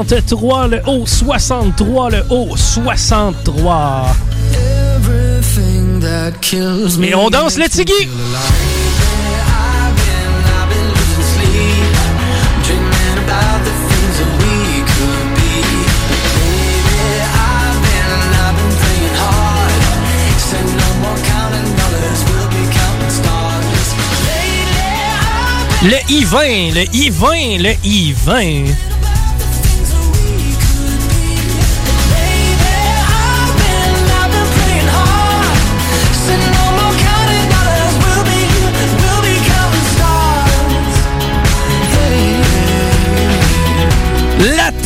63, le haut 63, le haut 63. Mais on danse le tigui! Le I-20, le I-20, le I-20.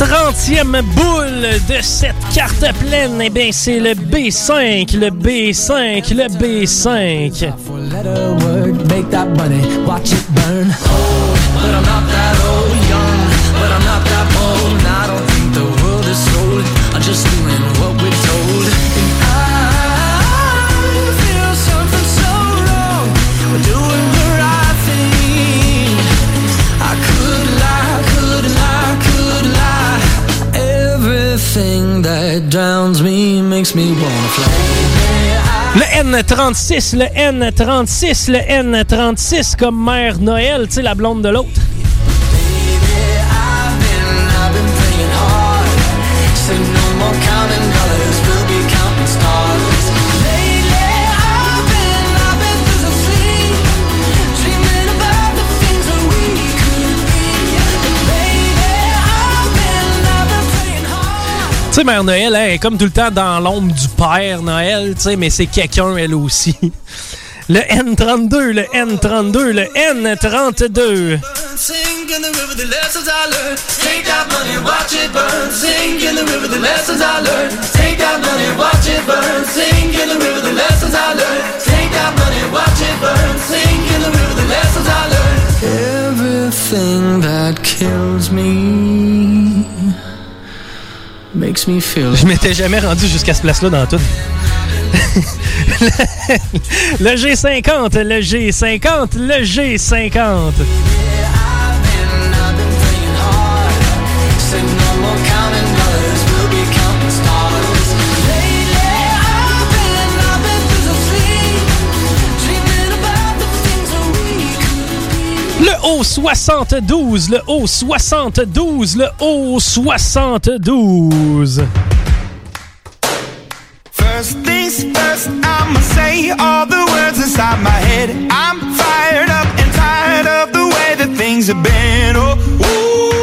30e boule de cette carte pleine, eh bien, c'est le B5, le B5, le B5. Le N36, le N36, le N36 comme Mère Noël, tu sais, la blonde de l'autre. I've been, I've been Tu sais, Mère Noël, elle est comme tout le temps dans l'ombre du Père Noël, tu sais, mais c'est quelqu'un, elle aussi. Le N32, le N32, le N32. Sing in the river the lessons I learned. Take that money, watch it burn. Sing in the river the lessons I learned. Take that money, watch it burn. Sing in the river the lessons I learned. Take that money, watch it burn. Sing in the river the lessons I learned. Everything that kills me makes me feel. Je m'étais jamais rendu jusqu'à ce place-là dans tout. le, le G50, le G50, le G50. I've haut 72, le haut 72, le haut 72. First things first, I'ma say all the words inside my head. I'm fired up and tired of the way that things have been. Oh, ooh,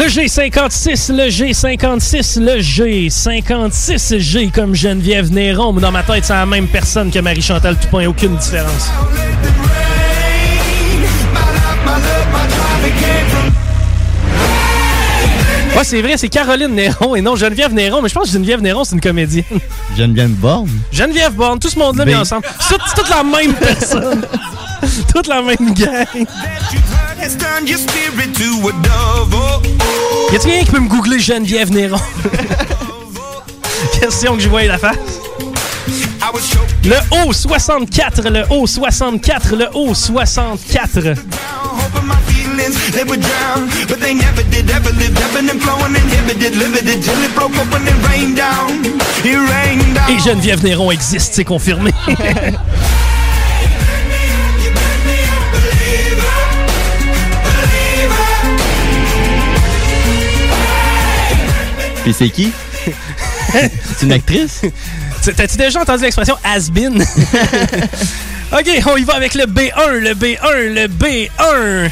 Le G56, le G56, le G56, G comme Geneviève Néron. Mais dans ma tête, c'est la même personne que Marie-Chantal Toupin. Aucune différence. Ouais, c'est vrai, c'est Caroline Néron et non Geneviève Néron, mais je pense que Geneviève Néron, c'est une comédienne. Geneviève Borne. Geneviève Borne, tout ce monde-là mis ensemble. C'est toute la même personne. toute la même gang. Y a-t-il quelqu'un qui peut me googler Geneviève Néron? Question que je voyais la face. Le O64, le O64, le O64. down, hoping my feelings they would drown, but they never did. Ever lived, ebbing and flowing, inhibited, limited till it broke up when it rained down. It rained down. Et Geneviève Néron existe, c'est confirmé. Puis c'est qui? c'est une actrice? Tu- T'as-tu déjà entendu l'expression has-been? OK, on y va avec le B1, le B1, le B1.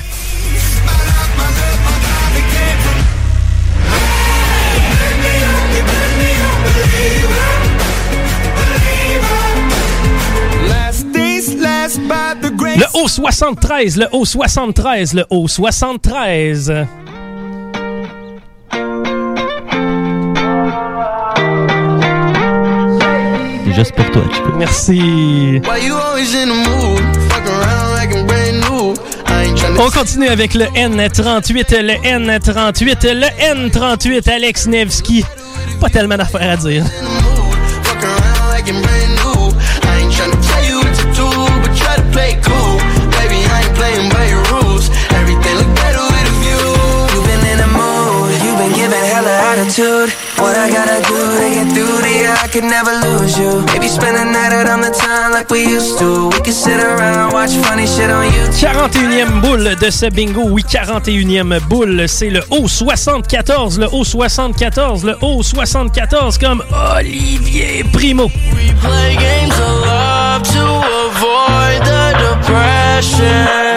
Last days last by the grace. Le O73, le O73, le O73. C'est juste pour toi, Chico. Merci. On continue avec le N38, le N38, le N38, Alex Nevsky. Pas tellement d'affaires à dire. attitude. What I gotta do to get through to you? I could never lose you. Maybe spend a night out on the town like we used to. We could sit around, watch funny shit on YouTube. 41e boule de ce bingo. Oui, 41e boule. C'est le O74, le O74, le O74 comme Olivier Primo. We play games of love to avoid the depression.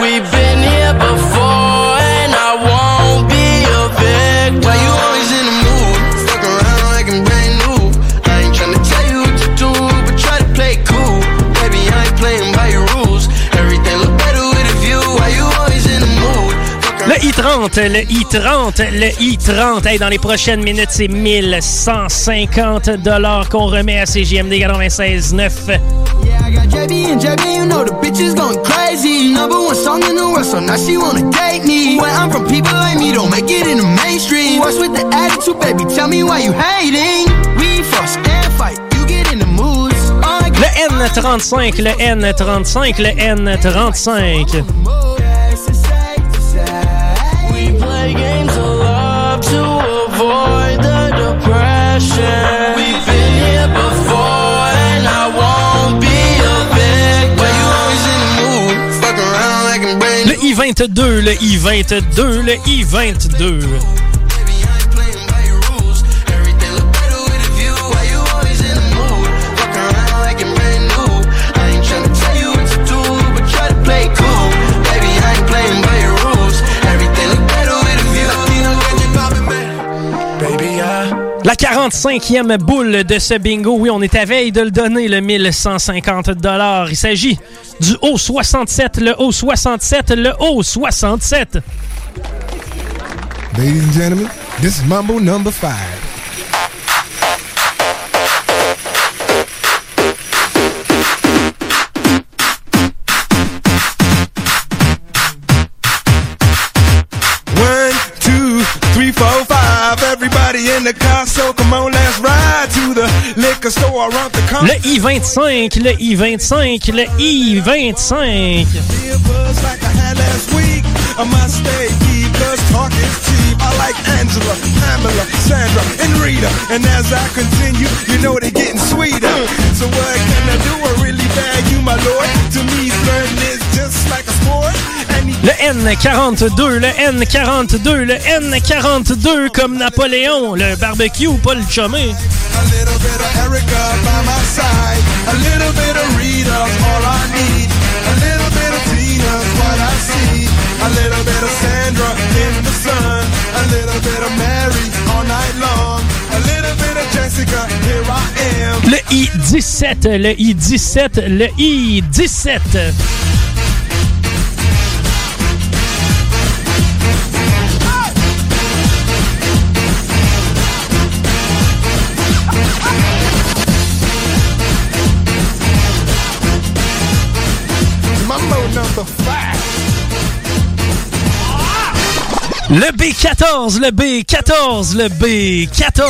I-30, le I-30, le I-30. Hey, dans les prochaines minutes, c'est 1150 dollars qu'on remet à CGMD 96.9. Yeah, I got JB and JB, you know the bitch is going crazy. Number one song in the world, so now she wanna date me. When I'm from people like me, don't make it in the mainstream. What's with the attitude, baby? Tell me why you hating. We fuss and fight, you get in the moods. I Le get N35, le N35, le N35. I-22, le I-22, le I-22. La 45e boule de ce bingo, oui, on est à veille de le donner, le 1150$. Il s'agit du haut 67, le haut 67, le haut 67. Ladies and gentlemen, this is Mambo number 5. Le I-25, le I-25, le I-25. Be a buzz like I had last week. I must stay deep, cause talk is cheap. I like Angela, Pamela, Sandra, and Rita. And as I continue, you know they're getting sweeter. So what can I do? I really you, my lord. To me, flirting is just like a sport. Le N42, le N42, le N42 comme Napoléon, le barbecue, pas le see. A little bit of Sandra in the sun. A little bit of Mary all night long. A little bit of Jessica, here I am. Le I-17, le I-17, le I-17. Le B14, le B14, le B14.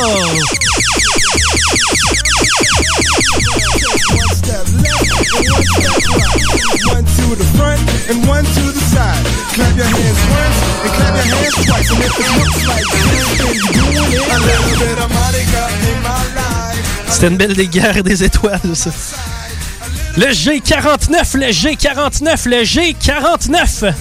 One to the front and one to the side. Clap your hands once and clap your hands twice. And if it looks like this, then you're doing it. A little bit of Monica in my life. C'était une belle des guerres des étoiles, ça. Le G49, le G49, le G49.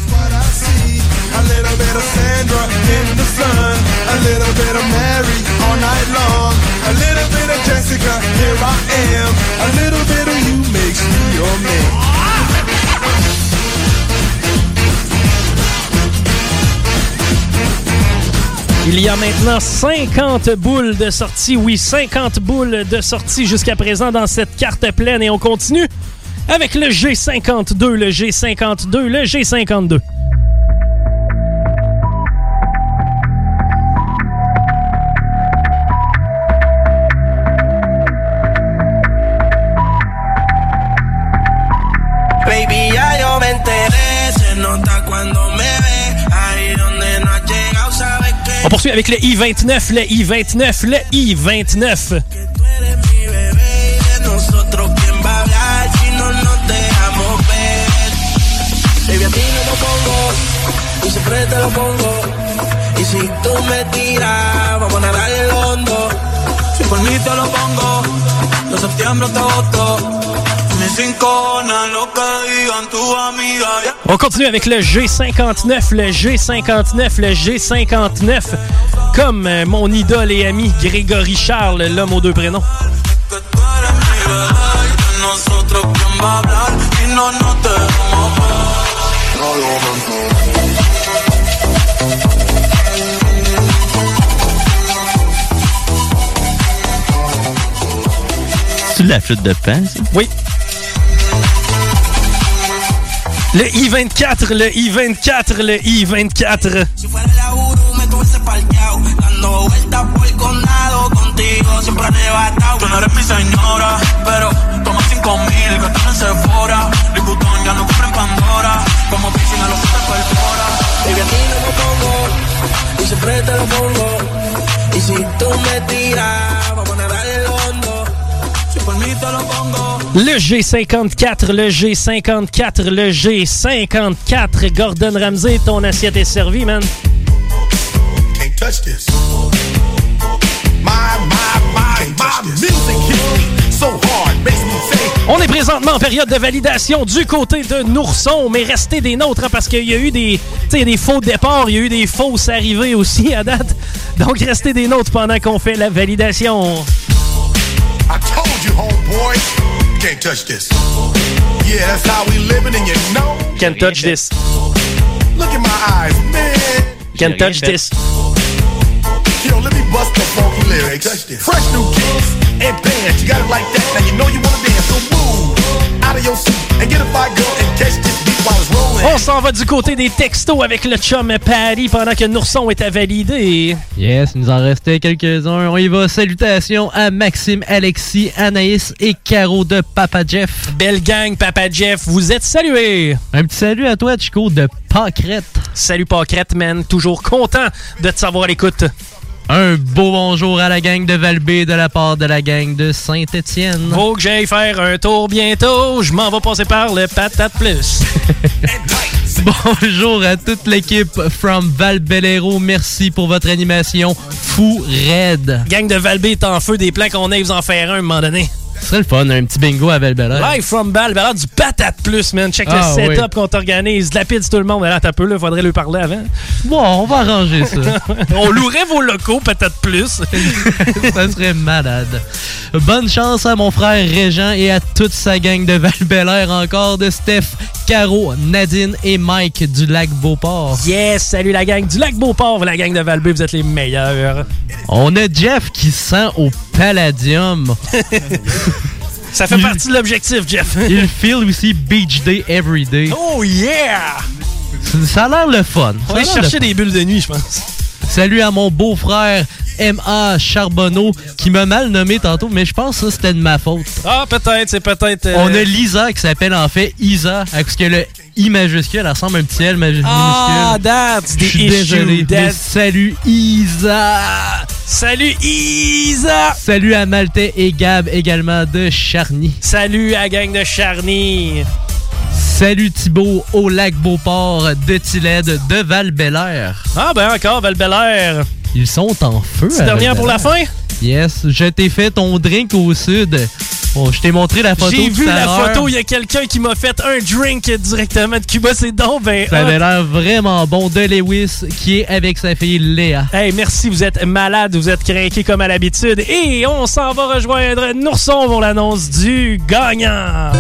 Il y a maintenant 50 boules de sortie. Oui, 50 boules de sortie jusqu'à présent dans cette carte pleine. Et on continue avec le G52, le G52, le G52. Nota cuando me ve. Ahí donde no has llegado, sabes que On poursuit avec le I-29, le I-29, le I-29. tú eres mi bebé. Y de nosotros, ¿quién va a hablar si no nos dejamos ver? Baby, a ti no lo pongo. Y siempre te lo pongo. Y si tú me tiras, vamos a nadar el hondo. Si por mí te lo pongo. De septiembre hasta agosto. On continue avec le G59, le G59, le G59. Comme euh, mon idole et ami Grégory Charles, l'homme aux deux prénoms. de la flûte de pan, ça? Oui. Le I-24, le I-24, le I-24. Si fuera la Uru me tuviese parqueado Dando vueltas por el condado Contigo siempre arrebatado. Tú no eres mi señora Pero toma cinco mil Gastan en Sephora. Louis ya no compra en Pandora Como piscina lo que te perfora Baby a ti no me pongo Y siempre te lo pongo. Y si tú me tiras Le G54, le G54, le G54. Gordon Ramsay, ton assiette est servie, man. On est présentement en période de validation du côté de Nourson, mais restez des nôtres hein, parce qu'il y a eu des, des faux départs, il y a eu des fausses arrivées aussi à date. Donc restez des nôtres pendant qu'on fait la validation. I told you, homeboy, can't touch this. Yeah, that's how we living, and you know. Can't touch this. Look in my eyes, man. Can't touch this. Yo, let me bust the funky lyrics. Fresh new kicks and bands. You got it like that. Now you know you wanna dance. So move out of your seat and get a fire girl and catch this beat while it's rolling. On s'en va du côté des textos avec le chum Paris pendant que Nourson est à valider. Yes, il nous en restait quelques-uns. On y va. Salutations à Maxime, Alexis, Anaïs et Caro de Papa Jeff. Belle gang, Papa Jeff, vous êtes salués. Un petit salut à toi, Chico, de Pâquerette. Salut Pâquerette, man. Toujours content de te savoir à l'écoute. Un beau bonjour à la gang de Valbé de la part de la gang de Saint-Étienne. Faut que j'aille faire un tour bientôt. Je m'en vais passer par le Patate Plus. Bonjour à toute l'équipe from Val Bellero. Merci pour votre animation fou raide. gang de Valbé est en feu des plans qu'on aille vous en faire un à un moment donné. Ce serait le fun, un petit bingo à Val Live from Val, là, du Patate Plus, man. Check Ah, le setup oui. qu'on t'organise. De la pizza tout le monde. Là, t'as peu, là. Faudrait lui parler avant. Bon, on va arranger ça. On louerait vos locaux, Patate Plus. ça serait malade. Bonne chance à mon frère Régent et à toute sa gang de val encore, de Steph, Caro, Nadine et Mike du lac Beauport. yes, salut la gang du Lac Beauport, la gang de Valbé, vous êtes les meilleurs. On a Jeff qui sent au Palladium. Ça fait partie de l'objectif, Jeff. Il feel aussi Beach Day Every Day. Oh yeah! Ça a l'air le fun. On va chercher des bulles de nuit, je pense. Salut à mon beau-frère M.A. Charbonneau qui m'a mal nommé tantôt, mais je pense que ça c'était de ma faute. Ah, peut-être, c'est peut-être. euh, On a Lisa qui s'appelle en fait Isa, parce que le I majuscule. Ressemble à un petit L maju- minuscule. Ah, that's Je suis désolé. salut Isa. Salut Isa. Salut à Maltais et Gab également de Charny. Salut à la gang de Charny. Salut Thibaut au lac Beauport de Tilled de val Ah ben encore, val Ils sont en feu. À dernière pour la fin? Yes, je t'ai fait ton drink au sud. Bon, je t'ai montré la photo J'ai vu la photo, il y a quelqu'un qui m'a fait un drink directement de Cuba, c'est donc ben Ça avait l'air vraiment bon de Lewis qui est avec sa fille Léa. Hey, merci, vous êtes malade, vous êtes craqué comme à l'habitude. Et on s'en va rejoindre Nourson pour l'annonce du gagnant.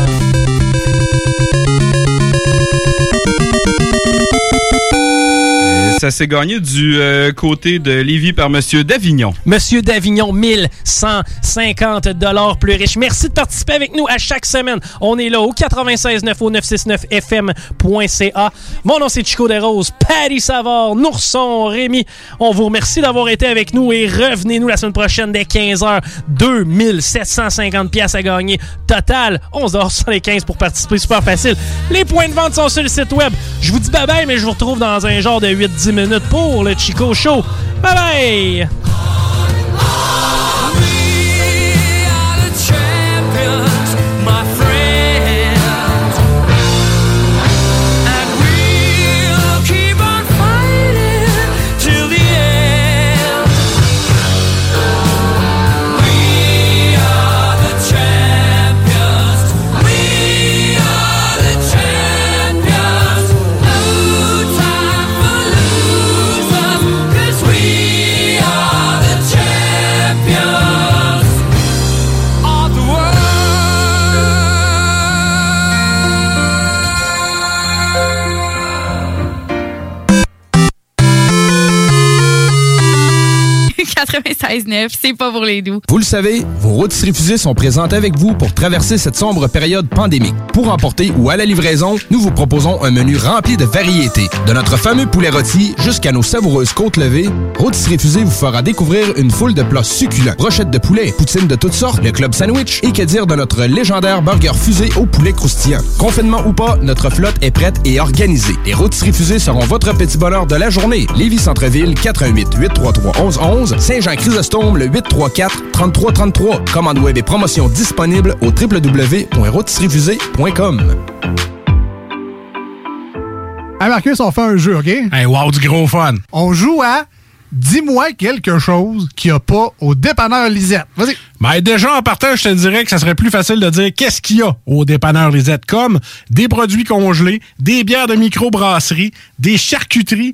Ça s'est gagné du euh, côté de Lévis par Monsieur Davignon. Monsieur Davignon, 1150 dollars plus riche. Merci de participer avec nous à chaque semaine. On est là au 96.9 au 969fm.ca. Mon nom c'est Chico Desroses, Patty Savard, Nourson, Rémi. On vous remercie d'avoir été avec nous et revenez-nous la semaine prochaine dès 15h. 2750 pièces à gagner. Total, 11h75 pour participer. Super facile. Les points de vente sont sur le site web. Je vous dis bye bye, mais je vous retrouve dans un genre de 8-10 minutes pour le Chico Show. Bye bye! C'est pas pour les doux. Vous le savez, vos rôtisseries fusées sont présentes avec vous pour traverser cette sombre période pandémique. Pour emporter ou à la livraison, nous vous proposons un menu rempli de variétés. De notre fameux poulet rôti jusqu'à nos savoureuses côtes levées, Rôtisserie Fusée vous fera découvrir une foule de plats succulents. Brochettes de poulet, poutines de toutes sortes, le club sandwich et que dire de notre légendaire burger fusé au poulet croustillant. Confinement ou pas, notre flotte est prête et organisée. Les Rôtisseries Fusées seront votre petit bonheur de la journée. Lévis Centreville, 418 833 1111 Saint-Jean-Chrysostome, le 834-3333. Commande web et promotion disponible au www.rôtisseriefusée.com. Hey Marcus, on fait un jeu, OK? Hey, wow, du gros fun. On joue à Dis-moi quelque chose qu'il n'y a pas au dépanneur Lisette. Vas-y. Ben déjà, en partant, je te dirais que ça serait plus facile de dire qu'est-ce qu'il y a au dépanneur Lisette, comme des produits congelés, des bières de microbrasserie, des charcuteries,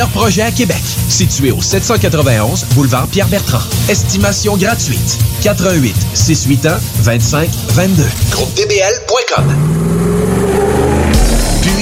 projets à Québec. Situé au 791 boulevard Pierre-Bertrand. Estimation gratuite. 88 681 25 22. GroupeDBL.com. Plus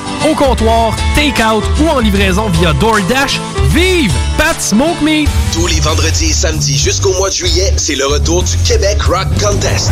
au comptoir, take-out ou en livraison via DoorDash. Vive Pat Smoke Meat! Tous les vendredis et samedis jusqu'au mois de juillet, c'est le retour du Québec Rock Contest.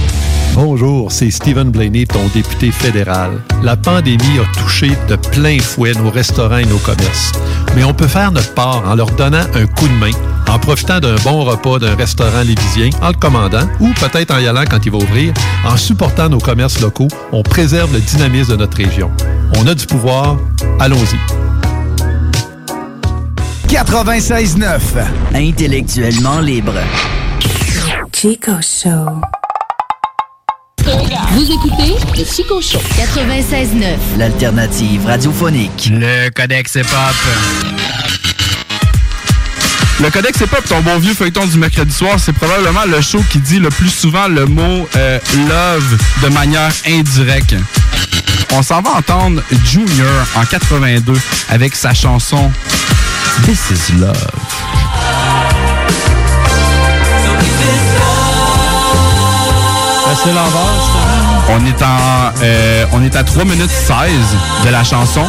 Bonjour, c'est Stephen Blaney, ton député fédéral. La pandémie a touché de plein fouet nos restaurants et nos commerces. Mais on peut faire notre part en leur donnant un coup de main, en profitant d'un bon repas d'un restaurant lévisien, en le commandant, ou peut-être en y allant quand il va ouvrir. En supportant nos commerces locaux, on préserve le dynamisme de notre région. On a du pouvoir, allons-y. 96.9. Intellectuellement libre. Chico Show. Vous écoutez le Chico Show 96.9. L'alternative radiophonique. Le Codex Hip-Hop. Le Codex Hip-Hop, ton bon vieux feuilleton du mercredi soir, c'est probablement le show qui dit le plus souvent le mot euh, love de manière indirecte. On s'en va entendre Junior en 82 avec sa chanson This is Love. C'est l'envers. On est euh, on est à 3 minutes 16 de la chanson.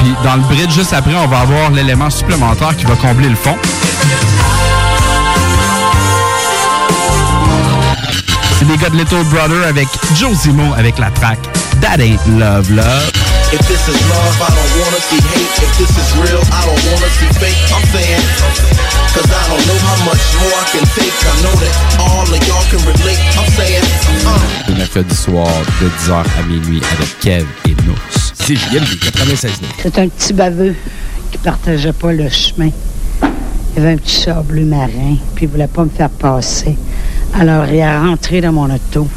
Puis dans le bridge juste après, on va avoir l'élément supplémentaire qui va combler le fond. C'est les gars de Little Brother avec Joe Zimo avec la track That Ain't Love Love. Cause I don't know how much more I can take. I know that all of y'all can relate. I'm saying, uh. Le mercredi soir de 10h à minuit avec Kev et Nous. C'est JMD 96 C'est un petit baveux qui partageait pas le chemin. Il avait un petit char bleu marin, puis il voulait pas me faire passer. Alors il est rentré dans mon auto.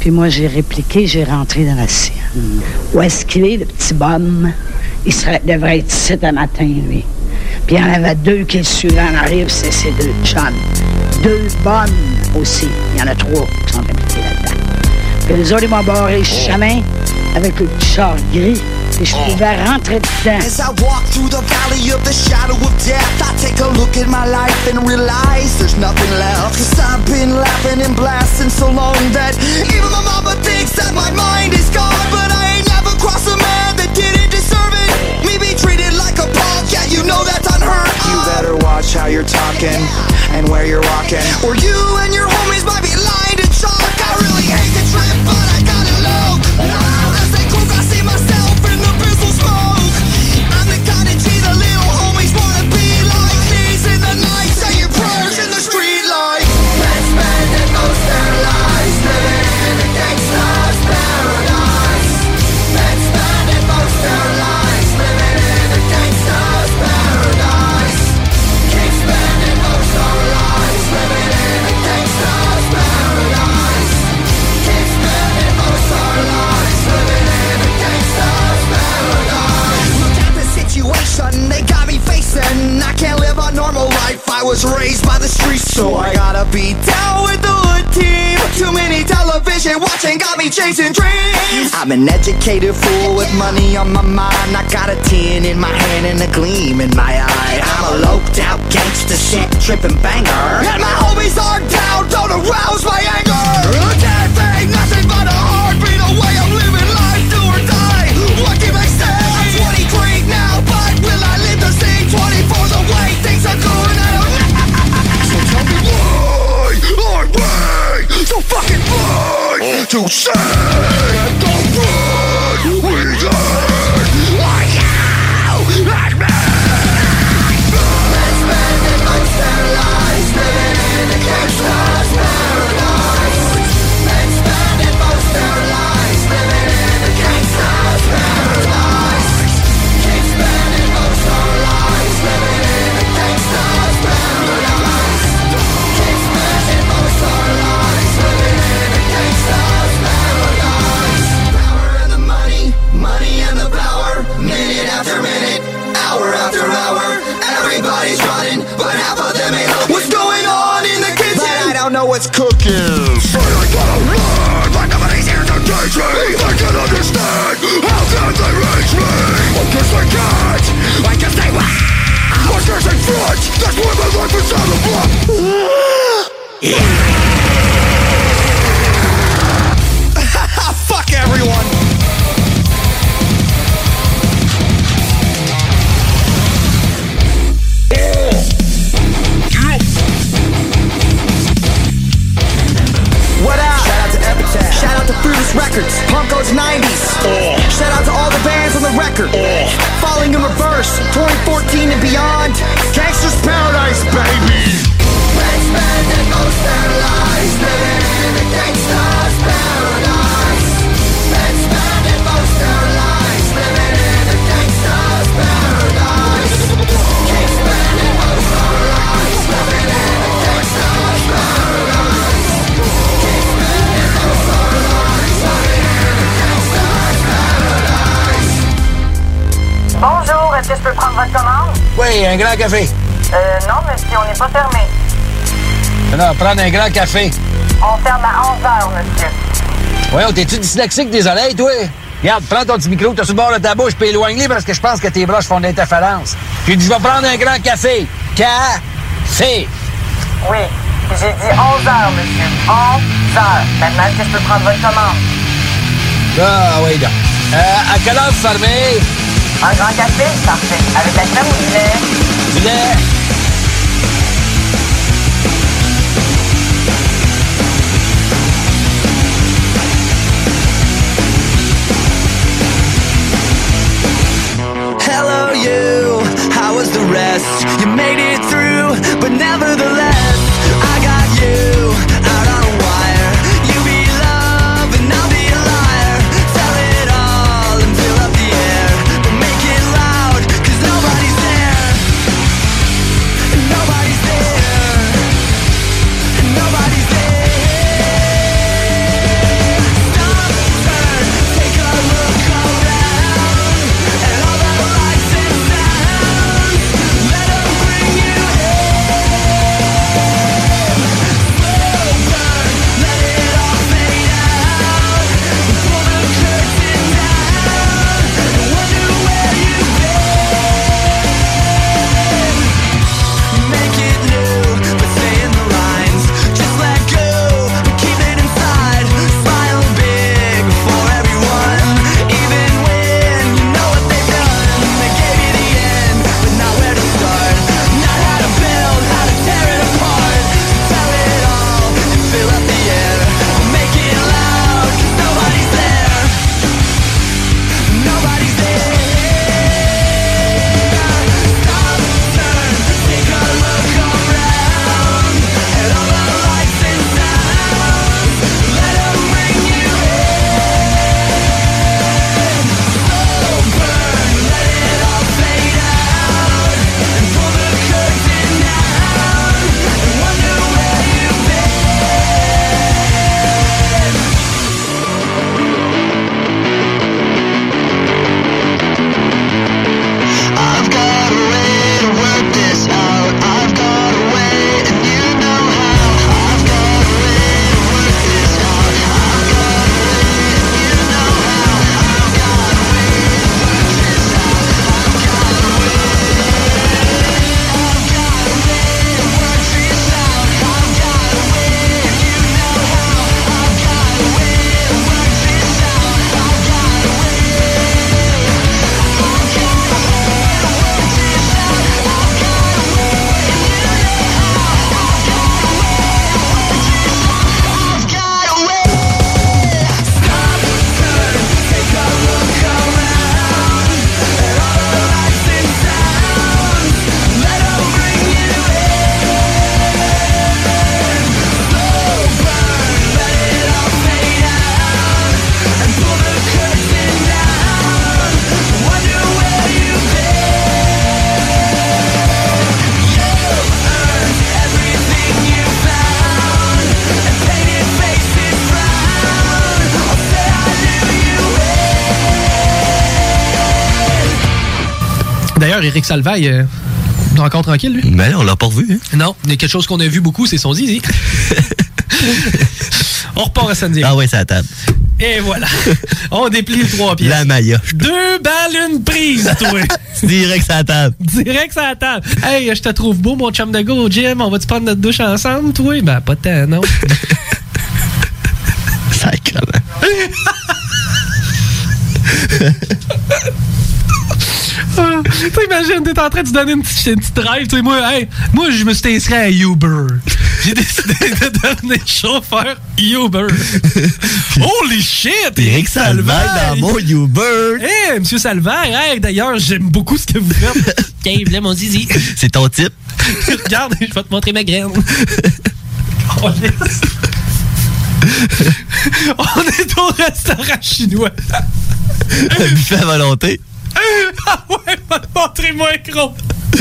Puis moi, j'ai répliqué, j'ai rentré dans la sienne. Où est-ce qu'il est, le petit bum? Il serait, devrait être ici un matin, lui. Puis il y en avait deux qui le suivaient en arrive, c'est ces deux chums. Deux bonnes aussi. Il y en a trois qui sont impliqués là-dedans. Puis les autres, ils m'ont barré le chemin avec le petit char gris. Puis je pouvais rentrer dedans. As I walk through the valley of the shadow of death, I take a look at my life and realize there's nothing left. Cause I've been laughing and blasting so long that even my mama thinks that my mind is gone. Watch how you're talking and where you're walking. Or you and your chasing dreams. I'm an educated fool with money on my mind. I got a tin in my hand and a gleam in my eye. I'm a loped out gangster shit tripping banger. And my homies are down, don't arouse my anger. Death ain't nothing but a heartbeat away. I'm living life, do or die. What can I say? I'm 23 now, but will I live to see 24 the way things are going? I don't So tell me why I'm so fucking blind to say that the blood we did are you and me. Let's spend it most their lives living in a gangster's paradise. what's cooking. I got a run, but nobody's here to teach me. I can understand, how can they reach me? I guess they can't. I guess they will. I front. That's why my life is out of luck. yeah. Beyond. Un grand café. Euh, non, monsieur, on n'est pas fermé. Non, prendre un grand café. On ferme à 11 heures, monsieur. Voyons, t'es-tu dyslexique des oreilles, toi? Regarde, prends ton petit micro t'as sur le bord de ta bouche, puis éloigne-les parce que je pense que tes broches font de l'interférence. J'ai dit, je vais prendre un grand café. Café. Oui, j'ai dit 11 heures, monsieur. 11 heures. Maintenant, est-ce que je peux prendre votre commande? Ah, oui, donc. Euh, à quelle heure vous fermez? Un grand café? Parfait. Avec la crème ou du lait? Du lait. Hello, you. How was the rest? You made it Eric Salvaille, euh, encore tranquille, lui? Mais on l'a pas revu. Hein? Non, il y a quelque chose qu'on a vu beaucoup, c'est son zizi. on repart à samedi. Ah ouais, c'est à table. Et voilà. On déplie les trois pièces. La Maya. Deux balles, une prise, toi. Direct à la table. Direct sur la table. Hey, je te trouve beau, mon chum de go gym. On va-tu prendre notre douche ensemble, toi? Ben, pas tant, non. T'imagines, t'es en train de te donner une petite, une petite drive. tu sais, Moi, hey, moi, je me suis inscrit à Uber. J'ai décidé de devenir chauffeur Uber. Holy shit! Eric Salvaire dans mon Uber. Hey, monsieur Salvaire, hey, d'ailleurs, j'aime beaucoup ce que vous faites. Tiens, là, mon zizi. C'est ton type. Regarde, je vais te montrer ma graine. Oh, yes. On est au restaurant chinois. Un buffet à volonté. Ah ouais, va te montrer mon écran.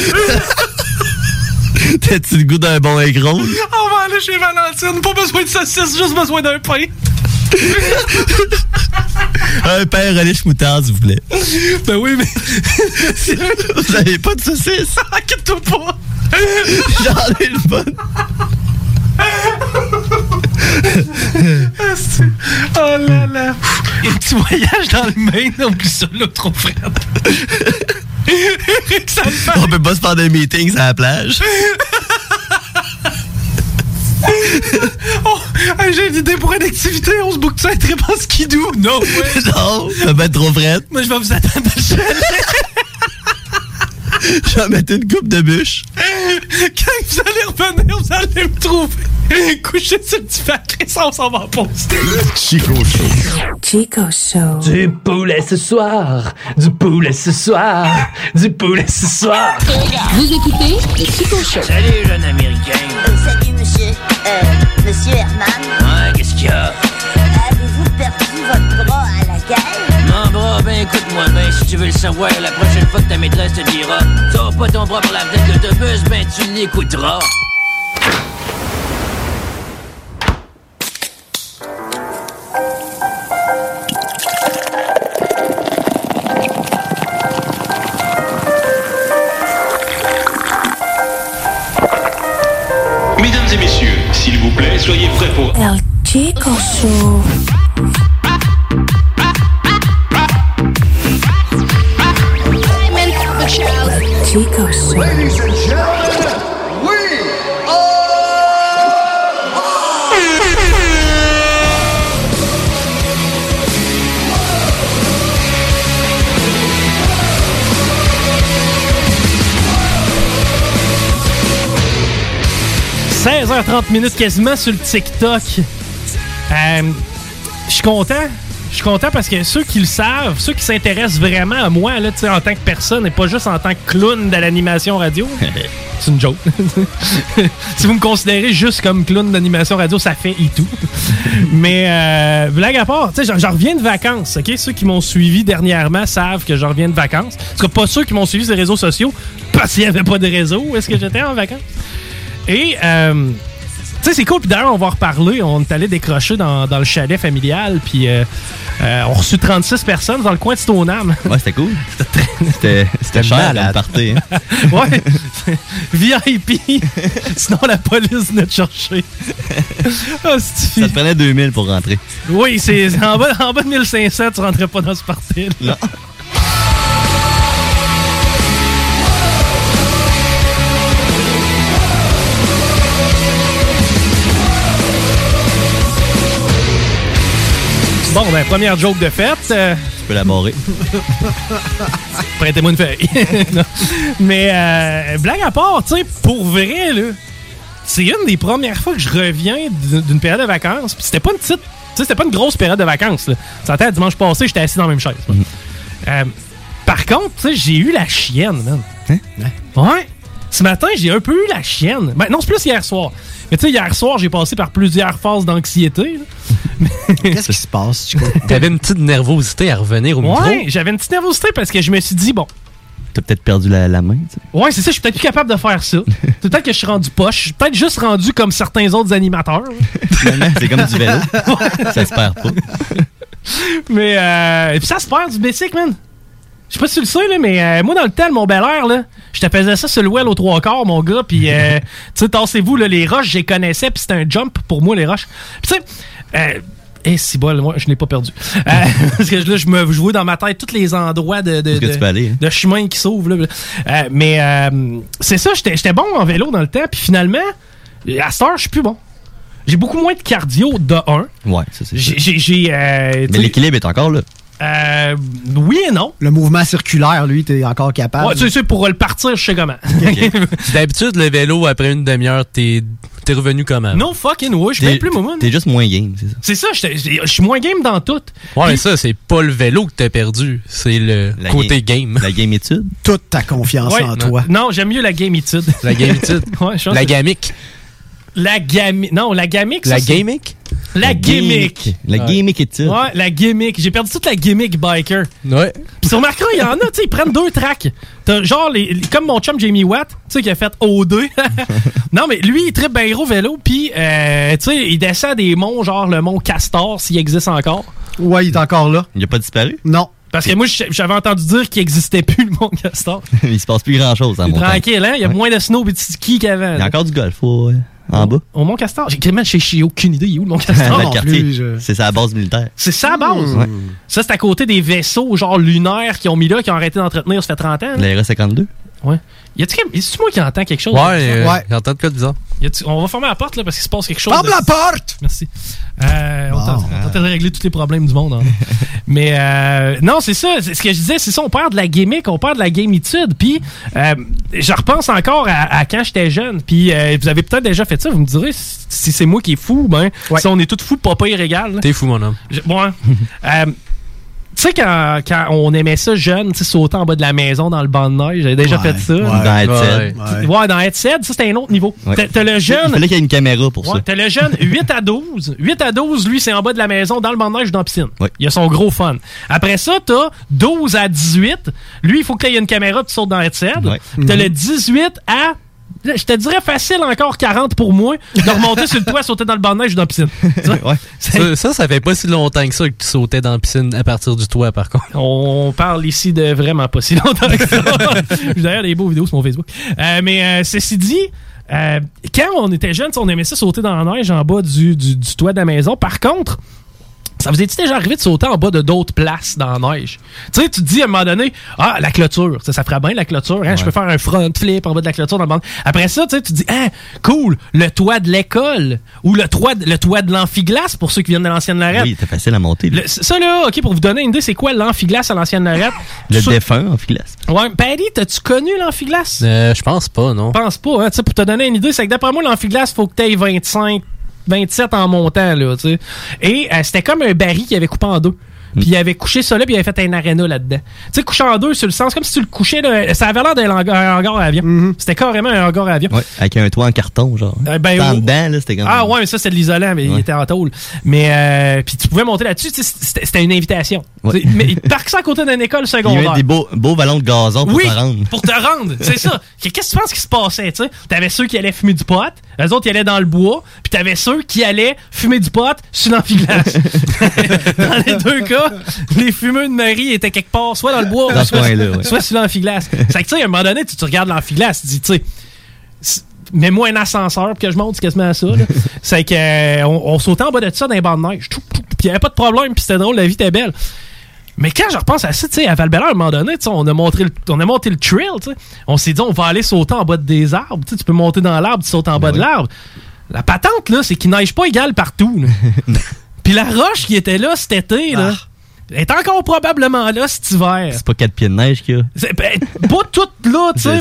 T'as-tu le goût d'un bon écron? On va aller chez Valentine. Pas besoin de saucisse, juste besoin d'un pain. Un pain relish moutarde, s'il vous plaît. Ben oui, mais. Vous avez pas de saucisse? Inquiète-toi pas. J'en ai le bon. Asti. Oh là là. Un petit voyage dans le Maine, oublie ça, là, trop Salvaire. On peut pas se faire des meetings à la plage. Oh, j'ai une idée pour une activité. On se boucle ça et très pas skidoo. Non, ouais. non, ça va être trop frais. Moi, je vais vous attendre dans le chalet. Je vais mettre une coupe de bûche. Quand vous allez revenir, vous allez me trouver. Couché sur le petit factrice, on s'en va en pause. Chico Show. Chico Show. Du poulet ce soir, du poulet ce soir, du poulet ce soir. Vous écoutez le Chico Show. Salut, jeune américain. salut, monsieur. Euh, monsieur Herman. Ouais, qu'est-ce qu'il y a? Écoute-moi ben, si tu veux le savoir, la prochaine fois que ta maîtresse te dira Sors pas ton bras par la fenêtre de l'autobus, ben tu l'écouteras. Mesdames et messieurs, s'il vous plaît, soyez prêts pour... El Chico Show. Chico Show. Ladies and gentlemen, we « 16h30 minutes quasiment sur le TikTok. Euh, Je suis content. Je suis content parce que ceux qui le savent, ceux qui s'intéressent vraiment à moi là, tu sais, en tant que personne et pas juste en tant que clown de l'animation radio, c'est une joke. si vous me considérez juste comme clown d'animation radio, ça fait et tout. Mais euh, blague à part, tu sais, j'en- reviens de vacances. ok? Ceux qui m'ont suivi dernièrement savent que j'en reviens de vacances. En tout cas, pas ceux qui m'ont suivi sur les réseaux sociaux parce qu'il n'y avait pas de réseau. Est-ce que j'étais en vacances? Et, euh, sais, c'est cool. Puis d'ailleurs, on va en reparler. On est allé décrocher dans, dans le chalet familial. Puis euh, euh, on a reçu 36 personnes dans le coin de Stoneham. Ouais, c'était cool. C'était cher, le party. hein. ouais. VIP. Sinon, la police venait te chercher. Ça te prenait 2000 pour rentrer. Oui, c'est en bas, en bas de 1500, tu rentrais pas dans ce party. Non. Bon, ben, première joke de fête. euh, Tu peux la barrer. Prêtez-moi une feuille. Mais euh, blague à part, tu sais, pour vrai, là, c'est une des premières fois que je reviens d'une période de vacances. Puis c'était pas une petite. Tu sais, c'était pas une grosse période de vacances. Là. Entend, dimanche passé, j'étais assis dans la même chaise. là. Euh, par contre, tu sais, j'ai eu la chienne, man. Ouais. Ce matin, j'ai un peu eu la chienne. Ben, non, c'est plus hier soir. Mais tu sais, hier soir, j'ai passé par plusieurs phases d'anxiété. Qu'est-ce qui se passe? T'avais une petite nervosité à revenir au micro? Ouais, j'avais une petite nervosité parce que je me suis dit, bon, T'as peut-être perdu la, la main, tu sais. Ouais, c'est ça, je suis peut-être plus capable de faire ça. Peut-être que je suis rendu poche. Je suis peut-être juste rendu comme certains autres animateurs. C'est comme du vélo. Ça se perd pas. Mais, euh, et puis ça se perd du basic, man. Je sais pas si tu le sais, là, mais euh, moi, dans le tel, mon bel air, là, je te faisais ça sur le well aux trois quarts, mon gars, puis, euh, tu sais, tassez-vous, là, les roches, je les connaissais, puis c'était un jump pour moi, les roches. Puis, tu sais, euh, Eh, si bol, moi, je n'ai pas perdu. Euh, parce que là, je me je vois dans ma tête tous les endroits de, de, de- aller, hein? de chemin qui s'ouvrent. là. Euh, mais euh, c'est ça, j'étais j'étais bon en vélo dans le temps, puis finalement, à cette heure, je suis plus bon. J'ai beaucoup moins de cardio de 1. Ouais, ça c'est J'ai. Mais l'équilibre est encore là. Euh, oui et non. Le mouvement circulaire, lui, t'es encore capable. Ouais, tu sais, pour le partir, je sais comment. D'habitude, le vélo, après une demi-heure, t'es t'es revenu comment? No fucking way, je fais plus moment. T'es juste moins game, c'est ça. C'est ça, je suis moins game dans tout. Ouais, mais ça, c'est pas le vélo que t'as perdu, c'est le La côté game. La game étude? Toute ta confiance Ouais, en non. toi. Non, j'aime mieux la gamitude. La gamitude? ouais, je pense La que- gamique? La gamique. Non, la gamique. La gamique? La gimmick. La gimmick étude. Ouais, la gimmick. J'ai perdu toute la gimmick biker. Ouais. Puis sur Marco, il y en a, tu sais, ils prennent deux tracks. T'as genre, les, les- comme mon chum Jamie Watt, tu sais, qui a fait O2. non, mais lui, il tripe bien gros vélo, puis, euh, tu sais, il descend des monts, genre le mont Castor, s'il existe encore. Ouais, il est encore là. Il a pas disparu? Non. Parce que moi, j'avais entendu dire qu'il n'existait plus le mont Castor. Il se passe plus grand chose en montagne. tranquille, hein? Il y a moins de snow et de ski qu'avant. Il y a encore du golf ouais, en bas. Au Mont Castor? J'ai carrément chez j'ai aucune idée, il est où le Mont Castor? Dans le quartier. C'est sa base militaire. C'est ça la base. Ouais. Ça, c'est à côté des vaisseaux, genre lunaires, qui ont mis là, qui ont arrêté d'entretenir, ça fait 30 ans. là. L'ARA 52. Ouais. Y a-tu moi qui entends quelque chose? Ouais, Ouais. euh, j'entends de quoi de bizarre. On va fermer la porte là parce qu'il se passe quelque chose. Ferme de- la porte! Merci. Euh, on tentait de régler tous les problèmes du monde. hein. Mais euh, non, c'est ça. Ce que je disais, c'est ça. On perd de la gimmick, on perd de la gamitude. Puis euh, je repense encore à, à quand j'étais jeune. Puis euh, vous avez peut-être déjà fait ça. Vous me direz si c'est moi qui est fou, ben si on est tous fous, pas pire égal. T'es fou, mon homme. Je- bon, hein. Tu sais, quand, quand on aimait ça jeune, tu sais, sauter en bas de la maison dans le banc de neige, j'avais déjà Ouais, fait ça. ouais. Dans Headset. Ouais, Ouais, dans Headset, ça c'était un autre niveau. Ouais. T'as- le jeune. Il fallait qu'il y ait une caméra pour Ouais, ça. t'as le jeune 8 à 12. 8 à 12, lui, c'est en bas de la maison, dans le banc de neige, dans la piscine. Il a son gros fun. Après ça, t'as 12 à 18. Lui, il faut qu'il y ait une caméra, tu sautes dans Headset. Puis T'as le 18 à. Je te dirais facile encore 40 pour moi de remonter sur le toit, sauter dans le banc de neige ou dans la piscine. Ça, ça, ça fait pas si longtemps que ça que tu sautais dans la piscine à partir du toit, par contre. On parle ici de vraiment pas si longtemps que ça. J'ai d'ailleurs des beaux vidéos sur mon Facebook. Euh, mais euh, ceci dit, euh, quand on était jeune, on aimait ça sauter dans la neige en bas du, du- du toit de la maison. Par contre, ça vous est déjà arrivé de sauter en bas de d'autres places dans la neige? Tu sais, tu te dis à un moment donné, ah, la clôture, ça, ça ferait bien la clôture, hein? je peux faire un front flip en bas de la clôture dans le banc. Après ça, tu sais, tu te dis, ah, cool, le toit de l'école ou le toit, de- le toit de l'amphiglace pour ceux qui viennent de l'ancienne Lorette. Oui, c'était facile à monter. là. Le- ça là, ok, pour vous donner une idée, c'est quoi l'amphiglace à l'ancienne Lorette? Le défunt filasse. Ouais, Paddy, t'as-tu connu l'amphiglace? Euh, je pense pas, non. Je pense pas, hein? Tu sais, pour te donner une idée, c'est que d'après moi, l'amphiglace, faut que t'aies 25, 27 en montant, là, tu sais. Et euh, c'était comme un baril qui avait coupé en deux. Puis il avait couché ça là, puis il avait fait un aréna là-dedans. Tu sais, couché en deux, sur le sens, comme si tu le couchais, là, ça avait l'air d'un hangar, un hangar à avion. C'était carrément un hangar à avion. Ouais, avec un toit en carton, genre. Euh, ben, en dedans, là, c'était comme. Ah ouais, mais ça, c'était de l'isolant, mais il était en tôle. Mais, euh, puis tu pouvais monter là-dessus, tu sais, c'était c'était une invitation. Ouais. Mais il parque ça à côté d'une école Il y avait secondaire. des beaux, beaux ballons de gazon pour oui, te rendre. pour te rendre, c'est ça. Qu'est-ce que tu penses qui se passait, tu sais? T'avais ceux qui allaient fumer du pot, les autres qui allaient dans le bois, puis t'avais ceux qui allaient fumer du pot sur l'amphiglace. dans les deux cas, les fumeux de Marie étaient quelque part, soit dans le bois, Dans soit, ouais. soit sur l'amphiglace. C'est que, tu sais, à un moment donné, tu, tu regardes l'amphiglace, tu dis, tu sais, mets-moi un ascenseur pour que je monte, c'est quasiment ça. là. c'est que euh, on, sautait en bas de ça dans les bancs de neige. Puis il n'y avait pas de problème, puis c'était drôle, la vie était belle. Mais quand je repense à ça, tu sais, à val à un moment donné, tu sais, on a, montré le, on a monté le trail, tu sais. On s'est dit, on va aller sauter en bas de des arbres. Tu sais, tu peux monter dans l'arbre, tu sautes en bas de l'arbre. La patente, là, c'est qu'il neige pas égal partout. Puis la roche qui était là cet été, là, est encore probablement là cet hiver. C'est pas quatre pieds de neige qu'il y a. C'est ben, pas tout là, tu sais.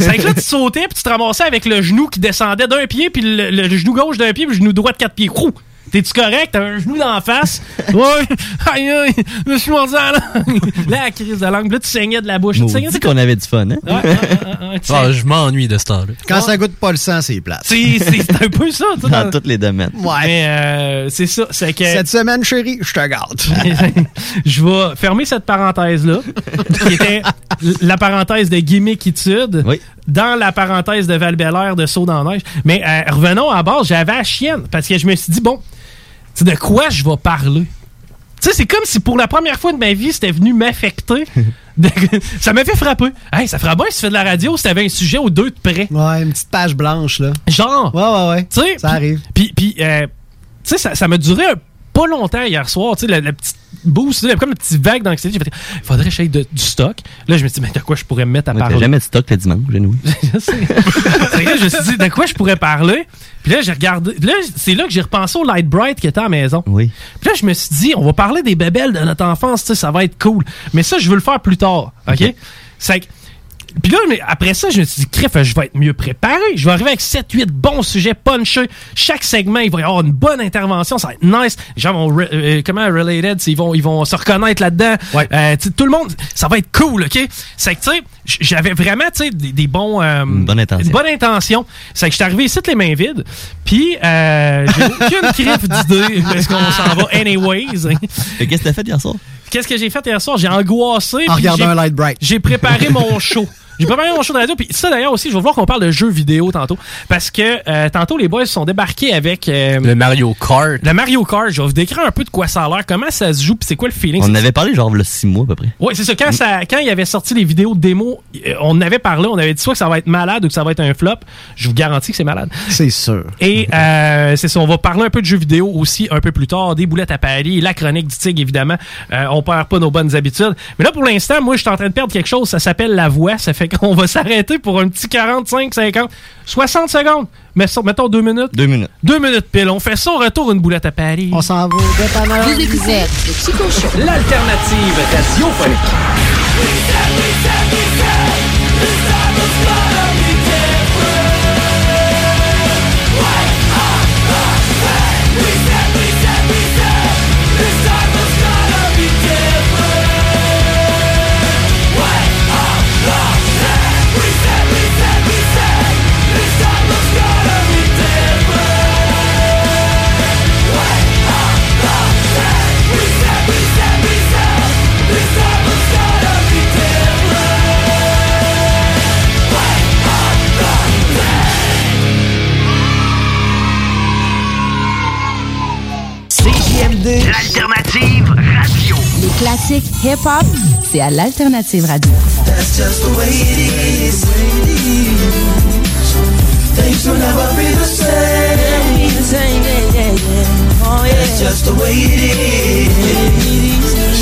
C'est que là, tu sautais puis tu te ramassais avec le genou qui descendait d'un pied, puis le, le genou gauche d'un pied, puis le genou droit de quatre pieds. Crou! T'es-tu correct? T'as un genou d'en face? Ouais! Aïe, aïe! Je me suis mordu à la langue! Là, la crise de langue. Là, tu saignais de la bouche. Tu saignais, Maudit qu'on avait du fun, hein? Ouais, ouais, ouais, ouais. Ah, je m'ennuie de ce temps-là. Quand ça goûte pas le sang, c'est plate. C'est c'est un peu ça, tu sais, Dans dans- tous les domaines. Mais euh, c'est ça, c'est que... Cette semaine, chérie, je te gâte. je vais fermer cette parenthèse-là, qui était la parenthèse de gimmickitude, dans la parenthèse de val de saut dans la neige. Mais euh, revenons à base, j'avais la chienne, parce que je me suis dit, bon, sais, de quoi je vais parler? Tu sais, c'est comme si pour la première fois de ma vie, c'était venu m'affecter. Ça m'a fait frapper. Hey, ça ferait bien si tu fais de la radio si t'avais un sujet ou deux de près. Ouais, une petite page blanche, là. Genre. Ouais, ouais, ouais. Tu sais, Ça arrive. Puis, puis euh, tu sais, ça, ça m'a duré un- pas longtemps hier soir, tu sais, la, la petite boost, comme une petite vague d'anxiété. J'ai fait, il faudrait que de- du stock. Là, je me suis dit, mais de quoi je pourrais me mettre à Ouais, parler? jamais de stock le dimanche, nous. je sais. Là, je me suis dit, de quoi je pourrais parler? Puis là, j'ai regardé. Là, c'est là que j'ai repensé au Light Bright qui était à la maison. Oui. Puis là, je me suis dit, on va parler des bébelles de notre enfance, tu sais, ça va être cool. Mais ça, je veux le faire plus tard. OK? C'est que- Puis là, mais après ça, je me suis dit, crif, je vais être mieux préparé. Je vais arriver avec 7-8 bons sujets punchés. Chaque segment, il va y avoir une bonne intervention. Ça va être nice. Les gens vont, re- euh, comment, related, ils vont, ils vont se reconnaître là-dedans. Euh, tu sais, tout le monde, ça va être cool, OK? C'est que, tu sais, j'avais vraiment, tu sais, des, des bons... euh, Une bonne intention. Une bonne intention. C'est que je suis arrivé ici, les mains vides. Puis, euh, j'ai aucune crif d'idée parce qu'on s'en va anyways. Qu'est-ce que t'as fait hier soir? Qu'est-ce que j'ai fait hier soir? J'ai angoissé. En regardant un Light Bright. J'ai préparé mon show. J'ai préparé mon show de radio. Puis ça, d'ailleurs, aussi, je vais vouloir qu'on parle de jeux vidéo tantôt. Parce que euh, tantôt, les boys se sont débarqués avec... euh, Le Mario Kart. le Mario Kart. Je vais vous décrire un peu de quoi ça a l'air, comment ça se joue, puis c'est quoi le feeling. On avait parlé genre le 6 mois à peu près. oui, c'est ça. Quand, ça. quand il avait sorti les vidéos de démo, euh, on en avait parlé, on avait dit soit que ça va être malade ou que ça va être un flop. Je vous garantis que c'est malade. C'est sûr. Et euh, c'est ça, on va parler un peu de jeux vidéo aussi un peu plus tard, des boulettes à Paris, la chronique du tigre évidemment. Euh, on perd pas nos bonnes habitudes. Mais là pour l'instant, moi je suis en train de perdre quelque chose, ça s'appelle la voix, ça fait qu'on va s'arrêter pour un petit 45, 50, 60 secondes. Mais ça, mettons deux minutes. Deux minutes. Deux minutes pile. On fait ça au retour une boulette à Paris. On s'en va dépanneur. Vous écoutez le Chico Show. L'alternative radiophonique. Classiques hip-hop, c'est à l'Alternative Radio. That's just the way it is. Things will never be the same. That's just the way it is.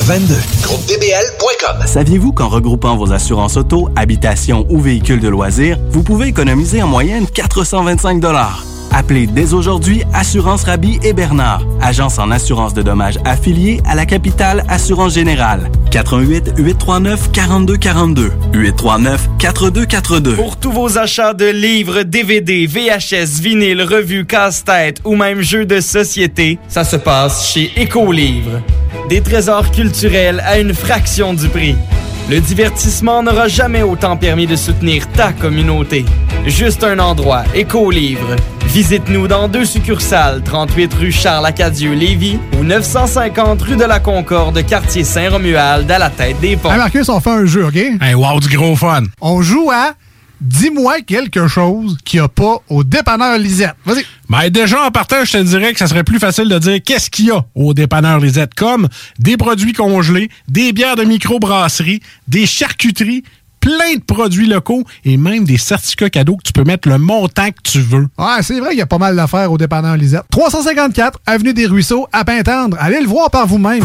22. Groupe DBL.com. Saviez-vous qu'en regroupant vos assurances auto, habitation ou véhicules de loisirs, vous pouvez économiser en moyenne 425 Appelez dès aujourd'hui Assurance Rabi et Bernard, agence en assurance de dommages affiliée à la capitale Assurance Générale. 88 839 4242 839 4242. Pour tous vos achats de livres, DVD, VHS, vinyle, revues, casse-tête ou même jeux de société, ça se passe chez Écolivre. Des trésors culturels à une fraction du prix. Le divertissement n'aura jamais autant permis de soutenir ta communauté. Juste un endroit, Écolivre. Visite-nous dans deux succursales, 38 rue Charles-Acadieux-Lévis ou 950 rue de la Concorde, quartier Saint-Romuald, à la tête des ponts. Hey Marcus, on fait un jeu, OK? Hey, wow, du gros fun. On joue à Dis-moi quelque chose qu'il n'y a pas au dépanneur Lisette. Vas-y. Ben déjà, en partant, je te dirais que ça serait plus facile de dire qu'est-ce qu'il y a au dépanneur Lisette, comme des produits congelés, des bières de microbrasserie, des charcuteries, plein de produits locaux et même des certificats cadeaux que tu peux mettre le montant que tu veux. Ouais, c'est vrai qu'il y a pas mal d'affaires au dépanneur Lisette. 354 Avenue des Ruisseaux, à Pintendre. Allez le voir par vous-même.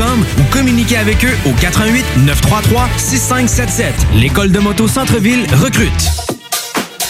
ou communiquez avec eux au 88 933 6577. L'école de moto Centre-ville recrute.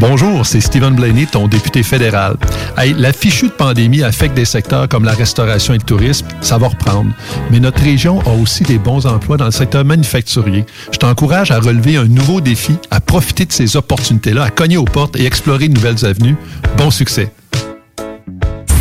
Bonjour, c'est Stephen Blaney, ton député fédéral. Hey, la fichue de pandémie affecte des secteurs comme la restauration et le tourisme, ça va reprendre. Mais notre région a aussi des bons emplois dans le secteur manufacturier. Je t'encourage à relever un nouveau défi, à profiter de ces opportunités-là, à cogner aux portes et explorer de nouvelles avenues. Bon succès.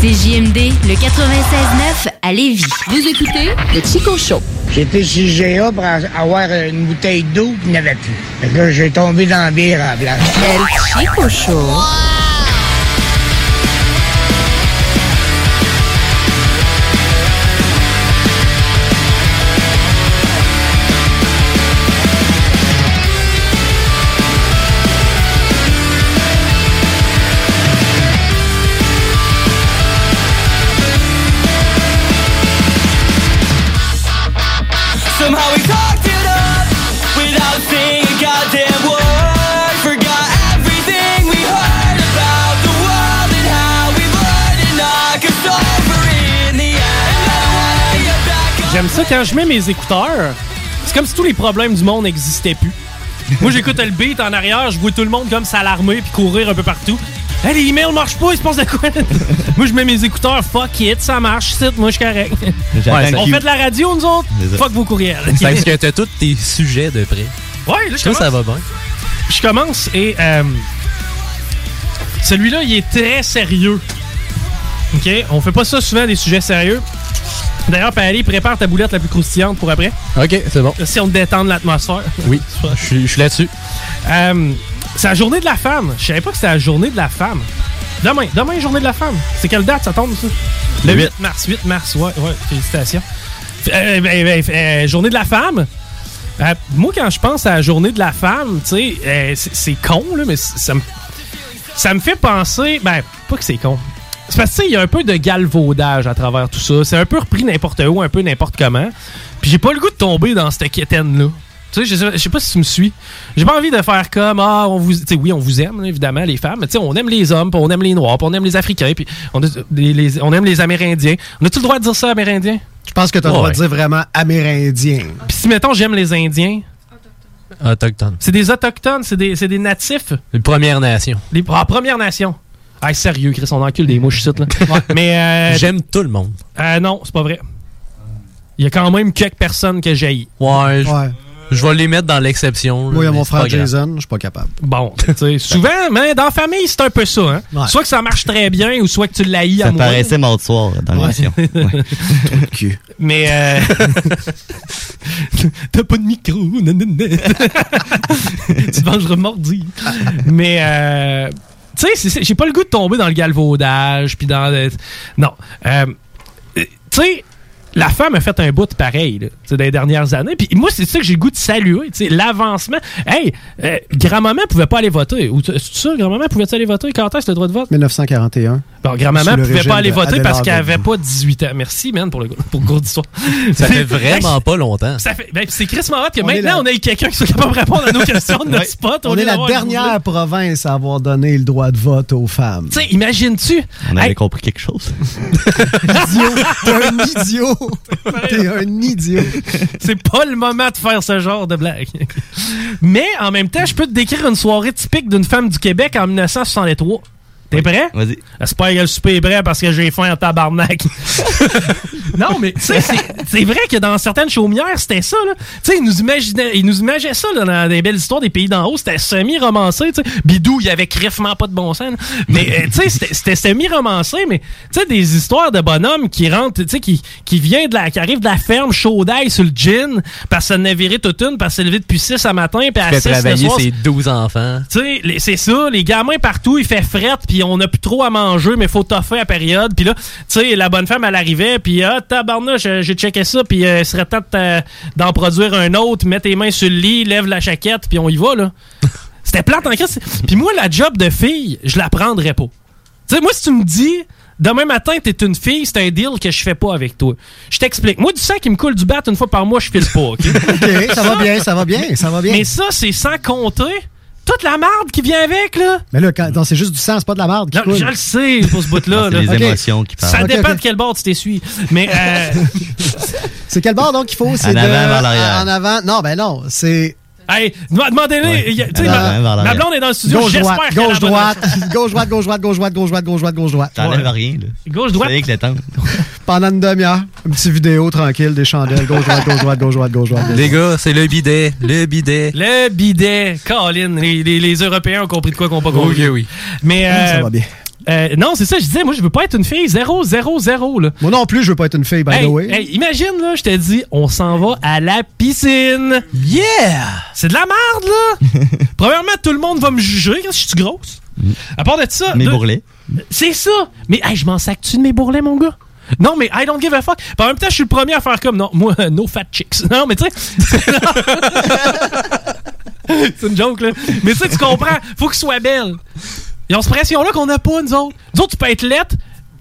CJMD, le 96.9 à Lévis. Vous écoutez le Chico Show. J'étais chez GA pour avoir une bouteille d'eau, puis il n'y avait plus. Fait que là, j'ai tombé dans la bière à la place. El Chico Show. J'aime ça quand je mets mes écouteurs. C'est comme si tous les problèmes du monde n'existaient plus. Moi, j'écoute le beat en arrière, je vois tout le monde comme s'alarmer puis courir un peu partout. Hey, les emails marchent pas, il se passe de quoi? moi, je mets mes écouteurs, fuck it, ça marche, c'est moi, je suis correct. On fait de la radio, nous autres? Fuck vos courriels. Parce que t'as tous tes sujets de près. Ouais, là, je Ça, ça commence. va bien. Je commence et euh, celui-là, il est très sérieux. OK? On fait pas ça souvent, des sujets sérieux. D'ailleurs, Paris, prépare ta boulette la plus croustillante pour après. Ok, c'est bon. Si on détend l'atmosphère. Oui, je suis- là-dessus. Euh, c'est la journée de la femme. Je savais pas que c'était la journée de la femme. Demain, demain, journée de la femme. C'est quelle date ça tombe, ça? Le 8 mars. 8 mars, ouais, ouais, félicitations. Euh, ben, ben, euh, journée de la femme? Moi, quand je pense à la journée de la femme, tu sais, c'est con, là, mais ça me, ça me fait penser. Ben, pas que c'est con. C'est parce que, tu sais, il y a un peu de galvaudage à travers tout ça. C'est un peu repris n'importe où, un peu n'importe comment. Puis j'ai pas le goût de tomber dans cette quétaine-là. Tu sais, je sais, je sais pas si tu me suis. J'ai pas envie de faire comme ah on vous, tu sais, oui on vous aime évidemment les femmes, mais tu sais on aime les hommes, puis on aime les noirs, puis on aime les Africains, puis on, a- les- les- on aime les Amérindiens. On a-tu le droit de dire ça Amérindiens? Je pense que tu as le droit de dire vraiment amérindien. Puis si mettons j'aime les Indiens, Autochtone. c'est des autochtones, c'est des, c'est des natifs, Les Premières Nations. les ah, Premières Nations. Ah sérieux, Chris, on encule des mouches ici là. mais euh, J'aime tout le monde. euh, non, c'est pas vrai. Il y a quand même quelques personnes que j'ai. Ouais, je, Ouais. je vais les mettre dans l'exception. Moi, il y a mon frère. Jason, je suis pas capable. Bon, tu sais, souvent, mais dans la famille, c'est un peu ça. Hein? Ouais. Soit que ça marche très bien ou soit que tu l'haïs à Ça mourir. paraissait mardi soir dans Ouais. l'émission. Ouais. Mais euh... t'as pas de micro, tu te vengeras mordi. Mais euh... tu sais, j'ai pas le goût de tomber dans le galvaudage puis dans non. Euh, Tu sais, la femme a fait un bout de pareil là, dans les dernières années. Puis moi, c'est ça que j'ai le goût de saluer. tu sais, L'avancement. Hey, euh, grand-maman pouvait pas aller voter. Ou C'est ça, grand-maman pouvait aller voter? Quand est-ce le droit de vote? 1941. Bon, grand-maman pouvait pas aller voter parce qu'elle avait pas 18 ans. Merci, man, pour le, pour le cours d'histoire. Ça fait vraiment pas longtemps. Ça fait, ben, c'est Chris Marotte que On maintenant la- on a eu quelqu'un qui soit capable de répondre à nos questions de notre spot. On est la dernière province à avoir donné le droit de vote aux femmes. Tu sais, imagines-tu? On avait Hey, compris quelque chose. Idiot! T'es un idiot! T'es un idiot! c'est pas le moment de faire ce genre de blague. Mais en même temps, je peux te décrire une soirée typique d'une femme du Québec en 1963. T'es prêt? Vas-y. J'espère que le souper est prêt parce que j'ai faim en tabarnak. non, mais tu sais, c'est- vrai que dans certaines chaumières, c'était ça. là. Tu sais, ils nous imaginaient, ils nous imaginaient ça là, dans des belles histoires des pays d'en haut. C'était semi-romancé. tu sais. Bidou, il y avait crèvement pas de bon sens. là. Mais euh, tu sais, c'était- semi-romancé, mais tu sais, des histoires de bonhommes qui rentrent, tu sais, qui, qui, vient de la, qui arrivent de la ferme chaud d'ail sur le gin parce qu'elle n'a viré toute une, parce qu'elle s'est levée depuis 6 à matin, puis à Fait 6 le travailler ses 12 enfants. tu sais, c'est ça, les gamins partout, il fait frette, puis on a plus trop à manger, mais faut toffer à période. Puis là, tu sais, la bonne femme, elle arrivait, puis ah, tabarnouche, euh, j'ai checké ça, puis euh, il serait temps t'a- d'en produire un autre, mets tes mains sur le lit, lève la chaquette, puis on y va, là. C'était plate en crise. Puis moi, la job de fille, je la prendrais pas. Tu sais, moi, si tu me dis, demain matin, t'es une fille, c'est un deal que je fais pas avec toi. Je t'explique. Moi, du sang qui me coule du bat une fois par mois, je file pas, OK? OK, ça va bien, ça va bien, ça va bien. Mais ça, c'est sans compter toute la marde qui vient avec, là. Mais là, quand- non, c'est juste du sang, c'est pas de la merde qui Non, coule. je le sais, pour ce bout-là. C'est là. les émotions qui parlent. Ça dépend de quel bord tu t'essuies. Mais, euh, C'est quel bord donc qu'il faut? C'est En de- avant vers l'arrière. En avant. Non, ben non, c'est. Hey, dem- demandez-les. ma, ma l'arrière. blonde est dans le studio. Gauche, J'espère qu'elle gauche, droite, gauche, droite, gauche, droite, gauche, droite, gauche, droite, gauche, droite, gauche, droite. T'enlèves Ouais. rien, là. Gauche, droite. Avec le temps. Pendant une demi-heure, une petite vidéo tranquille, des chandelles, gauche, droite, gauche, droite, gauche, droite, gauche, droite. Les gars, c'est le bidet. Le bidet. Le bidet. Colin, les, les, les Européens ont compris de quoi qu'on pas compris. Ok, oui. Mais, euh, Ça va bien. Euh, non, c'est ça, je disais, moi, je veux pas être une fille 0, 0, 0, là. Moi non plus, je veux pas être une fille, by Hey, the way. hey, imagine, là, je te dis, on s'en va à la piscine. Yeah! C'est de la merde, là! Premièrement, tout le monde va me juger quand je suis grosse. À part de ça. Mes de- bourrelets. C'est ça! Mais, hey, je m'en sac-tu de mes bourrelets, mon gars? Non, mais I don't give a fuck. Puis en même temps, je suis le premier à faire comme, non, moi, no fat chicks. Non, mais tu sais. C'est une joke, là. Mais tu sais, tu comprends. Faut qu'ils soient belles. Ils ont cette pression-là qu'on n'a pas, nous autres. Nous autres, tu peux être lettre.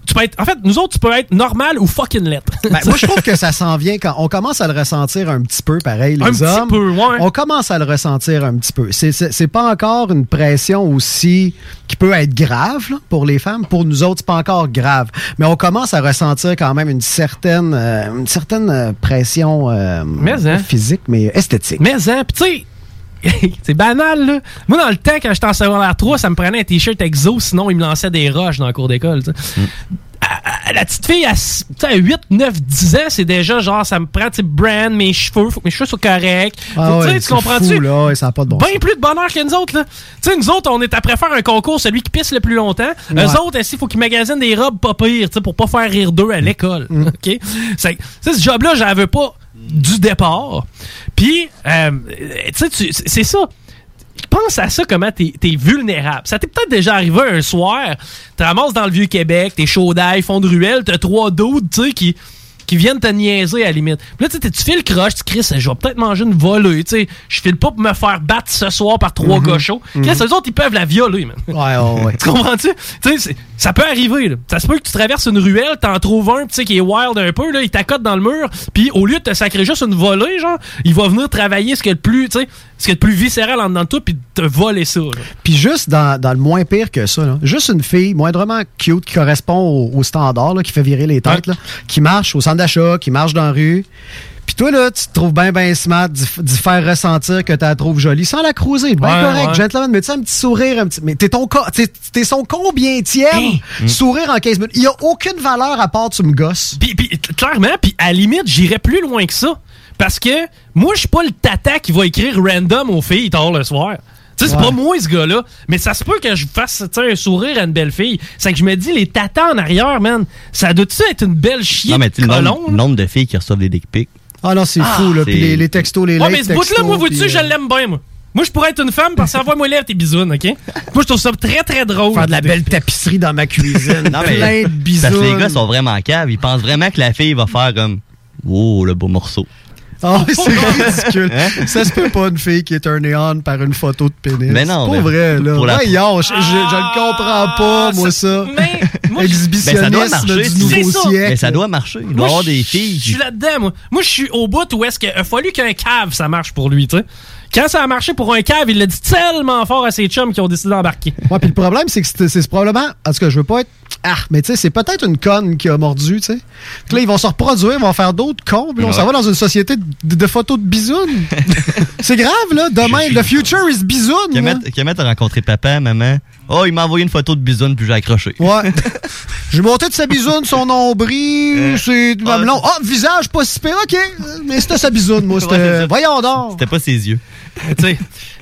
Tu peux être, en fait, nous autres, tu peux être normal ou fucking lettre. Ben, moi, je trouve que ça s'en vient quand on commence à le ressentir un petit peu, pareil, les Un petit hommes. peu, ouais. On commence à le ressentir un petit peu. C'est- pas encore une pression aussi qui peut être grave là, pour les femmes. Pour nous autres, c'est pas encore grave. Mais on commence à ressentir quand même une certaine, euh, une certaine euh, pression euh, Mais, hein. physique, mais esthétique. Mais, hein, tu sais, c'est banal, là. Moi, dans le temps, quand j'étais en secondaire 3, ça me prenait un t-shirt exo, sinon, il me lançait des roches dans la cour d'école, à- La petite fille, à, s- tu sais, à 8, 9, 10 ans, c'est déjà genre, ça me prend, tu brand, mes cheveux, faut que mes cheveux soient corrects. Ah tu ouais, comprends-tu? ouais, ça n'a pas de bon Bien plus de bonheur que nous autres, là. Tu sais, nous autres, on est après faire un concours, celui qui pisse le plus longtemps. Ouais. Eux autres, il faut qu'ils magasinent des robes pas pires, tu sais, pour pas faire rire d'eux à l'école. Mm. OK? C'est- ce job-là, j'en veux pas du départ. Puis, euh, tu sais, c'est ça. Pense à ça, comment t'es es vulnérable. Ça t'est peut-être déjà arrivé un soir, tu ramasses dans le Vieux-Québec, t'es chaud d'ail, fond de ruelle, t'as trois dudes, tu sais, qui, qui viennent te niaiser à la limite. Puis là, tu sais, tu files croche, tu cries, je vais peut-être manger une volée, tu sais. Je file pas pour me faire battre ce soir par trois gars chauds. Mhm. Chris, eux autres, ils peuvent la violer, man. Ouais, ouais, ouais. Tu comprends-tu? Tu sais, ça peut arriver. Là. Ça se peut que tu traverses une ruelle, t'en trouves un, tu sais, qui est wild un peu, là, il t'accote dans le mur, puis au lieu de te sacrer juste une volée, genre, il va venir travailler ce qui est le plus, tu sais, ce qui est le plus viscéral en dedans de toi, puis te voler ça. Puis juste dans, dans le moins pire que ça, là, juste une fille moindrement cute qui correspond au, au standard, là, qui fait virer les têtes, là, qui marche au centre d'achat, qui marche dans la rue. Puis toi, là, tu te trouves bien, bien smart d'y faire ressentir que tu la trouves jolie sans la cruiser. Bien Ouais, correct, ouais. gentleman, mais tu sais, un petit sourire, un petit. Mais t'es ton t'es- son combien tième sourire en 15 minutes. Il y a aucune valeur à part tu me gosses. Puis, clairement, puis à la limite, j'irais plus loin que ça. Parce que moi, je suis pas le tata qui va écrire random aux filles tard le soir. Tu sais, c'est Ouais. pas moi, ce gars-là. Mais ça se peut que je fasse tu sais, un sourire à une belle fille. C'est que je me dis, les tatas en arrière, man, ça doit-tu être une belle chienne Non, mais tu le nombre, nombre de filles qui reçoivent des dick pics. Ah non, c'est fou, là. Puis les, les textos, les Ouais, mais ce bout-là, moi, vois-tu, puis, je euh, l'aime bien, moi. Moi, je pourrais être une femme parce que envoie moi lèvres tes bisounes, OK? Moi, je trouve ça très, très drôle. Faire de la belle tapisserie dans ma cuisine. Non, mais plein de bisous. Parce que les gars sont vraiment caves. Ils pensent vraiment que la fille va faire comme Oh, le beau morceau. Ah, oui, c'est ridicule. Hein? Ça se peut pas une fille qui est turnée on par une photo de pénis. Mais non, C'est mais pas vrai, là. pour la- Voyons, je, je- je ne comprends pas, moi, ça. Exhibitionnisme Ben, ça doit marcher. du nouveau C'est ça. siècle. Mais ça doit marcher. Il doit y Moi, avoir je- des filles Je suis là-dedans, moi. Moi, je suis au bout où est-ce qu'il a fallu qu'un cave, ça marche pour lui, tu sais. Quand ça a marché pour un cave, il l'a dit tellement fort à ses chums qui ont décidé d'embarquer. Ouais, puis le problème, c'est que c'est probablement. En tout cas, je veux pas être. Ah, mais tu sais, c'est peut-être une conne qui a mordu, tu sais. Puis là, ils vont se reproduire, ils vont faire d'autres cons, puis là, on s'en va dans une société de, de photos de bisounes. c'est grave, là. Demain, the future is bisounes. là. Kemet, Kemet a rencontré papa, maman. Oh, il m'a envoyé une photo de bisoune, puis j'ai accroché. Ouais. J'ai monté de sa bisoune, son nombril, c'est du mamelon. Ah, visage pas si pire, ok. Mais c'était sa bisoune, moi. C'était. Voyons donc. C'était pas ses yeux. tu sais,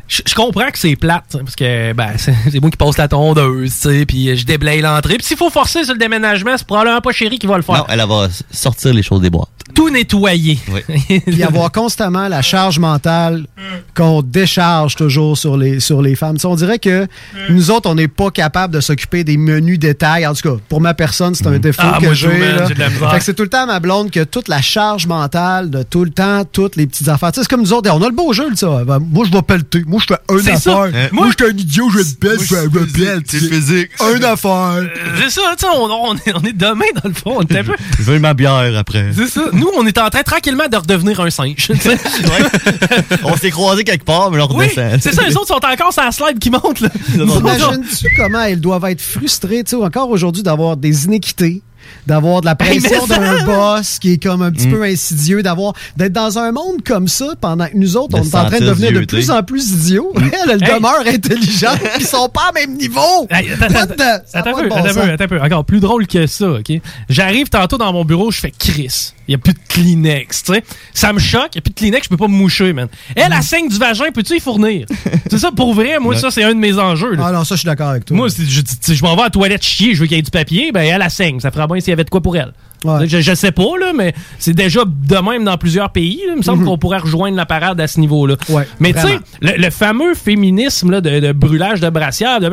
je je comprends que c'est plate, hein, parce que ben, c'est moi qui passe la tondeuse, tu sais, puis je déblaye l'entrée. Puis s'il faut forcer sur le déménagement, c'est probablement pas chérie qui va le faire. Non, elle va sortir les choses des boîtes. Tout nettoyer. Puis avoir constamment la charge mentale qu'on décharge toujours sur les, sur les femmes. On dirait que nous autres, on n'est pas capable de s'occuper des menus détails. En tout cas, pour ma personne, c'est un défaut Ah, que j'ai. Fait que c'est tout le temps à ma blonde que toute la charge mentale de tout le temps, toutes les petites affaires. C'est comme nous autres, on a le beau jeu, ça. Ben, moi, je vais pelleter. Moi, je fais ça. affaire. Euh, moi, je suis un idiot, je vais te pelle, je un pelle. C'est physique. Un affaire. C'est ça, tu sais, on, on est, on est demain dans le fond, on est un peu. Je veux ma bière après. C'est ça. Nous, on est en train tranquillement de redevenir un singe. On s'est croisés quelque part, mais on Oui, redescend. c'est ça, les autres sont encore sur la slide qui monte. Là. Imagines-tu comment elles doivent être frustrées, tu sais, encore aujourd'hui, d'avoir des inéquités, d'avoir de la pression d'un boss qui est comme un petit Mm. peu insidieux, d'avoir d'être dans un monde comme ça pendant que nous autres, De on est en train de devenir de plus en plus idiots. Elle, elle Hey. demeure intelligente, ils sont pas au même niveau. Hey, attends, un peu, bon attends un sens. peu, attends un peu. Encore plus drôle que ça, OK? J'arrive tantôt dans mon bureau, je fais Chris. Il n'y a plus de Kleenex, tu sais. Ça me choque, il n'y a plus de Kleenex, je peux pas me moucher, man. Elle, la saigne du vagin, peux-tu y fournir? c'est ça, pour vrai, moi, ça, c'est un de mes enjeux. là. Ah non, ça, je suis d'accord avec toi. Moi, je, sais, je m'en vais à la toilette chier, je veux qu'il y ait du papier, ben elle, la saigne. Ça fera s'il y avait de quoi pour elle. Je, je sais pas, là, mais c'est déjà de même dans plusieurs pays. là. Il me semble qu'on pourrait rejoindre la parade à ce niveau-là. mais tu sais, le, le fameux féminisme là, de, de brûlage de brassière, de-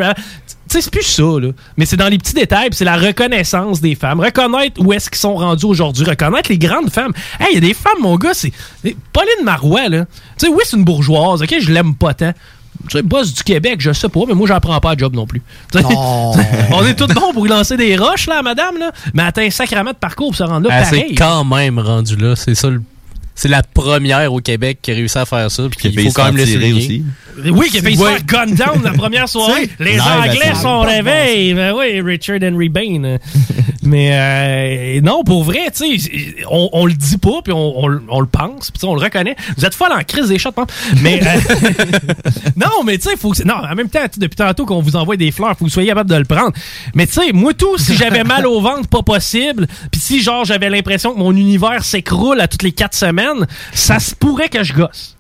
c'est plus ça, là. Mais c'est dans les petits détails, c'est la reconnaissance des femmes. Reconnaître où est-ce qu'ils sont rendus aujourd'hui. Reconnaître les grandes femmes. Hey, il y a des femmes, mon gars, c'est. Pauline Marois, là. Tu sais, oui, c'est une bourgeoise, OK, je l'aime pas tant. Tu sais, boss du Québec, je sais pas, mais moi, j'en prends pas à job non plus. On est tous bons pour y lancer des roches, là, madame, là. Mais attends, un sacrament de parcours pour se rendre là, Ah, pareil. c'est quand même rendu là. C'est ça C'est la première au Québec qui a réussi à faire ça. Puis Qui a failli il faut quand même le souligner. aussi. Oui, qui a failli se faire gun down la première soirée. Les Anglais sont réveillés. Ben oui, Richard Henry Bain. Mais euh, non, pour vrai, tu sais, on, on le dit pas, puis on, on le- on le pense, puis tu sais, on le reconnaît. Vous êtes folle en crise des shots, hein? Mais euh, non, mais tu sais, faut que non, en même temps, depuis tantôt qu'on vous envoie des fleurs, faut que vous soyez capable de le prendre. Mais tu sais, moi tout, si j'avais mal au ventre, pas possible. Puis si genre j'avais l'impression que mon univers s'écroule à toutes les quatre semaines, ça se pourrait que je gosse.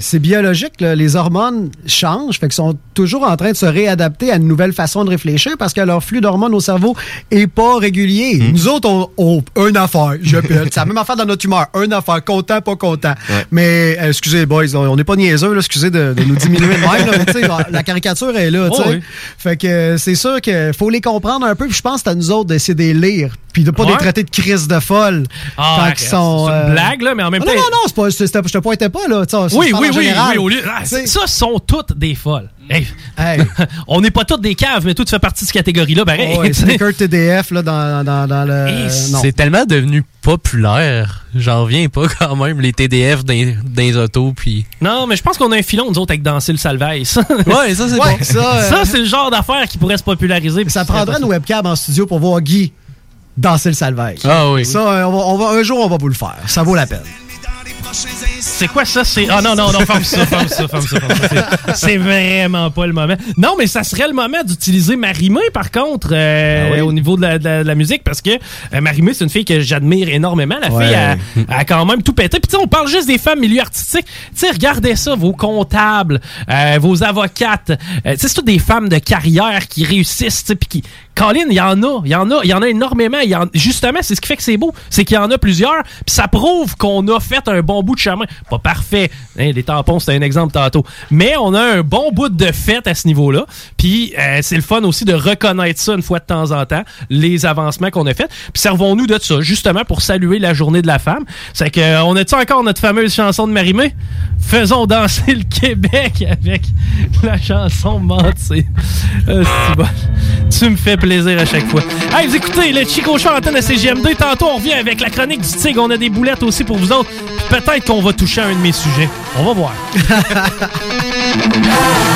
C'est biologique, là. les hormones changent, fait qu'ils sont toujours en train de se réadapter à une nouvelle façon de réfléchir parce que leur flux d'hormones au cerveau est pas régulier. Hmm. Nous autres, on, on une affaire, je pèle. C'est la même affaire dans notre humeur, une affaire, content, pas content. Mais euh, excusez boys, on n'est pas niaiseux, là, excusez de, de nous diminuer de même, là, la caricature est là, tu Oh oui. Fait que euh, c'est sûr qu'il faut les comprendre un peu, puis je pense que c'est à nous autres d'essayer de les lire, puis de pas Ouais. les traiter de crise de folle Ah, sont. c'est une euh, blague, là, mais en même non, temps- Non, non, c'est pas, c'est- c'est- je te pointais pas, là. sais, Oui, oui, oui, oui, au lieu- ah, ça sont toutes des folles. Hey. on n'est pas toutes des caves, mais tout fait partie de cette catégorie-là, pareil. Oh, ouais, Sneaker TDF là, dans, dans, dans le. c'est tellement devenu populaire. J'en reviens pas quand même, les TDF dans, dans les autos. Puis... Non, mais je pense qu'on a un filon, nous autres, avec danser le salvaille. Ça. Ouais, ça, c'est bon. Ça, Ça, euh, c'est le genre d'affaire qui pourrait se populariser. Ça prendrait une webcam en studio pour voir Guy danser le salvaille. Ah oui. Ça, euh, on va, on va- un jour, on va vous le faire. Ça vaut la peine. C'est quoi ça? C'est... Ah non, non, non, ferme ça, ferme ça, ferme ça, ferme ça. C'est- vraiment pas le moment. Non, mais ça serait le moment d'utiliser Marimé, par contre, euh, Ah oui? au niveau de la, de la- de la musique, parce que euh, Marimé, c'est une fille que j'admire énormément. La Ouais. fille a, a quand même tout pété. Puis tu sais, on parle juste des femmes milieu artistique. Tu sais, regardez ça, vos comptables, euh, vos avocates. Euh, tu sais, c'est toutes des femmes de carrière qui réussissent, puis qui... Colin, il y en a, il y en a, il y en a énormément. Y en- Justement, c'est ce qui fait que c'est beau, c'est qu'il y en a plusieurs, puis ça prouve qu'on a fait un bon bout de chemin. Pas parfait, hein, les tampons, c'était un exemple tantôt, mais on a un bon bout de fête à ce niveau-là. Puis euh, c'est le fun aussi de reconnaître ça une fois de temps en temps, les avancements qu'on a faits. Puis servons-nous de ça, justement pour saluer la journée de la femme. C'est que euh, on a-tu encore notre fameuse chanson de Marimé? Faisons danser le Québec avec la chanson Mentir. Euh, bon. Tu me fais plaisir à chaque fois. Hey, vous écoutez le Chico Show antenne de CGM2. Tantôt, on revient avec la chronique du Tigre. On a des boulettes aussi pour vous autres. Peut-être qu'on va toucher à un de mes sujets. On va voir.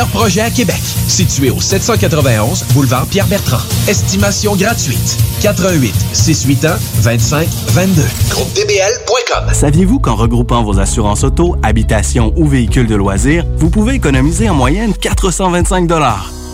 projets à Québec. Situé au 791 boulevard Pierre-Bertrand. Estimation gratuite. 88 681 25 22. GroupeDBL.com. Saviez-vous qu'en regroupant vos assurances auto, habitation ou véhicules de loisirs, vous pouvez économiser en moyenne 425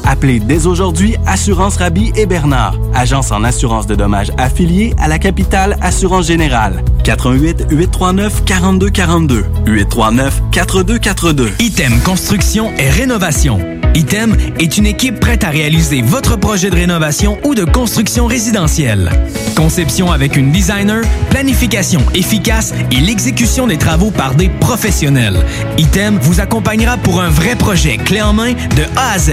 Appelez dès aujourd'hui Assurance Rabi et Bernard, agence en assurance de dommages affiliée à la capitale Assurance Générale. 88 839 4242 839 4242. Item Construction et Rénovation. Item est une équipe prête à réaliser votre projet de rénovation ou de construction résidentielle. Conception avec une designer, planification efficace et l'exécution des travaux par des professionnels. Item vous accompagnera pour un vrai projet clé en main de A à Z.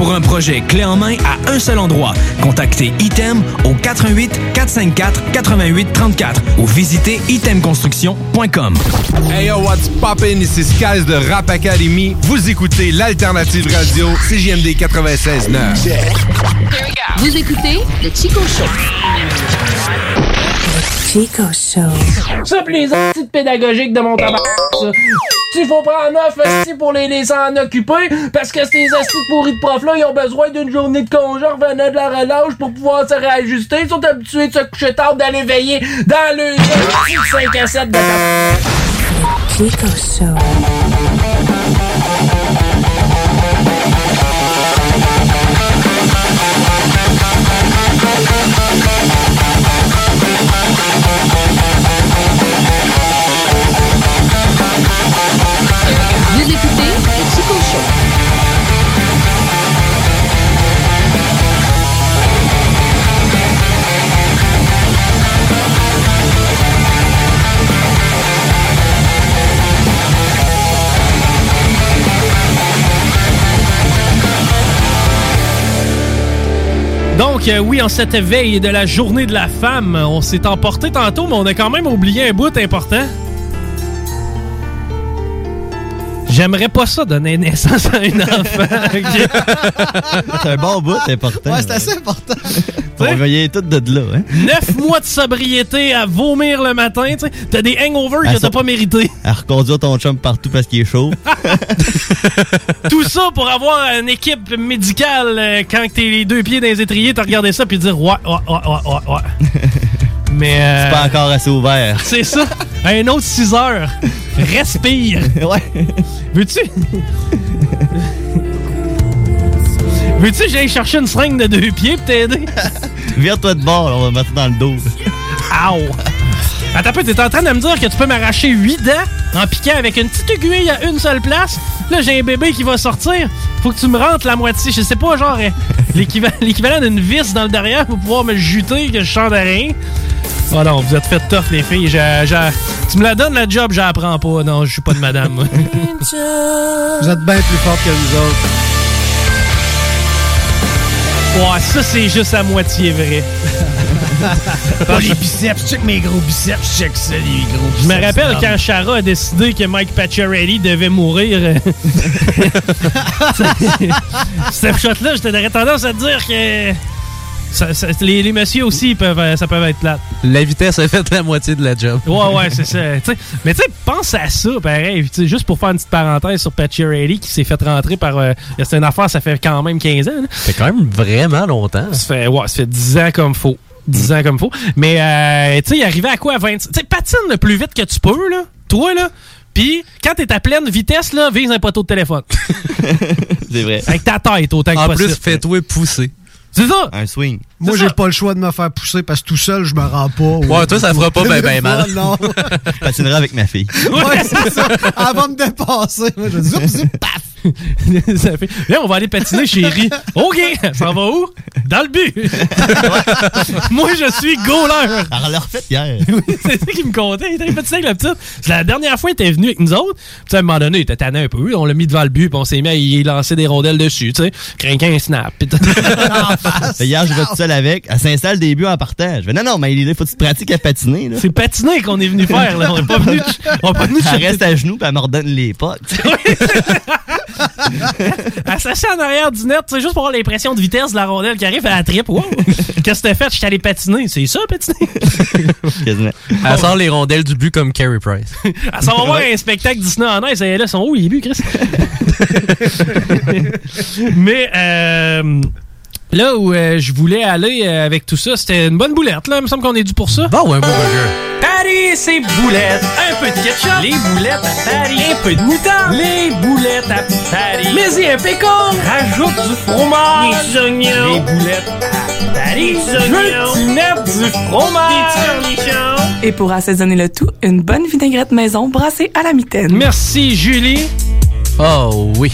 Pour un projet clé en main à un seul endroit, contactez Item au 88 454 88 34 ou visitez itemconstruction.com. Hey yo, what's poppin'? Ici Skies de Rap Academy. Vous écoutez l'Alternative Radio, CJMD 96.9. Vous écoutez le Chico Show. Chico Show. Ça, les petites pédagogiques de mon tabac, ça. Il faut prendre neuf esti pour les laisser en occuper parce que ces estis pourris de profs-là, ils ont besoin d'une journée de congé revenant de la relâche pour pouvoir se réajuster. Ils sont habitués de se coucher tard, d'aller veiller dans le 5 à 7 de Donc, euh, oui, en cette veille de la journée de la femme, on s'est emporté tantôt, mais on a quand même oublié un bout important. J'aimerais pas ça donner naissance à un enfant. C'est un bon bout, c'est important. Ouais, c'est assez important. On voyait tout de là, hein? Neuf mois de sobriété à vomir le matin. T'as des hangovers Ah, que ça- t'as pas mérité. À reconduire ton chum partout parce qu'il est chaud. Tout ça pour avoir une équipe médicale euh, quand t'es les deux pieds dans les étriers, t'as regardé ça puis dire ouais, ouais, ouais, ouais, ouais. Mais. euh, C'est pas encore assez ouvert. C'est ça. Un autre 6 heures. Respire. Ouais. Veux-tu? Veux-tu que j'aille chercher une seringue de deux pieds pour t'aider? Vire-toi de bord, on va mettre dans le dos. Ow! Attends t'es en train de me dire que tu peux m'arracher 8 dents en piquant avec une petite aiguille à une seule place? Là, j'ai un bébé qui va sortir. Faut que tu me rentres la moitié. Je sais pas, genre, euh, l'équivalent l'équivalent d'une vis dans le derrière pour pouvoir me juter que je chante à rien. Oh non, vous êtes fait tough, les filles. Tu me la donnes, la job, j'apprends pas. Non, je suis pas de madame. moi. Vous êtes bien plus forte que nous autres. ouais, ça, c'est juste à moitié vrai. Oh, les biceps, check mes gros biceps, check ça, les gros biceps. Je me rappelle Ah. quand Shara a décidé que Mike Pacioretty devait mourir. Cette shot-là, j'aurais tendance à te dire que ça- ça- les, les messieurs aussi, peuvent, euh, ça peut être plate. La vitesse a fait la moitié de la job. Ouais, ouais, c'est ça. Mais tu sais, pense à ça, pareil. Juste pour faire une petite parenthèse sur Pacioretty qui s'est fait rentrer par... euh, c'est une affaire, ça fait quand même 15 ans. là. C'est quand même vraiment longtemps. Ça fait, ouais, ça fait 10 ans comme faut. 10 ans comme faut. Mais, euh, tu sais, il arrivait à quoi? à 20... Tu sais, patine le plus vite que tu peux, là. Toi, là. Puis, quand t'es à pleine vitesse, là, vise un poteau de téléphone. C'est vrai. Avec ta tête autant que En possible. plus, fais-toi pousser. C'est ça. Un swing. Moi, j'ai pas le choix de me faire pousser parce que tout seul, je me rends pas. Ouais, toi, ça fera pas ben, ben mal. Non. Je patinerai avec ma fille. Ouais, c'est ça. Elle va me dépasser. Moi, je zoup, paf. ça fait. On va aller patiner, chérie. OK, ça va où? Dans le but. Moi, je suis goaler. Elle l'a refait hier. c'est ça qui me comptait. Il était patiné avec la petite. C'est la dernière fois, il était venu avec nous autres. Puis, à un moment donné, il était tanné un peu. On l'a mis devant le but, puis on s'est mis à y lancer des rondelles dessus, tu sais. Crinquin un snap. Fait Hier, je vais tout seul avec. Elle s'installe des buts en partage. Je non, non, mais il faut que tu te pratiques à patiner. là. C'est patiner qu'on est venu faire, là. On n'est pas venu. On n'est pas venu Elle reste à genoux, puis elle me redonne les pas. Elle s'assied en arrière du net, tu sais, juste pour avoir l'impression de vitesse de la rondelle qui arrive à la trip. Wow! Qu'est-ce que t'as fait? Je suis allé patiner. C'est ça, patiner? Quasiment. Elle sort les rondelles du but comme Carey Price. Elle s'en va voir un spectacle Disney en ice. Elle est là, sont où les buts, Chris? Mais, euh, là où euh, je voulais aller euh, avec tout ça, c'était une bonne boulette, là. Il me semble qu'on est dû pour ça. Bon, ouais, un beau burger. Paris, c'est boulettes. Un peu de ketchup. Les boulettes à Paris. Un peu de moutarde. Les boulettes à Paris. Mais y un pécan. Rajoute du fromage. Des oignons. Les boulettes à Paris. Des oignons. Tu mets du fromage. Des cornichons. Et pour assaisonner le tout, une bonne vinaigrette maison brassée à la mitaine. Merci, Julie. Oh oui.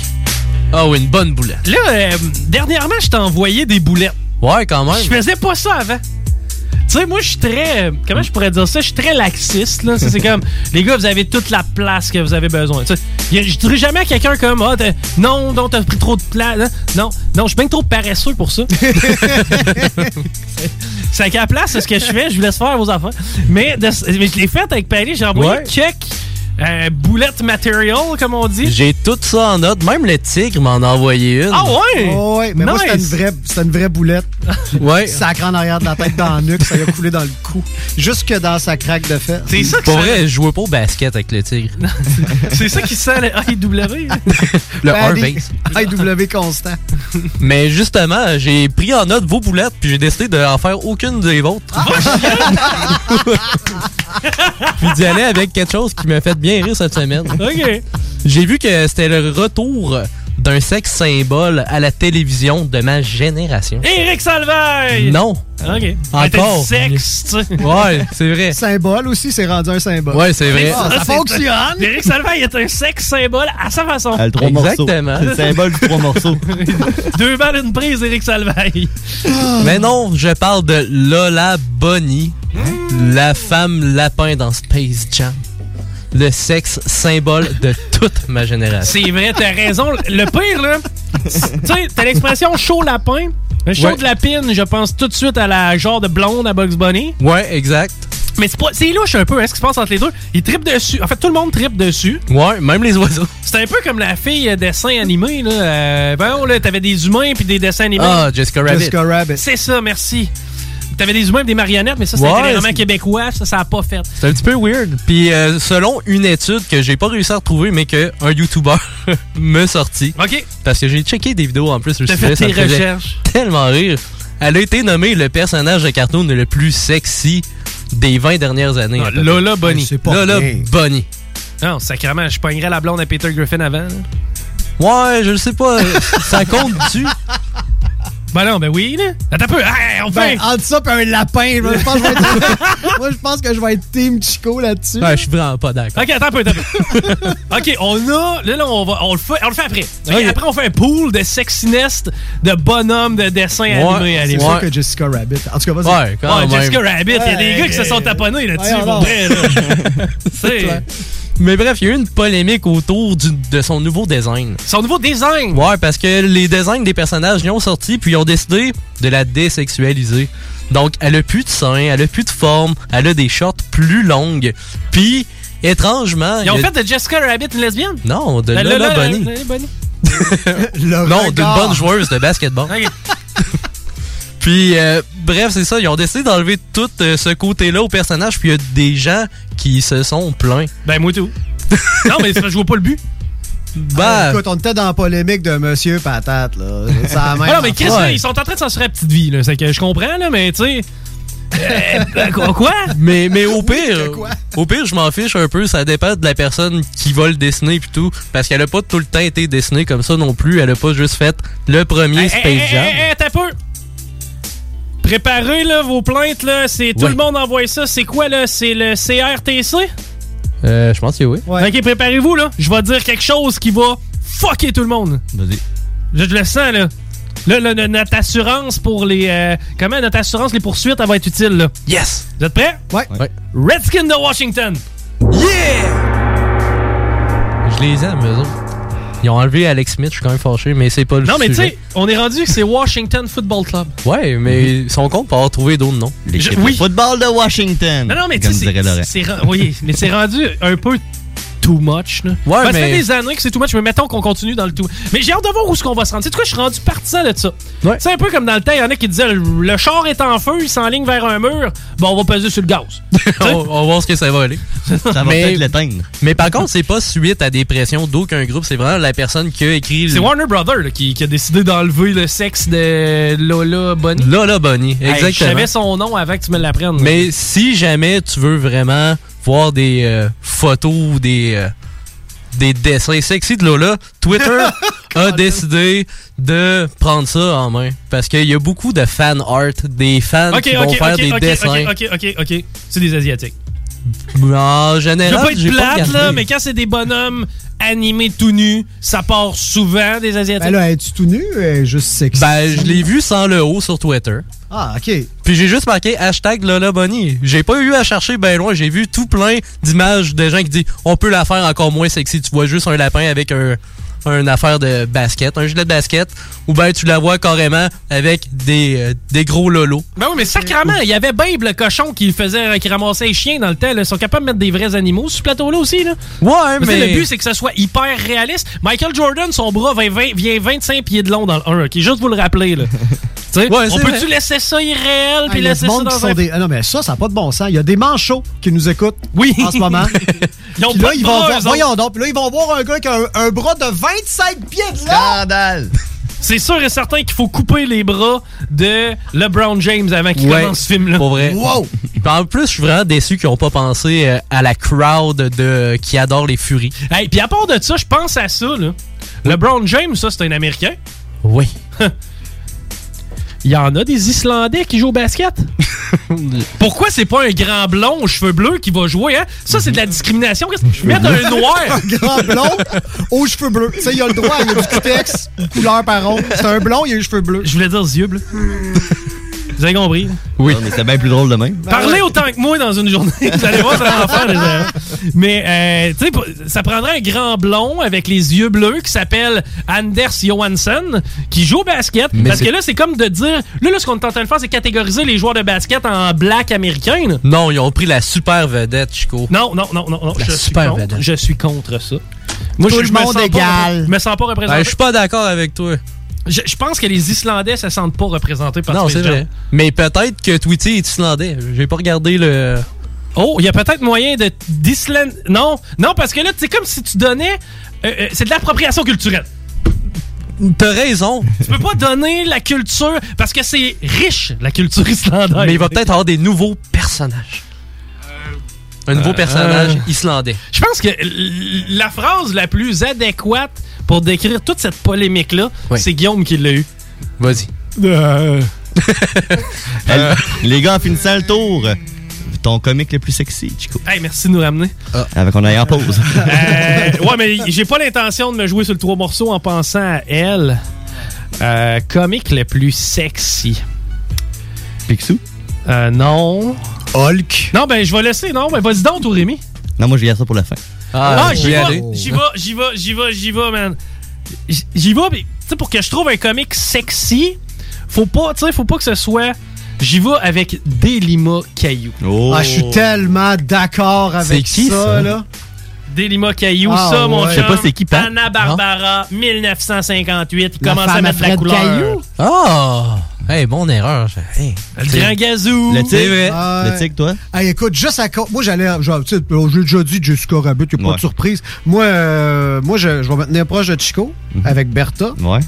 Oh, une bonne boulette. Là, euh, dernièrement, je t'ai envoyé des boulettes. Ouais, quand même. Je faisais pas ça avant. Tu sais, moi, je suis très. euh, Comment je pourrais dire ça? Je suis très laxiste, là. C'est comme. Les gars, vous avez toute la place que vous avez besoin. Je dirais jamais à quelqu'un comme. Ah, t'as- non, non, t'as pris trop de place. hein? Non, non, je suis bien trop paresseux pour ça. c'est qu'à la place, c'est ce que je fais? Je vous laisse faire vos affaires. Mais, de- mais je l'ai fait avec Paris. J'ai envoyé Ouais. check. Euh, boulette material, comme on dit. J'ai tout ça en note. Même le tigre m'en a envoyé une. Ah ouais? Oh, ouais, mais moi, c'était une Nice. vraie, c'était une vraie boulette. Ouais. Sacré en arrière de la tête dans le nuque, ça lui a coulé dans le cou. Jusque dans sa craque de fête. C'est ça que Pour ça- vrai, je jouais pas au basket avec le tigre. C'est ça qui sent le AEW. Le Paris, Harvey. IW constant. Mais justement, j'ai pris en note vos boulettes, puis j'ai décidé d'en faire aucune des vôtres. puis d'y aller avec quelque chose qui m'a fait bien rire cette semaine. OK. J'ai vu que c'était le retour d'un sexe symbole à la télévision de ma génération. Éric Salvaille! Non. OK. Encore. Sexe, tu sais. Ouais, c'est vrai. Symbole aussi, c'est rendu un symbole. Ouais, c'est vrai. Ah, ça fonctionne! Éric Salvaille est un sexe symbole à sa façon. Le trois Exactement. morceaux. C'est le symbole du trois morceaux. Deux balles, une prise, Éric Salvaille. Mais non, je parle de Lola Bunny, la femme lapin dans Space Jam. Le sexe symbole de toute ma génération. C'est vrai, t'as raison. Le pire, là, tu sais, t'as l'expression chaud lapin. Le chaud Ouais. de lapine, je pense tout de suite à la genre de blonde à Bugs Bunny. Ouais, exact. Mais c'est pas, c'est louche un peu, hein, ce qui se passe entre les deux. Ils trippent dessus. En fait, tout le monde trippe dessus. Ouais, même les oiseaux. C'est un peu comme la fille euh, dessin animé, là. Euh, ben, là, t'avais des humains puis des dessins animés. Ah, Jessica Rabbit. Jessica Rabbit. C'est ça, merci. T'avais des humains et des marionnettes, mais ça, c'était Ouais, c'est- québécois. Ça, ça a pas fait. C'est un petit peu weird. Puis euh, selon une étude que j'ai pas réussi à retrouver, mais que un YouTuber me sorti. OK. Parce que j'ai checké des vidéos en plus sur le fait tes recherches. Tellement rire. Elle a été nommée le personnage de cartoon le plus sexy des 20 dernières années. Ah, Lola. Bunny. Pas Lola rien. Bunny. Non, sacrément, je pognerais la blonde à Peter Griffin avant. là. Ouais, je le sais pas. ça compte-tu? Ben non, ben oui, là. Attends un peu. Hey, on fait. Ben, entre ça et un lapin, je pense que je vais être- moi, je pense que je vais être Team Chico là-dessus. Ouais, je suis vraiment pas d'accord. Ok, attends un peu, attends un peu. ok, on a. Là, là, on, va, on, le fait, on le fait après. Ok, Ok. Après, on fait un pool de sexiness de bonhommes de dessins animés à C'est sûr que Jessica Rabbit. En tout cas, vas-y. Ouais, quand Ouais, même. Jessica Rabbit, il y a des Ouais, gars qui se sont taponnés là-dessus, Ouais, pour vrai. Là. C'est Mais bref, il y a eu une polémique autour du- de son nouveau design. son nouveau design? Ouais, parce que les designs des personnages y ont sorti, puis ils ont décidé de la désexualiser. Donc, elle a plus de seins, elle a plus de forme, elle a des shorts plus longues. Puis, étrangement... Ils ont a- fait de Jessica Rabbit une lesbienne? Non, de La- Lola, la- la- Bunny. la- la Bunny. Le Non, d'une bonne joueuse de basketball. Puis, euh, bref, c'est ça. Ils ont décidé d'enlever tout euh, ce côté-là au personnage. Puis, il y a des gens qui se sont plaints. Ben, moi tout. non, mais je vois pas le but. Bah, Écoute, on était dans la polémique de Monsieur Patate, là. C'est la même Ah non, mais Chris, affaire. là, ils sont en train de censurer la petite vie, là. C'est que je comprends, là, mais tu sais. Euh, quoi? quoi? Mais, mais au pire, au pire, je m'en fiche un peu. Ça dépend de la personne qui va le dessiner puis tout. Parce qu'elle a pas tout le temps été dessinée comme ça non plus. Elle a pas juste fait le premier Hey, Space hey, Jam. hey, hey, peu. Préparez là, vos plaintes, là. C'est tout Ouais. le monde envoie ça. C'est quoi là? C'est le CRTC? Euh, je pense que oui. Ok, préparez-vous là. Je vais dire quelque chose qui va fucker tout le monde. Vas-y. Je, je le sens là. Là, là, no- notre assurance pour les. euh, comment? Notre assurance, les poursuites, elle va être utile là. Yes! Vous êtes prêts? Ouais. Redskin de Washington. Je les aime, eux autres. Ils ont enlevé Alex Smith, je suis quand même fâché, mais c'est pas le Non, mais tu sais, on est rendu que c'est Washington Football Club. Ouais, mais son compte peut avoir trouvé d'autres noms. L'équipe de football de Washington. Non, non, mais tu sais, oui, c'est rendu un peu too much. Là. Ouais, Ben, Ça fait des années que c'est too much, mais mettons qu'on continue dans le tout. Mais j'ai hâte de voir où est-ce qu'on va se rendre. Tu sais quoi, je suis rendu partisan de ça. C'est un peu comme dans le temps, il y en a qui disaient le, le char est en feu, il s'enligne vers un mur, bon, on va peser sur le gaz. on, on va voir ce que ça va aller. Ça va peut-être l'éteindre. Mais par contre, c'est pas suite à des pressions d'aucun groupe, c'est vraiment la personne qui a écrit. C'est Warner Brother là, qui, qui a décidé d'enlever le sexe de Lola Bunny. Lola Bunny, Hey, exactement. je savais son nom avant que tu me l'apprennes. Mais si jamais tu veux vraiment voir des euh, photos ou des, euh, des dessins sexy de Lola, Twitter a décidé de prendre ça en main. Parce qu'il y a beaucoup de fan art, des fans qui vont faire des dessins. ok, ok, ok, ok. C'est des Asiatiques. En Je veux général, pas être plate, là, mais quand c'est des bonhommes animés tout nus, ça part souvent des Asiatiques. Ben là, es-tu tout nu? euh, juste sexy? Ben, je l'ai vu sans le haut sur Twitter. Ah, OK. Puis j'ai juste marqué hashtag Lola Bunny. J'ai pas eu à chercher ben loin. J'ai vu tout plein d'images de gens qui disent on peut la faire encore moins sexy. Tu vois juste un lapin avec un, un affaire de basket, un gilet de basket, ou ben tu la vois carrément avec des, euh, des gros lolos. Ben oui, mais sacrément, il y avait Babe le cochon qui faisait qui ramassait les chiens dans le temps. là. Ils sont capables de mettre des vrais animaux sur ce plateau-là aussi. Là. Ouais, mais- Le but, c'est que ce soit hyper réaliste. Michael Jordan, son bras vient, 20 vient 25 pieds de long dans le 1. OK, juste vous le rappeler. Là. Tu sais, Ouais, on peut-tu laisser ça irréel Ah, puis laisser ça dans sont un... des... Ah non, mais ça, ça n'a pas de bon sens. Il y a des manchots qui nous écoutent en ce moment. Ils ont Puis pas là, de ils bras, vont voir, voyons donc, puis là, ils vont voir un gars qui a un, un bras de 25 pieds de long. Scandale! C'est sûr et certain qu'il faut couper les bras de LeBron James avant qu'il Ouais, commence ce film-là. Pour vrai. Puis En plus, je suis vraiment déçu qu'ils n'ont pas pensé euh, à la crowd de, qui adore les furies. Hey, puis à part de ça, je pense à ça. Là. LeBron James, ça, c'est un Américain. Oui. Il y en a des Islandais qui jouent au basket. Pourquoi c'est pas un grand blond aux cheveux bleus qui va jouer, hein? Ça, c'est de la discrimination. Qu'est-ce que- Mettre un noir. un grand blond aux cheveux bleus. Tu sais, il a le droit, il a du cutex, une couleur par onde. C'est un blond, il a les cheveux bleus. Je voulais dire yeux bleus. Vous avez compris? Oui. mais c'est bien plus drôle de même. Parlez autant que moi dans une journée. Vous allez voir, ça va en faire des erreurs. Mais, euh, tu sais, ça prendrait un grand blond avec les yeux bleus qui s'appelle Anders Johansson, qui joue au basket. Mais parce que là, c'est comme de dire. Là, là ce qu'on est en train de faire, c'est catégoriser les joueurs de basket en black américain. là. Non, ils ont pris la super vedette, Chico. Non, non, non, non, non. La Je suis, super contre, vedette. je suis contre ça. Tout je, le je me monde sens égal. Pas, je me sens pas représenté. Ben, je suis pas d'accord avec toi. Je, je pense que les Islandais se sentent pas représentés par Non, c'est vrai. Mais peut-être que Tweety est islandais. J'ai pas regardé le. Oh, il y a peut-être moyen de d'Islande. Non, non, parce que là, c'est comme si tu donnais. euh, euh, c'est de l'appropriation culturelle. T'as raison. Tu peux pas donner la culture parce que c'est riche la culture islandaise. Mais il va peut-être avoir des nouveaux personnages. Un nouveau Euh, personnage euh. islandais. Je pense que la phrase la plus adéquate pour décrire toute cette polémique-là, Oui. c'est Guillaume qui l'a eu. Vas-y. Elle- Les gars, en finissant le tour, ton comique le plus sexy, Chico. Hey, merci de nous ramener. Avec on aille en pause. Euh, ouais, mais j'ai pas l'intention de me jouer sur le trois morceaux en pensant à elle. Euh, comique le plus sexy. Picsou? Euh, non. Hulk. Non, ben, je vais laisser. Non, ben, vas-y donc, toi, Rémi. Non, moi, je garde ça pour la fin. Ah, je j'y vais vais, j'y vais, j'y vais, j'y vais, j'y vais, man. J'y vais, mais tu sais, pour que je trouve un comique sexy, faut pas, tu sais, faut pas que ce soit. J'y vais avec Delima Caillou. Ah, je suis tellement d'accord avec C'est qui, ça, ça? là. Delima Caillou, Ah, ça, mon ouais. chum. Je sais pas c'est qui, Pat. Anna Barbara, 1958. Il La commence à mettre la couleur? Caillou? Ah! Hey, bonne erreur. Hey. Le grand gazou. Le tigre, vrai. le tigre, toi? Hey, écoute, juste à cause. Moi, j'allais. sais, J'ai déjà dit Jessica Rabbit, il n'y a pas Ouais. de surprise. Moi, euh, moi je, je vais me tenir proche de Chico avec Bertha. Ouais.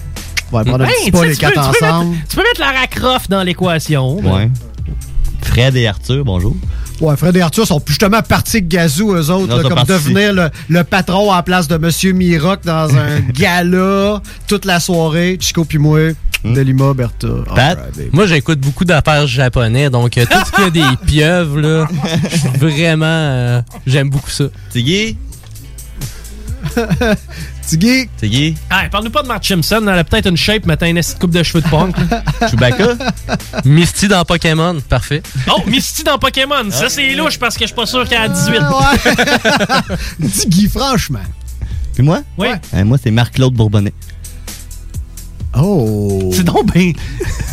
On va prendre un Hey, petit tu pas les quatre tu peux ensemble. mettre- Tu peux mettre Lara Croft dans l'équation. Ouais. Fred et Arthur, bonjour. Ouais, Fred et Arthur sont justement partis avec Gazou, eux autres, là, comme devenir le, le patron en place de Monsieur Miroc dans un gala toute la soirée. Chico puis moi, Hmm. Delima, Bertha. Baby. Moi, j'écoute beaucoup d'affaires japonais, donc euh, tout ce qui a des pieuvres, là, je suis vraiment. euh, J'aime beaucoup ça. Tiggy? Tiggy? Tiggy? Ah, parle-nous pas de Mark Simpson. Elle a peut-être une shape, mais t'as une petite coupe de cheveux de punk. là. Chewbacca? Misty dans Pokémon, parfait. Oh, Misty dans Pokémon. Ça, c'est louche parce que je suis pas sûr qu'elle a 18. Tiggy, franchement. Puis moi? Oui. Euh, moi, c'est Marc-Claude Bourbonnais. Oh! C'est donc ben...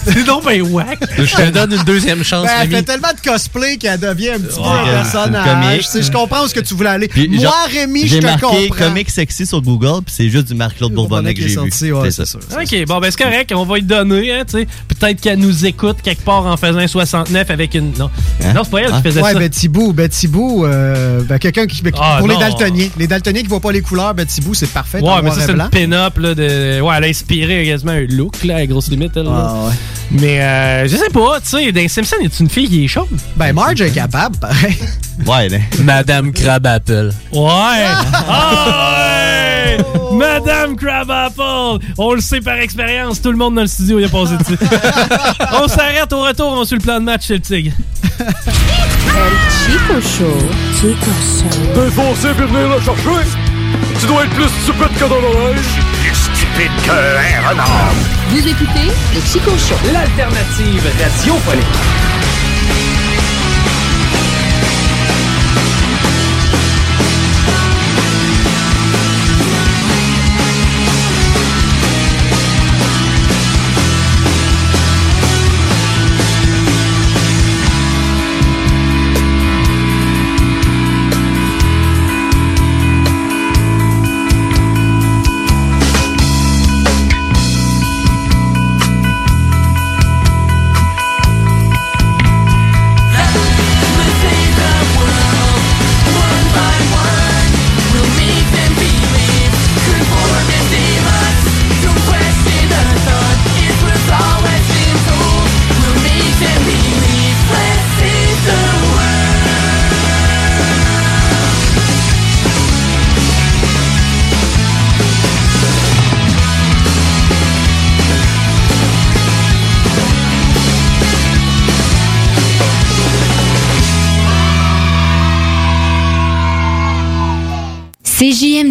C'est donc ben whack. Je te donne une deuxième chance, Ben, elle fait tellement de cosplay qu'elle devient un petit peu Ouais, un personnage. comique. Tu sais, je comprends où ce que tu voulais aller. Puis, Moi, genre, Rémi, je J'ai te marqué comprends. comique sexy sur Google, puis c'est juste du Marc-Claude Bourbonnais que j'ai vu. ouais, c'est ça. OK, bon, ben c'est correct. On va lui donner, hein, tu sais. Peut-être qu'elle nous écoute quelque part en faisant un 69 avec une... Non, non c'est pas elle qui faisait ouais, ça. Betty Boo, Betty Boo, euh, ben, quelqu'un qui. Ah, pour les daltoniens. Les daltoniens qui voient pas les couleurs, Betty Boo, c'est parfait. Ouais, mais ça, c'est blanc. une pin-up, là, de... Ouais, elle a inspiré quasiment un look, là, à grosse limite, elle. là. Ah, ouais. Mais, euh, je sais pas, tu sais, dans Simpson, est une fille qui est chaude? Ben, Marge est capable, pareil. Ouais, ben. Madame Crabapple. Ouais! Ah ouais! Madame Crabapple! On le sait par expérience, tout le monde dans le studio y a passé dessus. on s'arrête au retour, on suit le plan de match chez le Tigre. Chico Show. Chico Show. Défoncé puis venir le chercher. Tu dois être plus stupide que dans l'oreille. Plus stupide qu'un renard. Vous écoutez le Chico Show. L'alternative radiophonique.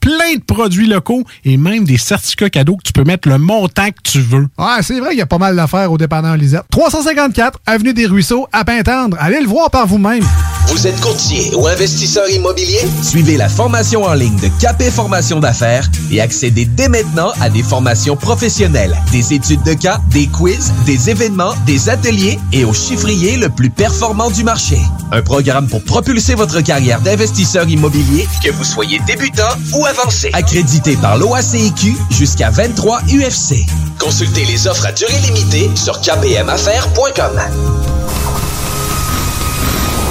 plein de produits locaux et même des certificats cadeaux que tu peux mettre le montant que tu veux. Ouais, c'est vrai qu'il y a pas mal d'affaires au dépanneur Lisette. 354 Avenue des Ruisseaux, à Pintendre. Allez le voir par vous-même. Vous êtes courtier ou investisseur immobilier? Suivez la formation en ligne de Capé Formation d'affaires et accédez dès maintenant à des formations professionnelles, des études de cas, des quiz, des événements, des ateliers et au chiffrier le plus performant du marché. Un programme pour propulser votre carrière d'investisseur immobilier, que vous soyez débutant ou Accrédité par l'OACIQ jusqu'à 23 UFC. Consultez les offres à durée limitée sur kpmaffaires.com.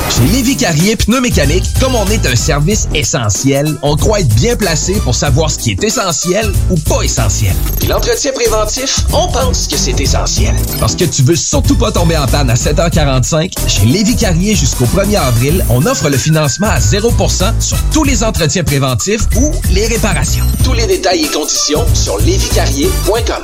Chez Lévi Carrier Pneumécanique, comme on est un service essentiel, on croit être bien placé pour savoir ce qui est essentiel ou pas essentiel. Puis l'entretien préventif, on pense que c'est essentiel. Parce que tu veux surtout pas tomber en panne à 7h45, chez Lévi Carrier jusqu'au 1er avril, on offre le financement à 0% sur tous les entretiens préventifs ou les réparations. Tous les détails et conditions sur lévicarrier.com.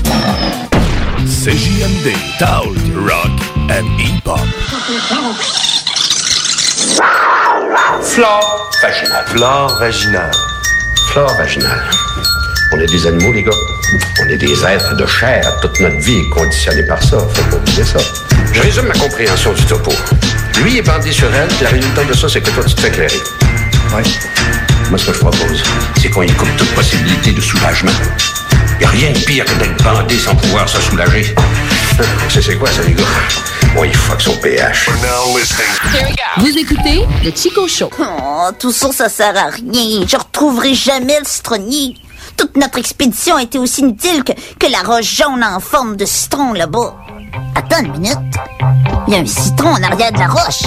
CJMD, Talk, Rock and Hip-Hop. Flore vaginale. Flore vaginale. Flore vaginale. On est des animaux, les gars. On est des êtres de chair. Toute notre vie est conditionnée par ça. Faut pas oublier ça. Je résume ma compréhension du topo. Lui est bandé sur elle, puis la résultante de ça, c'est que toi, tu te fais éclairer. Ouais. Moi, ce que je propose, c'est qu'on y coupe toute possibilité de soulagement. Y a rien de pire que d'être bandé sans pouvoir se soulager. C'est c'est quoi, ça, les gars? Bon, il fuck son pH. Vous écoutez le Chico Show. Oh, tout ça, ça sert à rien. Je retrouverai jamais le citronnier. Toute notre expédition a été aussi inutile que, que la roche jaune en forme de citron là-bas. Attends une minute. Il y a un citron en arrière de la roche.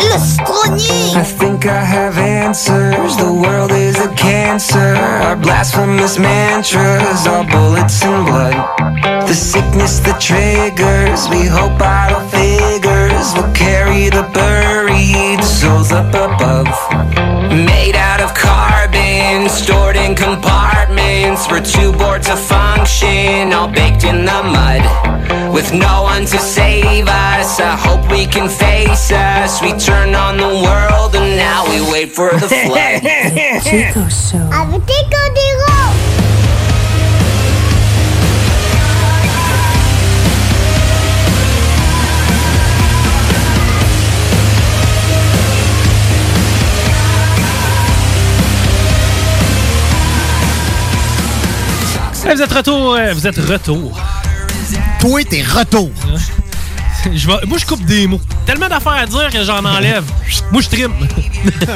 Le citronnier! I think I have answers. The world is a cancer. Our blasphemous mantras are bullets and blood. The sickness that triggers. We hope idle figures will carry the buried souls up above. Made out of carbon, stored in compartments. We're too bored to function, all baked in the mud. With no one to save us, I hope we can face us. We turn on the world and now we wait for the flood. Chico Show. Hey, vous êtes retour, euh, vous êtes retour. Toi, t'es retour. Je vais- moi, je coupe des mots. Tellement d'affaires à dire que j'en enlève. Moi, je trime.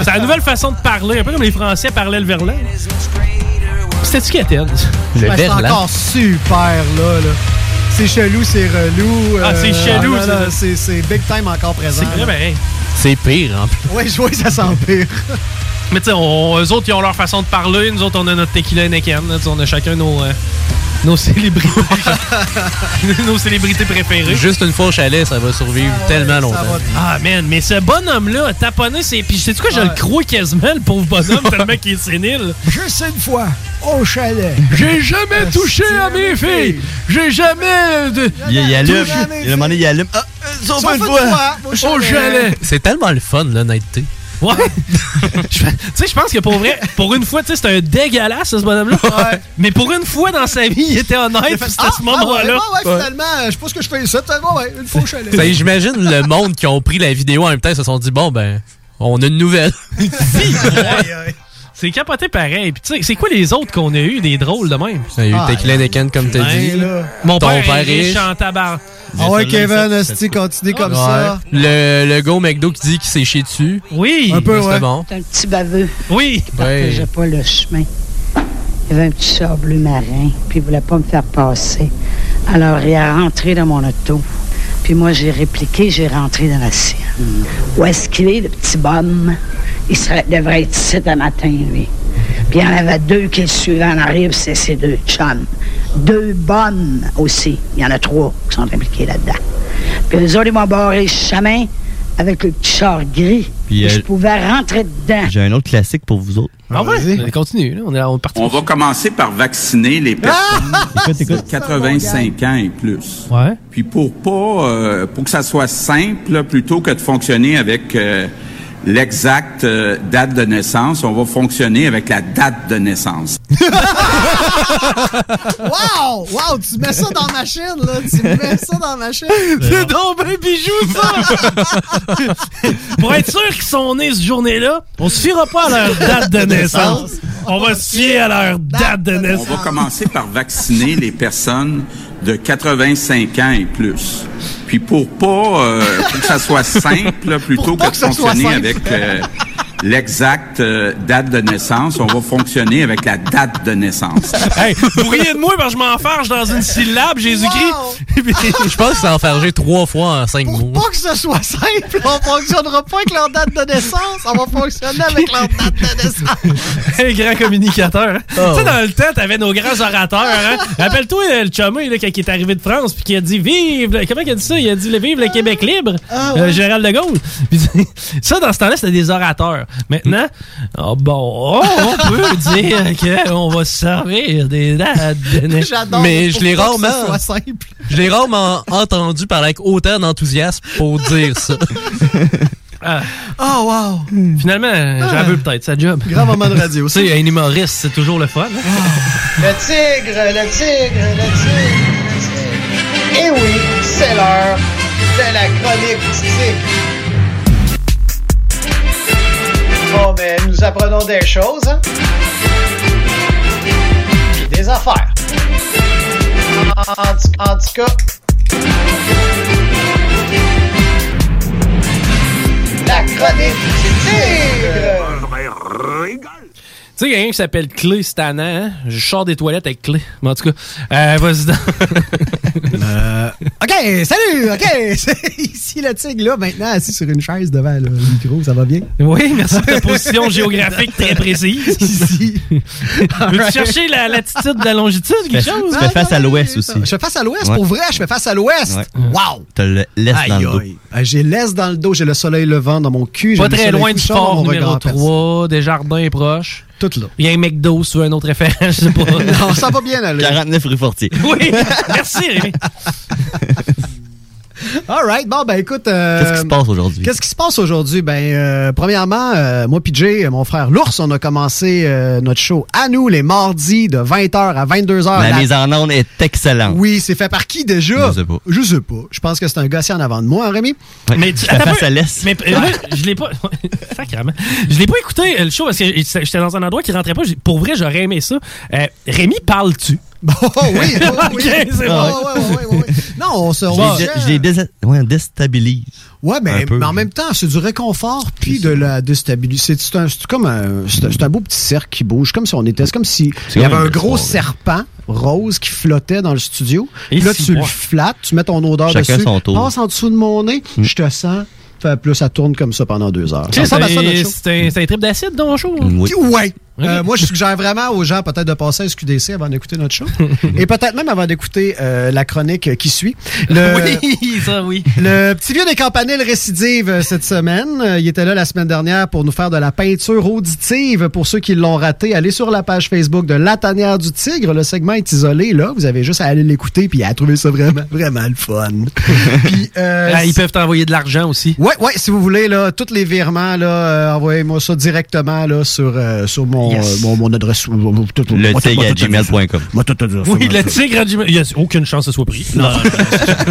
C'est la nouvelle façon de parler. Un peu comme les Français parlaient le verlan. C'était-tu Katen? Ben, c'est encore super, là. là. C'est chelou, c'est relou. Ah, c'est chelou, non, ça. non, C'est c'est big time encore présent. C'est vrai, ben, C'est pire, en plus. Ouais, je vois que ça s'empire. Mais tu sais, eux autres, ils ont leur façon de parler. Nous autres, on a notre tequila Neken. On a chacun nos, euh, nos célébrités. nos célébrités préférées. Juste une fois au chalet, ça va survivre tellement longtemps. Ah, man, mais ce bonhomme-là a taponné ses. Puis, sais-tu quoi, je le crois quasiment, le pauvre bonhomme, tellement qu'il est sénile. Juste une fois, au chalet. J'ai jamais touché à mes filles. J'ai jamais. De... Il, il allume. Il a demandé, il allume. Ah, sauf Sauf une fois, au chalet. C'est tellement le fun, l'honnêteté. Ouais. Je- tu sais, je pense que pour vrai, pour une fois, tu sais, c'est un dégueulasse, ce bonhomme-là. Mais pour une fois dans sa vie, il était honnête, c'était à ce moment-là. Ah, ouais, finalement, je sais pas ce que je fais ici. Ouais, ouais, une fois. Ça, J'imagine le monde qui ont pris la vidéo en même temps, ils se sont dit, bon, ben, on a une nouvelle. C'est capoté pareil. Puis tu sais, c'est quoi les autres qu'on a eu des drôles de même? Il y a eu Tequila Neken, comme t'as Ben, dit. là. Mon Ton père, père est riche en tabac. Ah ouais, Kevin, Esti, continue comme ça. Le, le gars au McDo qui dit qu'il s'est chié dessus. Oui. Un peu, C'était ouais. bon. C'est un petit baveux. Oui. Il partageait pas le chemin. Il avait un petit char bleu marin, puis il voulait pas me faire passer. Alors, il est rentré dans mon auto. Puis moi, j'ai répliqué, j'ai rentré dans la sienne. Où est-ce qu'il est, le petit bum? Il serait, devrait être ici un matin, lui. Puis il y en avait deux qui le suivaient en arrière, c'est ces deux chums. Deux bonnes aussi. Il y en a trois qui sont impliqués là-dedans. Puis eux autres, ils m'ont barré le chemin avec le petit char gris. Puis, je euh, pouvais rentrer dedans. J'ai un autre classique pour vous autres. Ah ouais? Continue, là. On est, on est parti. On va commencer par vacciner les personnes de 85 ans et plus. Ouais. Puis pour pas, euh, pour que ça soit simple, là, plutôt que de fonctionner avec euh, l'exacte euh, date de naissance, on va fonctionner avec la date de naissance. wow! Wow! Tu mets ça dans ma chaîne, là. Tu mets ça dans ma chaîne. C'est donc un bijou, ça! Pour être sûr qu'ils sont nés cette journée-là, on se fiera pas à leur date de naissance. On va se fier à leur date de On naissance. va commencer par vacciner les personnes de 85 ans et plus. Puis pour pas, euh, pour que ça soit simple, là, plutôt que de fonctionner avec euh, l'exacte euh, date de naissance, on va fonctionner avec la date de naissance. Hey, vous riez de moi parce que je m'enfarge dans une syllabe, Jésus-Christ. Je pense que c'est enfargé trois fois en cinq mots. Pas que ce soit simple, on fonctionnera pas avec leur date de naissance, on va fonctionner avec leur date de naissance. Un grand communicateur. hein. Oh. Tu sais, dans le temps, t'avais nos grands orateurs. Hein? Rappelle-toi euh, le chumé là, il est arrivé de France puis qui a dit Vive le- Comment il a dit ça? Il a dit le Vive le Québec libre, Ah, euh, ouais. Gérald de Gaulle. Puis, ça, dans ce temps-là, c'était des orateurs. Maintenant, oh, bon, oh, on peut dire qu'on va se servir des dates de. Mais je l'ai rarement- ce soit simple. Je l'ai rarement entendu parler avec autant d'enthousiasme pour dire ça. Ah, Oh, wow! finalement, j'en veux peut-être, sa job. Grand moment de radio, Tu sais, un humoriste, c'est toujours le fun. hein? Le tigre, le tigre, le tigre, le tigre. Et oui, c'est l'heure C'était la chronique du tigre. Bon, mais nous apprenons des choses, hein? Des affaires. En, en- en tout cas, la chronique du tigre. Tu sais, il y a un qui s'appelle Clé cette année, hein? Je sors des toilettes avec Clé. Mais en tout cas, euh, vas-y. Euh, OK, salut, OK. C'est ici le tigre, là, maintenant, assis sur une chaise devant le micro, ça va bien? Oui, merci de ta position géographique très précise. Ici. Veux-tu chercher la latitude de la longitude, quelque chose? Tu fais face à l'ouest aussi. Je fais face à l'ouest, Ouais. pour vrai, je fais face à l'ouest. Ouais. Wow! T'as le dans le dos. Ah, J'ai l'aise dans le dos, j'ai le soleil levant dans mon cul. j'ai Pas le très loin du fort numéro regard percé. 3, des jardins est proche. Tout là. Il y a un McDo sur un autre référent, je sais pas. Non, ça va bien aller. 49 rue Fortier. Oui, merci Rémi. All right. Bon, ben écoute. euh, Qu'est-ce qui se passe aujourd'hui? Qu'est-ce qui se passe aujourd'hui? Ben, euh, premièrement, euh, moi puis Jay, mon frère l'ours, on a commencé euh, notre show à nous les mardis de 20h à 22h. La La- mise en onde est excellente. Oui, c'est fait par qui déjà? Je sais pas. Je sais pas. Je pense que c'est un gars assis en avant de moi, hein, Rémi? Ouais, Mais tu- face à l'est. Mais euh, je l'ai pas. Sacrément. Je l'ai pas écouté euh, le show parce que j'étais dans un endroit qui rentrait pas. Pour vrai, j'aurais aimé ça. Euh, Rémi, parles-tu? Oh oui, oui, oui. C'est Oh, bon. ouais, ouais, ouais, ouais. Non, on se... on Je les- je déstabilise. Ouais, mais, Un peu. mais en même temps, c'est du réconfort puis de la déstabilisation. C'est un- c'est comme un, c'est un- beau petit cercle qui bouge, comme si on était, c'est comme si C'est il y avait un gros soir, serpent rose qui flottait dans le studio. Et Puis là, si tu le flattes, tu mets ton odeur Chacun dessus, son tour. passe en dessous de mon nez, je te sens. Là, ça tourne comme ça pendant deux heures. C'est Ça ressemble à ça, notre show. c'est un, c'est un trip d'acide dans le show. Oui. Ouais. Euh, moi, je suggère vraiment aux gens peut-être de passer à SQDC avant d'écouter notre show. Et peut-être même avant d'écouter euh, la chronique qui suit. Le, Oui, ça oui. Le petit vieux des campaniles récidive euh, cette semaine. Euh, Il était là la semaine dernière pour nous faire de la peinture auditive. Pour ceux qui l'ont raté, allez sur la page Facebook de La Tanière du Tigre. Le segment est isolé, là. Vous avez juste à aller l'écouter puis à trouver ça vraiment, vraiment le fun. puis, euh, Ah, ils peuvent t'envoyer de l'argent aussi. Ouais, ouais, si vous voulez, là, tous les virements, là, envoyez-moi ça directement, là, sur, euh, sur mon, Yes. euh, mon, mon adresse. Le tigre à tout- gmail.com. Oui, le tigre a du. Il y a aucune chance que ce soit pris. Non,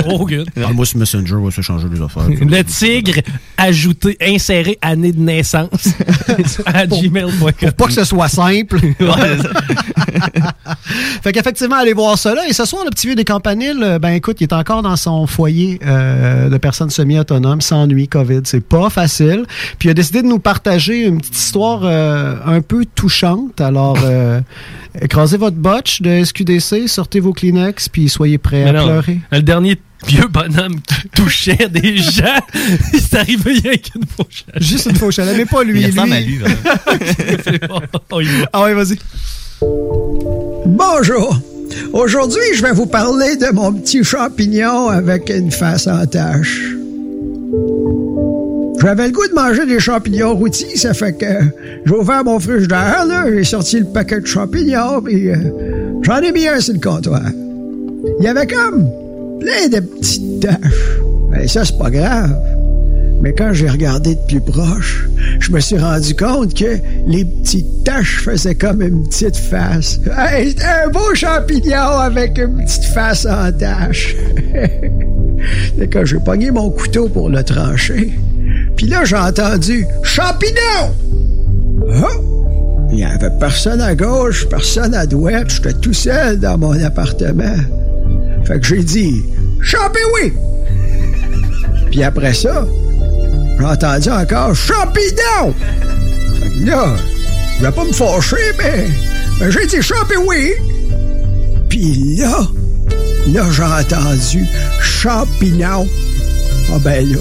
aucune. Ah, moi, sur Messenger, on va se changer les affaires. Le tigre ajouté, inséré année de naissance à gmail.com. Pour pas que ce soit simple. fait qu'effectivement, allez voir là. Et ce soir, le petit vieux des campaniles, euh, ben écoute, il est encore dans son foyer euh, de personnes semi-autonomes, sans nuit, COVID. C'est pas facile. Puis il a décidé de nous partager une petite histoire euh, un peu touchante. Alors, euh, écrasez votre botch de SQDC, sortez vos Kleenex, puis soyez prêts à non, pleurer. Le dernier vieux bonhomme qui touchait des gens, c'est arrivé il y a qu'une fauche. Juste une fauche mais pas lui. Il ressemble lui. à lui, vraiment. Oh, il va. Ah ouais, vas-y. Bonjour. Aujourd'hui, je vais vous parler de mon petit champignon avec une face en tache. J'avais le goût de manger des champignons rôtis, ça fait que j'ai ouvert mon frigidaire, j'ai sorti le paquet de champignons, puis euh, j'en ai mis un sur le comptoir. Il y avait comme plein de petites taches. Et ça, c'est pas grave. Mais quand j'ai regardé de plus proche, je me suis rendu compte que les petites taches faisaient comme une petite face. Un beau champignon avec une petite face en tache. Et quand j'ai pogné mon couteau pour le trancher, puis là, j'ai entendu « Champignon! » Oh! Il y avait personne à gauche, personne à droite, j'étais tout seul dans mon appartement. Fait que j'ai dit « Champi oui! » Puis après ça, j'ai entendu encore champignon! Là, je vais pas me fâcher, mais, j'ai dit champi oui! Puis là, là, j'ai entendu champignon. Ah ben là.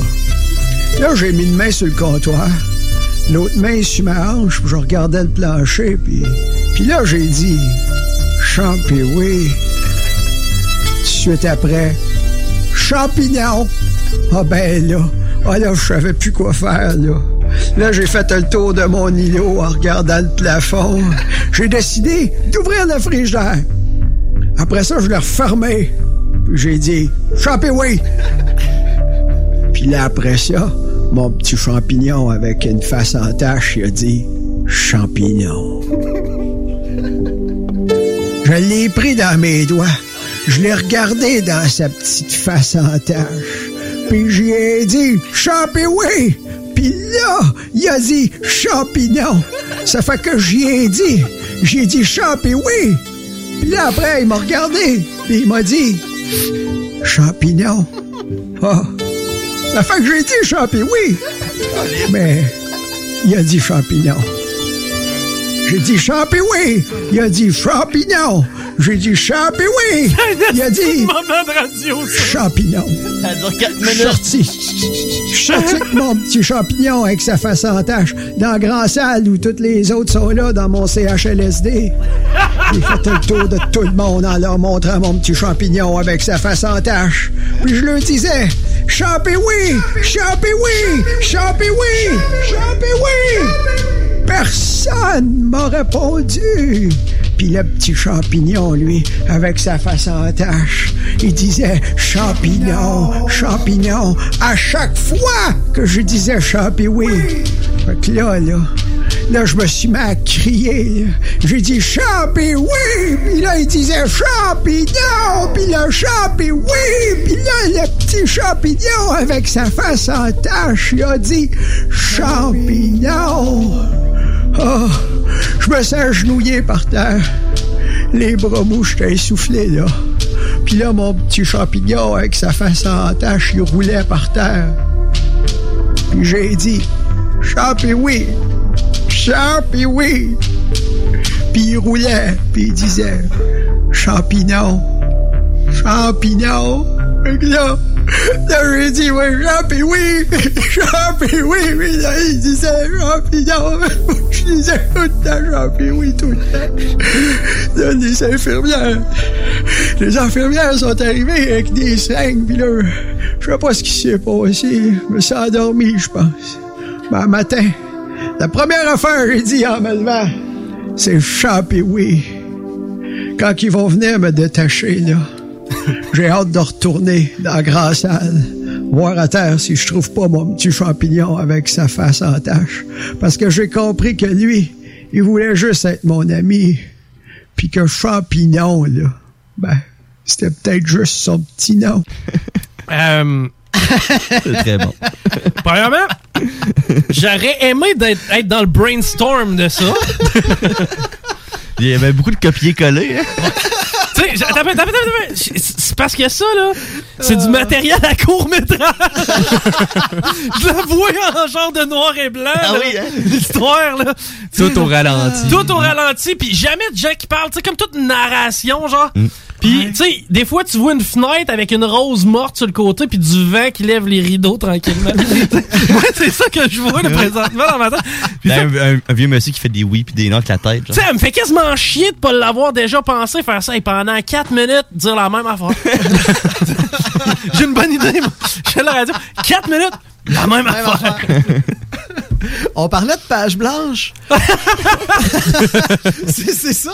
Là, j'ai mis une main sur le comptoir, l'autre main sur ma hanche, puis je regardais le plancher, puis, puis là, j'ai dit champi oui. Suite après, champignon. Ah ben là, ah là, je savais plus quoi faire, là. Là, j'ai fait le tour de mon îlot en regardant le plafond. J'ai décidé d'ouvrir le frigidaire. Après ça, je l'ai refermé. Puis j'ai dit, champi oui. Puis là, après ça, mon petit champignon avec une face en tache, il a dit, champignon. Je l'ai pris dans mes doigts. Je l'ai regardé dans sa petite face en tache. Puis j'y ai dit champi oui. Puis là, il a dit champignon. Ça fait que j'y ai dit. J'ai dit champi oui. Puis là, après, il m'a regardé. Puis il m'a dit champignon. Ah. Ça fait que j'ai dit champi oui. Mais il a dit champignon. J'ai dit champi oui. Il a dit champignon. J'ai dit champi oui. Il a dit moment de radio, ça. champignon. Ça dure 4 Je suis sorti. Je suis sorti avec mon petit champignon avec sa face en tache dans la grande salle où toutes les autres sont là dans mon CHLSD. J'ai fait le tour de tout le monde en leur montrant mon petit champignon avec sa face en tache. Puis je leur disais Champi oui! Champi oui! Champi oui! Champi oui! Personne m'a répondu. Puis le petit champignon, lui, avec sa face en tache, il disait champignon, champignon, à chaque fois que je disais champi oui. Fait que là, là, là, je me suis mis à crier. J'ai dit champi oui, puis là, il disait champignon, puis là, champi oui, puis là, le petit champignon avec sa face en tache, il a dit champignon. Oh, je me suis agenouillé par terre. Les bras mous, j'étais essoufflé, là. Puis là, mon petit champignon, avec sa face en tache, il roulait par terre. Puis j'ai dit, Champi oui, Champi oui. Puis il roulait, puis il disait, champignon, champignon. Là, là, j'ai dit, ouais, oui, champi oui. Puis là, il disait, champignon. Je disais tout le temps, champi oui, tout le temps. Là, les infirmières, les infirmières sont arrivées avec des seringues, puis là, je sais pas ce qui s'est passé. Je me suis endormi, je pense. Ben, matin, la première affaire, j'ai dit en me levant, c'est champi oui. Quand ils vont venir me détacher, là, j'ai hâte de retourner dans la grande salle, voir à terre si je trouve pas mon petit champignon avec sa face en tache. Parce que j'ai compris que lui, il voulait juste être mon ami. Puis que champignon, là, ben, c'était peut-être juste son petit nom. Euh, C'est très bon. Premièrement, j'aurais aimé d'être être dans le brainstorm de ça. Il y avait beaucoup de copier-coller. hein. tu sais, c'est c'est parce que ça, là, c'est du matériel à court-métrage. Je la vois en genre de noir et blanc, Ah là, oui, hein? l'histoire, là. Tout au ralenti. Tout au ralenti, puis jamais de gens qui parlent, tu sais, comme toute une narration, genre. Mm. Puis, tu sais, des fois, tu vois une fenêtre avec une rose morte sur le côté, puis du vent qui lève les rideaux tranquillement. Moi, c'est ça que je vois, là, présentement, dans ma tête. Ça- un, un- un vieux monsieur qui fait des oui puis des non avec la tête. tu sais, elle me fait quasiment chier de pas l'avoir déjà pensé faire ça et pendant 4 minutes dire la même affaire. J'ai une bonne idée, moi. Je fais la radio. 4 minutes, la même, affaire. On parlait de page blanche. c'est ça.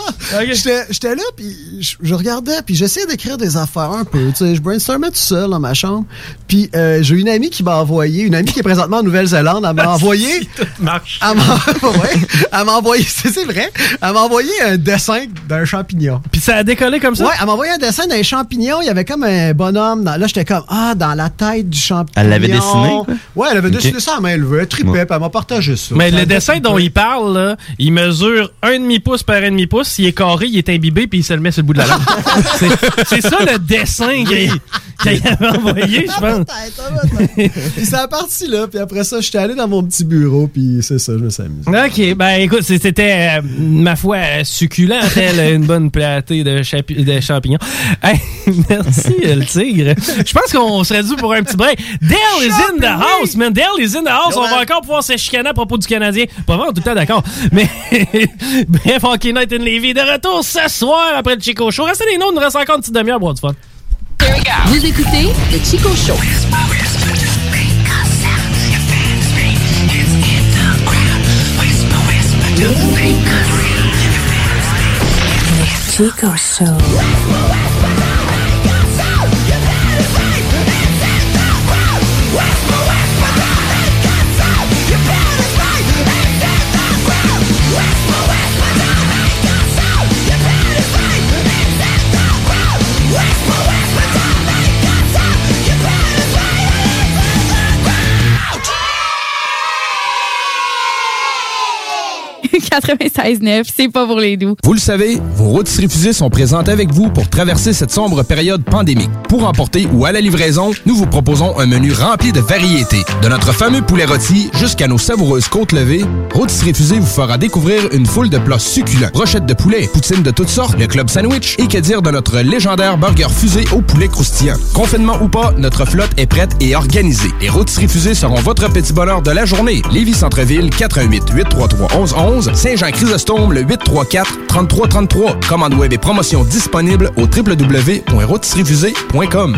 J'étais j'étais là, puis je, regardais, puis j'essayais d'écrire des affaires un peu. Tu sais, je brainstormais tout seul dans ma chambre. Puis euh, j'ai une amie qui m'a envoyé, une amie qui est présentement en Nouvelle-Zélande, elle m'a envoyé... marche. Elle m'a ouais, envoyé, c'est vrai, elle m'a envoyé un dessin d'un champignon. Puis ça a décollé comme ça? Ouais, elle m'a envoyé un dessin d'un champignon. Il y avait comme un bonhomme. Dans, là, j'étais comme, ah, dans la tête du champignon. Elle l'avait dessiné, quoi? Ouais, elle avait dessiné ça à main levée. Elle tripait, Ouais. elle m'a ça. Mais Ça le dessin dont il parle, là, il mesure un demi-pouce par un demi-pouce. S'il est carré, il est imbibé, puis il se le met sur le bout de la langue. C'est- C'est ça le dessin qu'il qu'il avait envoyé, je pense. Puis a parti là, puis après ça, j'étais allé dans mon petit bureau, puis c'est ça, je me suis amusé. OK, ben écoute, c'est- c'était, euh, ma foi, succulent, tel une bonne platée de, chapi- de champignons. Hey, merci, euh, le tigre. Je pense qu'on serait dû pour un petit break. Dale is in the house, man. Dale is in the house. On va encore pouvoir se chicaner à propos du Canadien. Pas vraiment, tout le temps d'accord. Mais bref, Hockey Night in Levy de retour ce soir après le Chico Show. Restez les noms, il nous reste encore une petite demi-heure pour avoir du fun. Vous écoutez le Chico Show. Chico Show. 96.9, c'est pas pour les doux. Vous le savez, vos rôtisseries fusées sont présentes avec vous pour traverser cette sombre période pandémique. Pour emporter ou à la livraison, nous vous proposons un menu rempli de variétés. De notre fameux poulet rôti jusqu'à nos savoureuses côtes levées, Rôtisserie Fusée vous fera découvrir une foule de plats succulents. Brochettes de poulet, poutines de toutes sortes, le club sandwich et que dire de notre légendaire burger fusé au poulet croustillant. Confinement ou pas, notre flotte est prête et organisée. Les Rôtisseries Fusées seront votre petit bonheur de la journée. Lévis Centreville, 88 833 1111 Saint-Jean-Chrysostome, le 834 3333. Commande web et promotion disponible au www.rôtisseriefusée.com.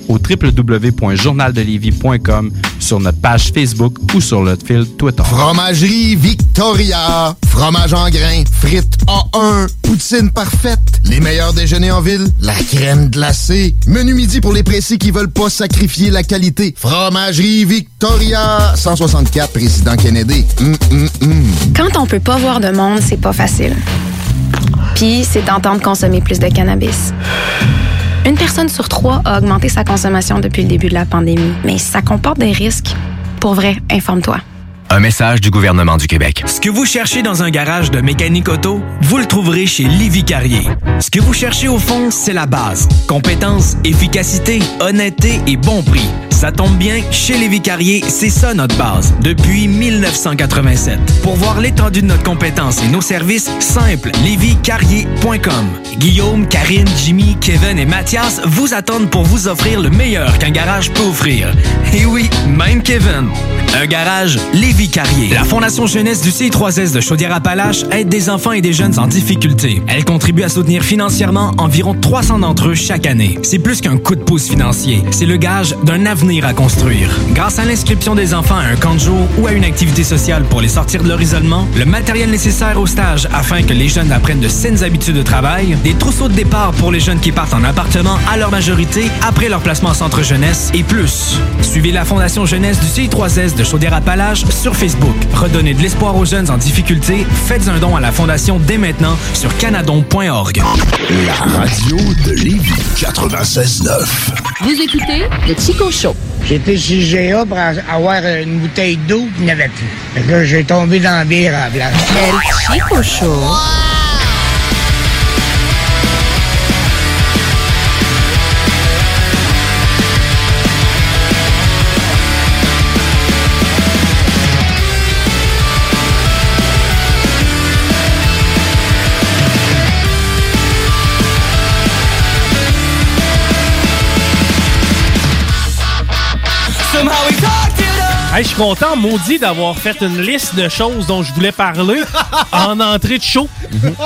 au sur notre page Facebook ou sur notre fil Twitter. Fromagerie Victoria. Fromage en grains. Frites A1. Poutine parfaite. Les meilleurs déjeuners en ville. La crème glacée. Menu midi pour les pressés qui veulent pas sacrifier la qualité. Fromagerie Victoria. 164 Président Kennedy. Hum, hum, hum. Quand on peut pas voir de monde, c'est pas facile. Puis, c'est tentant de consommer plus de cannabis. Une personne sur trois a augmenté sa consommation depuis le début de la pandémie, mais ça comporte des risques. Pour vrai, informe-toi. Un message du gouvernement du Québec. Ce que vous cherchez dans un garage de mécanique auto, vous le trouverez chez Livy Carrier. Ce que vous cherchez au fond, c'est la base. Compétence, efficacité, honnêteté et bon prix. Ça tombe bien, chez Lévi Carrier, c'est ça notre base, depuis 1987. Pour voir l'étendue de notre compétence et nos services, simple, lévicarrier.com. Guillaume, Karine, Jimmy, Kevin et Mathias vous attendent pour vous offrir le meilleur qu'un garage peut offrir. Et oui, même Kevin. Un garage Lévi Carrier. La Fondation Jeunesse du CI3S de Chaudière-Appalaches aide des enfants et des jeunes en difficulté. Elle contribue à soutenir financièrement environ 300 d'entre eux chaque année. C'est plus qu'un coup de pouce financier, c'est le gage d'un avenir à construire. Grâce à l'inscription des enfants à un camp de jour ou à une activité sociale pour les sortir de leur isolement, le matériel nécessaire au stage afin que les jeunes apprennent de saines habitudes de travail, des trousseaux de départ pour les jeunes qui partent en appartement à leur majorité après leur placement en centre jeunesse et plus. Suivez la Fondation Jeunesse du CI3S de Chaudière-Appalaches sur Facebook. Redonnez de l'espoir aux jeunes en difficulté. Faites un don à la Fondation dès maintenant sur canadon.org. La radio de Lévis 96.9. Vous écoutez le Chico Show. J'étais chez GA pour avoir une bouteille d'eau, puis il n'y avait plus. Fait que j'ai tombé dans la bière à la place. El Chico Show. Hey, je suis content, maudit, d'avoir fait une liste de choses dont je voulais parler en entrée de show.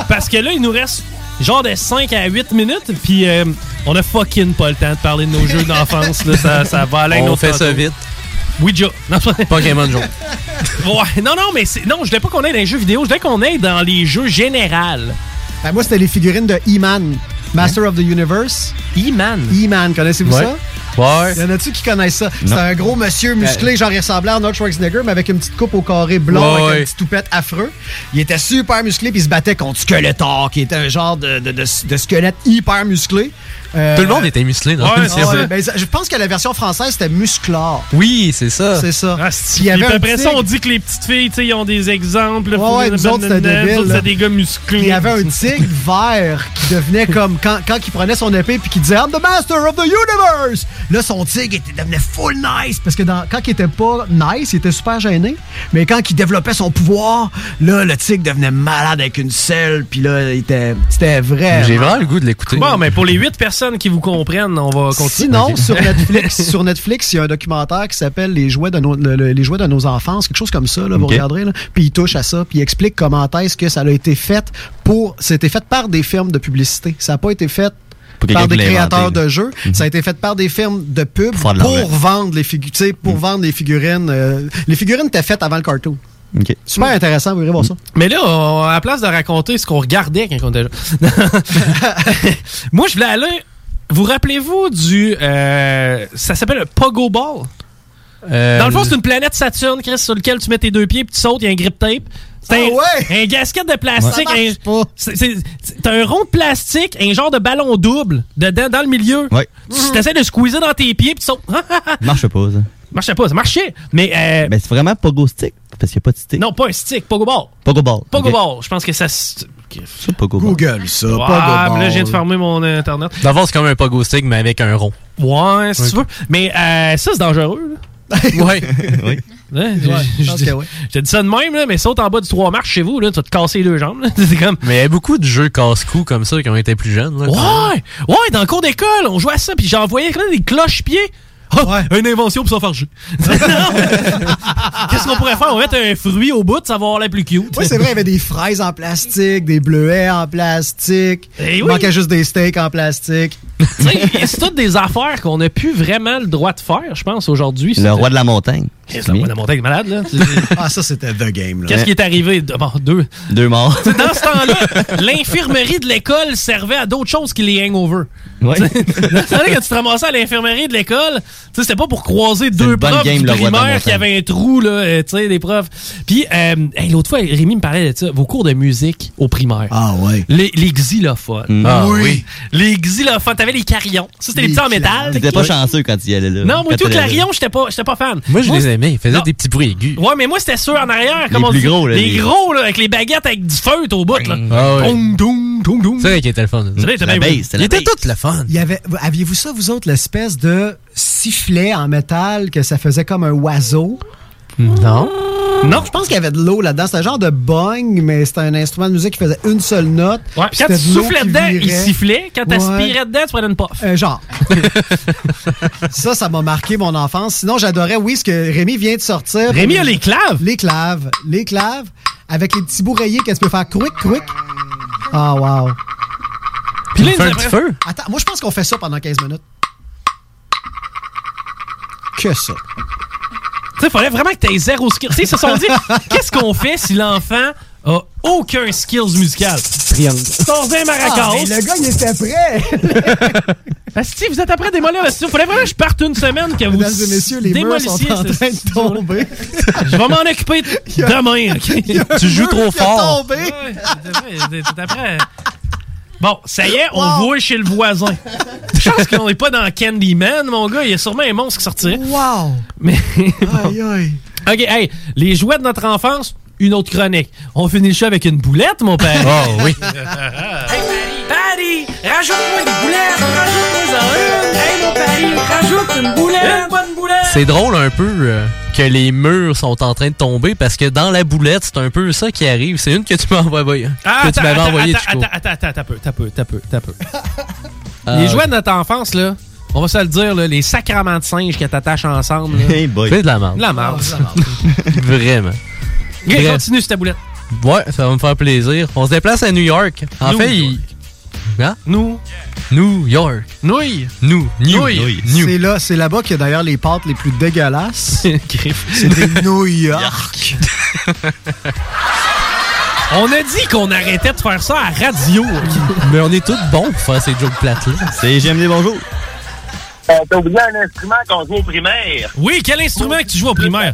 Parce que là, il nous reste genre de 5 à 8 minutes, puis euh, on a fucking pas le temps de parler de nos jeux d'enfance. là. Ça, ça va aller On fait ça vite. Ouija. Non, Pokémon Joe. Ouais, non, non, mais c'est- non, je voulais pas qu'on aille dans les jeux vidéo, je voulais qu'on aille dans les jeux généraux. Ben, moi, c'était les figurines de E-Man, Master of the Universe. E-Man? E-Man, connaissez-vous Ouais. ça? Ouais. Il y en a-tu qui connaissent ça? C'est un gros monsieur musclé, genre ressemblait à Arnold Schwarzenegger, mais avec une petite coupe au carré Ouais, avec ouais. un petit toupette affreux. Il était super musclé, puis il se battait contre Skeletor, qui était un genre de, de- de- de squelette hyper musclé. Euh, Tout le monde était musclé dans Ouais, le film. ouais, ben, je pense que la version française, c'était Musclor. Oui, c'est ça. C'est ça. Ah, il y avait après ça, on dit que les petites filles, tu sais, ils ont des exemples. Ouais, ouais, nous autres, c'était débile. Des gars musclés. Il y avait un tigre vert qui devenait comme quand, quand il prenait son épée puis qu'il disait I'm the master of the universe. Là, son tigre était, devenait full nice parce que dans- quand il était pas nice, il était super gêné. Mais quand il développait son pouvoir, là, le tigre devenait malade avec une selle. Puis là, il était, c'était vrai. J'ai vraiment le goût de l'écouter. Bon, mais pour les 8 personnes personne qui vous comprenne, on va continuer. Sinon, sur Netflix, sur Netflix, il y a un documentaire qui s'appelle Les jouets de nos, le- le- les jouets de nos enfances, quelque chose comme ça. Là, vous regarderez. Là. Puis il touche à ça, puis il explique comment est-ce que ça a été fait pour. C'était fait par des firmes de publicité. Ça n'a pas été fait. Par des créateurs de jeux. Ça a été fait par des firmes de pub Pour l'argent. vendre les figurines. Pour vendre les figurines. euh, les figurines étaient faites avant le cartoon. OK. Super intéressant, vous irez voir ça. Mais là, on- à la place de raconter ce qu'on regardait quand on était. Moi, je voulais aller. Vous rappelez-vous du. euh, ça s'appelle le Pogo Ball? Euh, Dans le fond, c'est une planète Saturne, Chris, sur lequel tu mets tes deux pieds puis tu sautes, il y a un grip tape. C'est un, un gasket de plastique. T'as un rond de plastique, un genre de ballon double dedans, dans le milieu. Ouais. Tu essaies de squeezer dans tes pieds puis tu sautes. Marche pas, ça. marchait pas, ça marchait. Mais. euh, Ben, c'est vraiment Pogo Stick, parce qu'il n'y a pas de stick. non, pas un stick, Pogo Ball. Pogo Ball. Pogo. Ball. Je pense que ça. Pogo Ball. Google ça, Ouais, mais là, je viens de fermer mon euh, Internet. Fond, c'est comme un pogo stick, mais avec un rond. Ouais, si tu veux. Mais euh, ça, c'est dangereux. là. Ouais. oui. Ouais, Ouais, je- je pense je- que oui. J'ai dit ça de même, là, mais saute en bas du 3 marches chez vous, là, tu vas te casser les deux jambes. là. C'est comme. Mais il y a beaucoup de jeux casse-cou comme ça quand on était plus jeunes. là. Ouais! Ouais, dans le cours d'école, on jouait à ça, puis j'envoyais quand même des cloches-pieds. Ah, une invention pour s'enfarger. Qu'est-ce qu'on pourrait faire? On va mettre un fruit au bout, ça va avoir l'air plus cute. Oui, c'est vrai, il y avait des fraises en plastique, des bleuets en plastique. Eh il oui. manquait juste des steaks en plastique. C'est toutes des affaires qu'on n'a plus vraiment le droit de faire, je pense, aujourd'hui. Le roi de la montagne. Qu'est-ce le roi de la montagne est malade, là? ah, ça, c'était The Game. Là. Qu'est-ce qui est arrivé? Bon, deux. Deux morts. Dans ce temps-là, l'infirmerie de l'école servait à d'autres choses que les hangovers. Ouais. Temps-là, quand tu te ramassais à l'infirmerie de l'école, tu sais, c'était pas pour croiser deux profs game, du primaire qui avaient un trou, là, euh, tu sais, des profs. Puis, euh, hey, l'autre fois, Rémi me parlait de ça, vos cours de musique au primaire. Ah ouais. Les, les xylophones. Mm. Ah oui. Les xylophones. T'avais les carillons. Ça, c'était les, Les petits en métal. T'étais pas chanceux quand il y allait là. Non, moi, tout, carillon, j'étais pas, j'étais pas fan. Moi, je les aimais. Ils faisaient Non. des petits bruits aigus. Ouais, mais moi, c'était ceux en arrière. Les comme on plus dit. gros, là, Les, les- gros, là, avec les baguettes avec du feutre au bout, là. Ah. C'est vrai qu'il était le fun. Il était tout le fun. Il y avait, aviez-vous ça, vous autres, l'espèce de sifflet en métal que ça faisait comme un oiseau? Non. Non. Je pense qu'il y avait de l'eau là-dedans. C'était un genre de bong, mais c'était un instrument de musique qui faisait une seule note. Ouais, Puis quand tu soufflais qui dedans, il sifflait. Quand Ouais. t'aspirais dedans, tu prenais une puff. Euh, genre. ça, ça m'a marqué mon enfance. Sinon, j'adorais, oui, ce que Rémi vient de sortir. Rémi a les claves. Les claves. Les claves. Avec les petits bouts rayés qu'elle peut faire quick, quick. Ah, wow. Puis là, Il fait il un petit feu? Attends, moi, je pense qu'on fait ça pendant 15 minutes. Que ça. Tu sais, fallait vraiment que t'aies zéro skill. Tu sais, ils se sont dit, qu'est-ce qu'on fait si l'enfant a aucun skills musical? Triangle. Sors un maracas. Ah, mais le gars, il était prêt. Asti, vous êtes après démolir le studio. Fallait vraiment que je parte une semaine que vous Mesdames et messieurs, les murs sont en train de tomber. Je vais m'en occuper demain, OK? Tu joues trop fort. Ouais, c'est vrai, c'est après. Bon, ça y est, on voit chez le voisin. Je pense qu'on n'est pas dans Candyman, mon gars. Il y a sûrement un monstre qui sortirait. Wow. Mais. Aïe, aïe. OK, hey, les jouets de notre enfance, une autre chronique. On finit le show avec une boulette, mon père. Oh oui. hey, Patty, rajoute-moi des boulettes, rajoute-moi une. Hey, mon Patty, rajoute une boulette. Une bonne boulette. C'est drôle un peu euh, que les murs sont en train de tomber parce que dans la boulette, c'est un peu ça qui arrive. C'est une que tu m'as envoyée. Ah, que tu attends, m'avais attends, envoyée, attends, Chico. attends, attends, attends, t'as peu, t'as peu, t'as peu, t'as peu. Ah, les jouets de notre enfance, là, on va se le dire, là, les sacrements de singes que t'attachent ensemble. Hey. C'est de la merde. De la merde. Vraiment. Ok, Bref. continue, cette boulette. Ouais, ça va me faire plaisir. On se déplace à New York. En New fait, York. il... Hein? Nous. New York. Nouilles. Nous. New. Nouilles. New. C'est là, c'est là-bas qu'il y a d'ailleurs les pâtes les plus dégueulasses. C'est des New York. On a dit qu'on arrêtait de faire ça à radio. Mais on est tous bons pour faire ces jokes plates-là. C'est GMD, bonjour. Euh, T'as oublié un instrument qu'on joue au primaire. Oui, quel instrument que tu joues au primaire?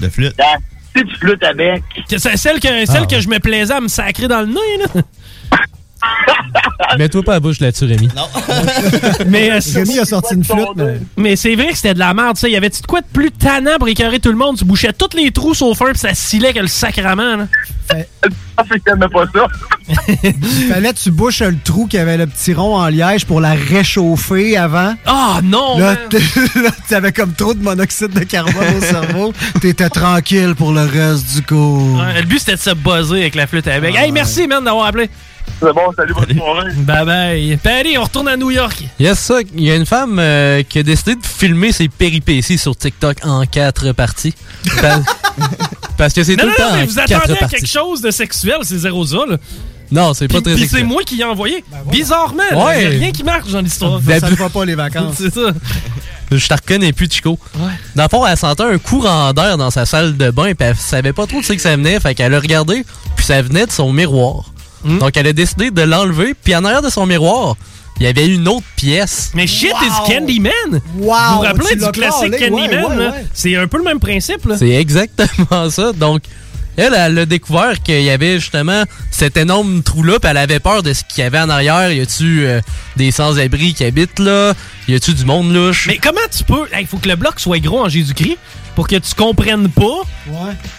De flûte. La petite flûte à bec. C'est celle que, celle Ah. que je me plaisais à me sacrer dans le nez, là. Mets-toi pas la bouche là-dessus, Rémi. Non. Mais, euh, Rémi a sorti une flûte, mais... mais c'est vrai que c'était de la merde, ça. Y avait-tu de quoi de plus tannant pour écœurer tout le monde? Tu bouchais tous les trous sauf un, pis ça scillait que le sacrement, là. Ah, c'est que t'aimais pas ça. Il fallait que tu bouches le trou qui avait le petit rond en liège pour la réchauffer avant. Ah non! Là, man. t- là, t'avais comme trop de monoxyde de carbone au cerveau. T'étais tranquille pour le reste du cours. Ouais, le but, c'était de se buzzer avec la flûte à bec. Hey, merci, man, d'avoir appelé. C'est bon, salut, bonne soirée. Bye bye. Paris, on retourne à New York. Yes, ça. Il y a une femme euh, qui a décidé de filmer ses péripéties sur TikTok en quatre parties. Pa- Parce que c'est tout non, le temps non, mais en vous quatre attendez à quelque chose de sexuel, c'est zéro ça, là. Non, c'est pas très puis c'est sexuel. moi qui ai envoyé. Bizarrement, là, Ouais. y a rien qui marche dans l'histoire. Ben, Ça ne va pas les vacances. c'est ça. Je te reconnais plus, Chico. Dans le fond, elle sentait un courant d'air dans sa salle de bain, puis elle savait pas trop de ce que ça venait, fait qu'elle a regardé, puis ça venait de son miroir. Hmm. Donc elle a décidé de l'enlever, puis en arrière de son miroir, il y avait une autre pièce. Mais shit is Candyman! Wow! Vous vous rappelez du l'as classique Candyman? ouais, là? ouais. C'est un peu le même principe, là. C'est exactement ça. Donc, elle, elle a découvert qu'il y avait justement cet énorme trou-là, puis elle avait peur de ce qu'il y avait en arrière. Y a-tu euh, des sans-abri qui habitent là? Y a-tu du monde louche? Mais comment tu peux. Il faut que le bloc soit gros en Jésus-Christ pour que tu comprennes pas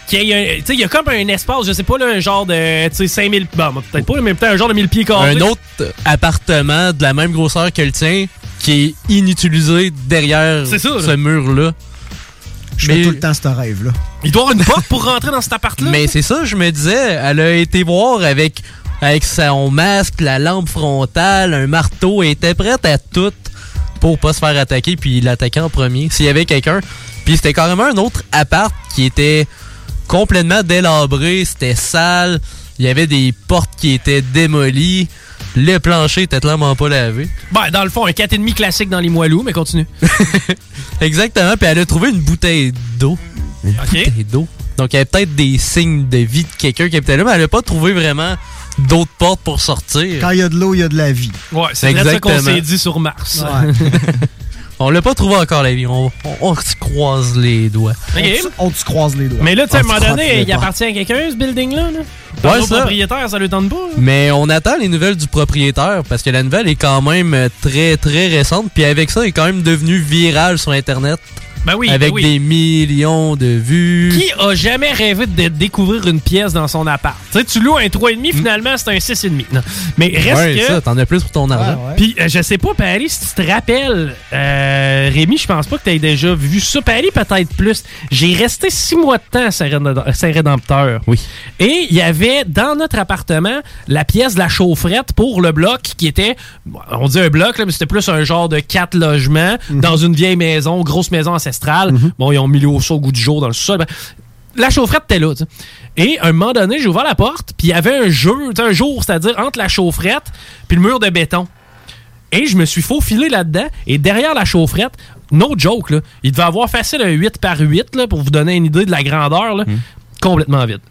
qu'il y a. un- Tu sais, il y a comme un espace, je sais pas, là, un genre de. Tu sais, 5000. Bon, peut-être pas, mais peut-être un genre de 1000 pieds carrés. un autre appartement de la même grosseur que le tien qui est inutilisé derrière C'est ça, là. ce mur-là. Je fais tout le temps ce rêve-là. Il doit avoir une porte pour rentrer dans cet appart-là. Mais c'est ça, je me disais, elle a été voir avec, avec son masque, la lampe frontale, un marteau, elle était prête à tout pour pas se faire attaquer puis l'attaquer en premier s'il y avait quelqu'un. Puis c'était carrément un autre appart qui était complètement délabré, c'était sale, il y avait des portes qui étaient démolies, le plancher était clairement pas lavé. Ben, dans le fond, un 4,5 classique dans les moelleux, mais continue. Exactement, puis elle a trouvé une bouteille d'eau. Une bouteille d'eau. Donc il y avait peut-être des signes de vie de quelqu'un qui habitait là, mais elle a pas trouvé vraiment d'autres portes pour sortir. Quand il y a de l'eau, il y a de la vie. Ouais, c'est ça qu'on s'est dit sur Mars. Ouais. On l'a pas trouvé encore la vie, on, on, on se croise les doigts. Ok. On te croise les doigts. Mais là, tu sais, à un se moment donné, il appartient à quelqu'un, ce building-là. Là? Ouais, Au ça. propriétaire, ça lui tente pas. là? Mais on attend les nouvelles du propriétaire parce que la nouvelle est quand même euh, très très récente. Puis avec ça, elle est quand même devenue virale sur Internet. Ben oui, avec ben oui. des millions de vues. Qui a jamais rêvé de découvrir une pièce dans son appart? Tu sais, tu loues un 3,5, finalement, c'est un 6,5. Non. Mais reste Ouais, que... ça, t'en as plus pour ton argent. Puis, euh, je sais pas, Paris, si tu te rappelles, euh, Rémi, je pense pas que tu aies déjà vu ça. Paris, peut-être plus. J'ai resté six mois de temps à Saint-Rédem- Saint-Rédempteur. Oui. Et il y avait dans notre appartement la pièce de la chaufferette pour le bloc qui était, on dit un bloc, là, mais c'était plus un genre de quatre logements dans une vieille maison, grosse maison ancestrale. Bon, ils ont mis l'eau au goût du jour dans le sol. Ben, la chaufferette était là. Et à un moment donné, j'ai ouvert la porte, puis il y avait un jeu, un jour, c'est-à-dire entre la chaufferette puis le mur de béton. Et je me suis faufilé là-dedans. Et derrière la chaufferette, no joke, là, il devait avoir facile un 8 par 8 là, pour vous donner une idée de la grandeur. là, complètement vide.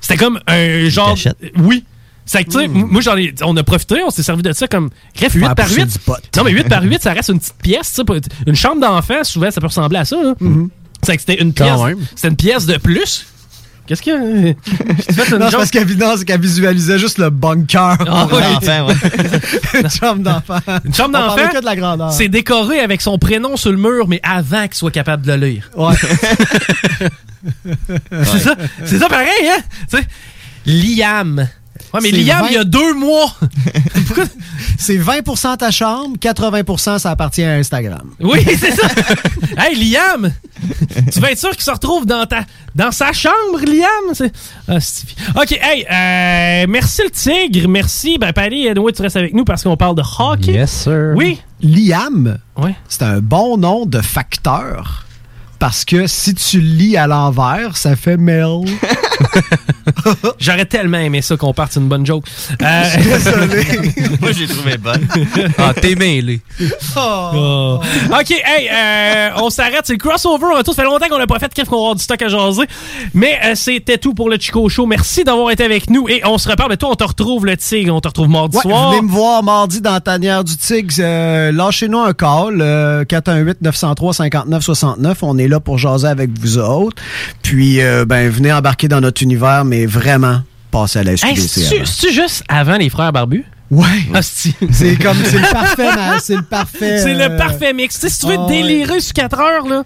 C'était comme un genre. Oui. C'est que, tu sais, m- moi, j'en ai, on a profité, on s'est servi de ça comme. Bref, 8 Faire par pousser 8. du pot. Non, mais 8 par 8, ça reste une petite pièce. tu sais, Une chambre d'enfant, souvent, ça peut ressembler à ça. hein. C'est que c'était une pièce. C'était une pièce de plus. Qu'est-ce que. Non, c'est parce qu'elle c'est visualisait juste le bunker. Ah, pour oui. l'enfant, ouais. Une chambre d'enfant. Une chambre d'enfant, que de la grandeur. c'est décoré avec son prénom sur le mur, mais avant qu'il soit capable de le lire. Ouais. C'est ça, c'est ça pareil, hein? Tu sais, Liam. Ouais, mais Liam, 20 il y a deux mois. C'est 20% ta chambre, 80% ça appartient à Instagram. Oui, c'est ça. hey, Liam, tu vas être sûr qu'il se retrouve dans ta dans sa chambre, Liam? Ah, ok, hey, euh, merci le tigre, merci. Ben, Paris, anyway, tu restes avec nous parce qu'on parle de hockey. Yes, sir. Oui. Liam, Ouais. c'est un bon nom de facteur. Parce que si tu lis à l'envers, ça fait Mel. J'aurais tellement aimé ça qu'on parte sur une bonne joke. Euh, Je suis désolé. Moi, j'ai trouvé bonne. Ah, t'es mêlé. Oh. OK, hey, euh, on s'arrête. C'est le crossover. On a tous fait longtemps qu'on n'a pas fait. Qu'est-ce qu'on va avoir du stock à jaser? Mais euh, c'était tout pour le Chico Show. Merci d'avoir été avec nous. Et on se reparle. Mais toi, on te retrouve le Tigre. On te retrouve mardi Ouais, soir. venez me voir mardi dans la tanière du Tigre. Euh, Lâchez-nous un call, euh, 418-903-5969. On est là pour jaser avec vous autres. Puis, euh, ben, venez embarquer dans notre univers, mais vraiment, passez à la SQDC. c'est-tu juste avant les frères barbus? Ouais. Hostie. C'est comme, c'est le parfait, c'est le parfait. C'est euh, le parfait mix. Tu sais, si tu veux ah, délirer sur 4 heures, là,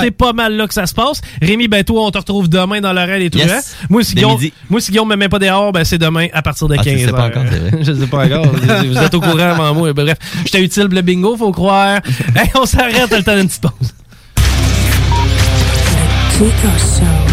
c'est pas mal là que ça se passe. Rémi, ben toi, on te retrouve demain dans l'oreille des truands. Yes. Moi, si Guillaume, moi, si Guillaume me met pas dehors, ben c'est demain à partir de Ah, 15 tu le sais pas heures. encore. Je sais pas encore. Vous êtes au courant avant moi. Ben, bref, j'étais utile le bingo, faut croire. Hey, on s'arrête, t'as le temps d'une petite pause. Chico Show.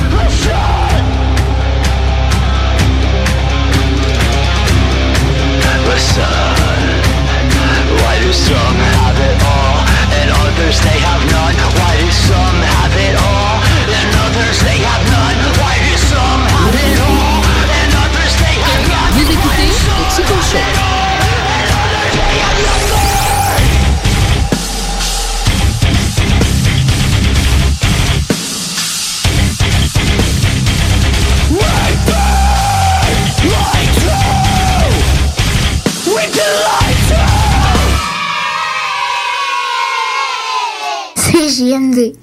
CJMD.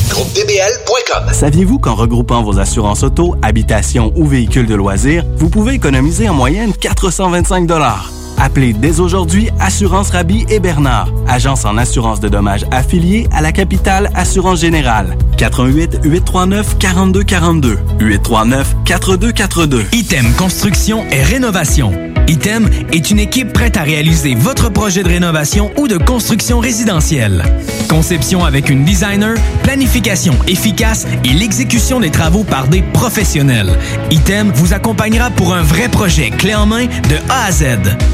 Saviez-vous qu'en regroupant vos assurances auto, habitation ou véhicules de loisirs, vous pouvez économiser en moyenne 425 Appelez dès aujourd'hui Assurance Rabi et Bernard, agence en assurance de dommages affiliée à la capitale Assurance Générale. 88 839 42 42 839 4242. Item Construction et Rénovation. Item est une équipe prête à réaliser votre projet de rénovation ou de construction résidentielle. Conception avec une designer, planification efficace et l'exécution des travaux par des professionnels. Item vous accompagnera pour un vrai projet clé en main de A à Z.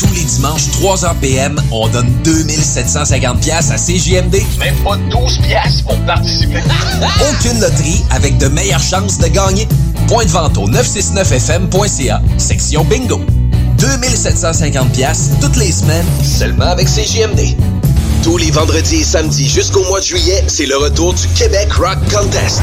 Tous les dimanches, 3h PM, on donne 2750 pièces à CJMD. Même pas 12 pièces pour participer. Aucune loterie avec de meilleures chances de gagner. Point de vente au 969fm.ca, section bingo. 2750 pièces toutes les semaines, seulement avec CJMD. Tous les vendredis et samedis jusqu'au mois de juillet, c'est le retour du Québec Rock Contest.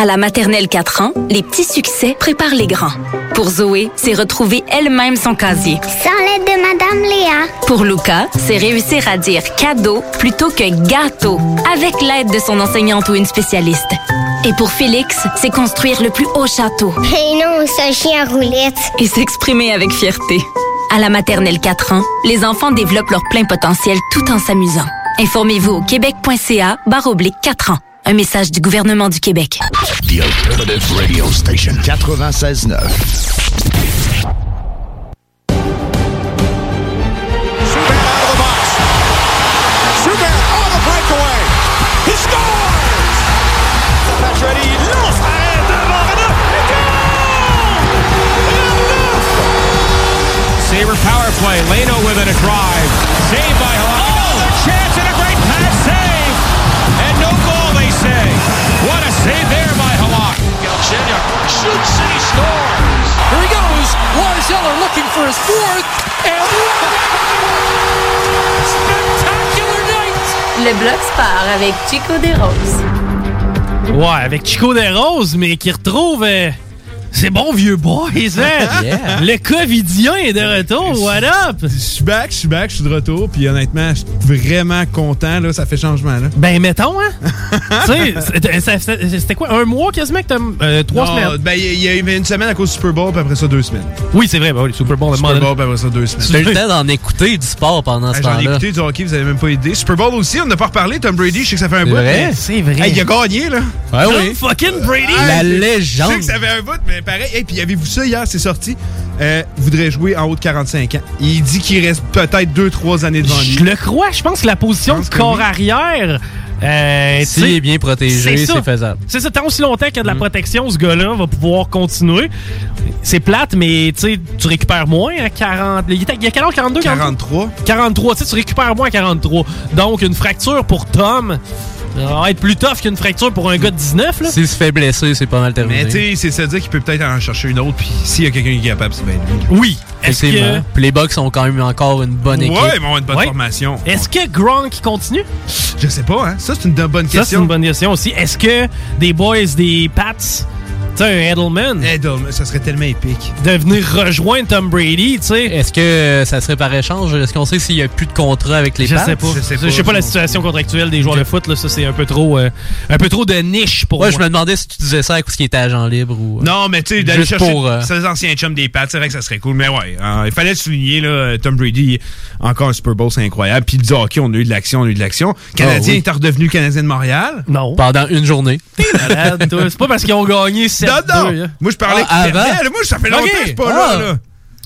À la maternelle 4 ans, les petits succès préparent les grands. Pour Zoé, c'est retrouver elle-même son casier. Sans l'aide de Madame Léa. Pour Luca, c'est réussir à dire cadeau plutôt que gâteau, avec l'aide de son enseignante ou une spécialiste. Et pour Félix, c'est construire le plus haut château. Et non, un chien roulette. Et s'exprimer avec fierté. À la maternelle 4 ans, les enfants développent leur plein potentiel tout en s'amusant. Informez-vous au québec.ca barre oblique 4 ans. Un message du gouvernement du Québec. The Alternative Radio Station 96.9. Schubert on the breakaway. He scores! Pacioretty lance arrêt devant Renaud. Sabre power play. Leno with it, a drive. Saved by Halak. Save there by Halak. Galchenyuk shoots and he scores. Here he goes. Lars Eller looking for his fourth. And spectacular night. Le bloc part avec Chico des Roses. Ouais, avec Chico des Roses, mais qui retrouve euh, ses bons vieux boys, hein? Yeah. Le Covidien est de retour, what up? Je suis back, je suis back, je suis de retour, puis honnêtement, je suis vraiment content, là, ça fait changement, là. Ben, mettons, hein? tu sais, c'était- quoi, un mois quasiment que t'as. euh, trois Non, semaines? Ben, il y y a eu une semaine à cause du Super Bowl, puis après ça, deux semaines. Oui, c'est vrai, ben oui, le Super Bowl, Super Bowl, puis après ça, deux semaines. Tu as eu le temps d'en écouter du sport pendant ce Hey, J'en ai temps-là. écouté du hockey, vous avez même pas idée. Super Bowl aussi, on n'a pas reparlé. Tom Brady, je sais que ça fait un C'est bout. vrai? mais- C'est vrai. Hey, il a gagné, là. Ouais, Tom oui. fucking Brady! La Je légende. sais que ça fait un bout, mais pareil. Et puis, avez-vous ça hier? C'est sorti. Euh, il voudrait jouer en haut de 45 ans. Il dit qu'il reste peut-être 2-3 années devant lui. Je le crois, je pense que la position de corps oui. arrière Euh, S'il est bien protégé, c'est faisable. C'est ça, tant aussi longtemps qu'il y a de la protection, ce gars-là va pouvoir continuer. C'est plate, mais tu récupères moins à 40. Il y a quel âge? 42 43. 43, tu sais, tu récupères moins à 43. Donc, une fracture pour Tom va être plus tough qu'une fracture pour un gars de 19. Là. S'il se fait blesser, c'est pas mal terminé. Mais tu sais, c'est ça dire qu'il peut peut-être en chercher une autre, puis s'il y a quelqu'un qui est capable, c'est bien lui. Oui. Est-ce Effectivement. que- Puis les Bucks ont quand même encore une bonne équipe. Ouais, ils vont avoir une bonne Ouais. formation. Est-ce que Gronk continue? Je sais pas, hein. Ça, c'est une bonne Ça, c'est question. une bonne question aussi. Est-ce que des boys des Pats, sais, un Edelman, Edelman, ça serait tellement épique. de venir rejoindre Tom Brady, tu sais? Est-ce que euh, ça serait par échange? Est-ce qu'on sait s'il n'y a plus de contrat avec les Je Pats? sais pas. Je sais pas, la situation contractuelle des joueurs de foot. Là, ça, c'est un peu trop, euh, un peu trop de niche pour Ouais, moi. je me demandais si tu disais ça à cause qu'il était agent libre ou. euh, Non, mais tu sais, d'aller Juste chercher pour, euh, ces anciens chums des Pats, c'est vrai que ça serait cool. Mais ouais, euh, il fallait le souligner, là, Tom Brady, encore un Super Bowl, c'est incroyable. Puis du hockey, on a eu de l'action, on a eu de l'action. Canadien Ah, oui. est redevenu Canadien de Montréal? Non. Pendant une journée. Malade, toi. C'est pas parce qu'ils ont gagné 7 Non, non. Moi, je parlais Ah, perdaient, là. Moi, ça fait longtemps que je suis pas Ah. là, là.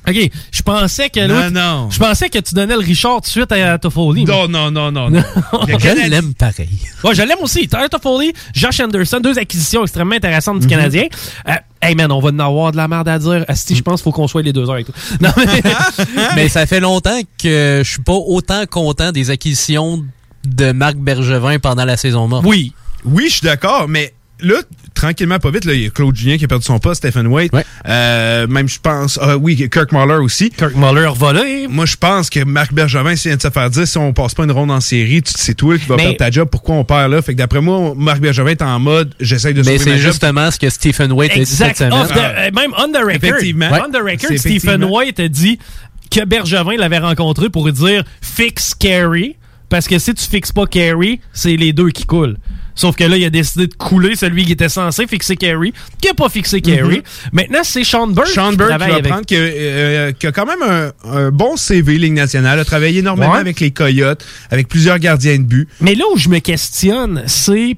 OK, je pensais que Non, non. Je pensais que tu donnais le Richard tout de suite à Toffoli. Non, non, non, non. non. Le Je l'aime pareil. Ouais, je l'aime aussi. Toffoli, Josh Anderson, deux acquisitions extrêmement intéressantes Mhm. du Canadien. Euh, hey man, on va en avoir de la merde à dire. Asti, je pense qu'il faut qu'on soit les deux heures et tout. Non, mais... Mais ça fait longtemps que je suis pas autant content des acquisitions de Marc Bergevin pendant la saison morte. Oui. Oui, je suis d'accord, mais là, tranquillement, pas vite, là, il y a Claude Julien qui a perdu son poste, Stephen White. Euh, même, je pense, ah oui, Kirk Muller aussi. Kirk Muller volé. Moi, je pense que Marc Bergevin, s'il vient de se faire dire, si on passe pas une ronde en série, tu- c'est toi qui vas Mais- perdre ta job, pourquoi on perd là? Fait que d'après moi, Marc Bergevin est en mode, j'essaie de Mais sauver ma c'est job. justement ce que Stephen White a dit cette semaine. Off the- euh, même on the record. Effectivement. On the record, Stephen. White a dit que Bergevin l'avait rencontré pour lui dire fixe Carey. Parce que si tu fixes pas Carey, c'est les deux qui coulent. Sauf que là, il a décidé de couler celui qui était censé fixer Carey, qui a pas fixé Carey. Mhm. Maintenant, c'est Sean Burke. Sean qui Burke qui va avec- prendre, qui, a- euh, qui a quand même un, un bon CV Ligue nationale, a travaillé énormément Ouais. avec les Coyotes, avec plusieurs gardiens de but. Mais là où je me questionne, c'est.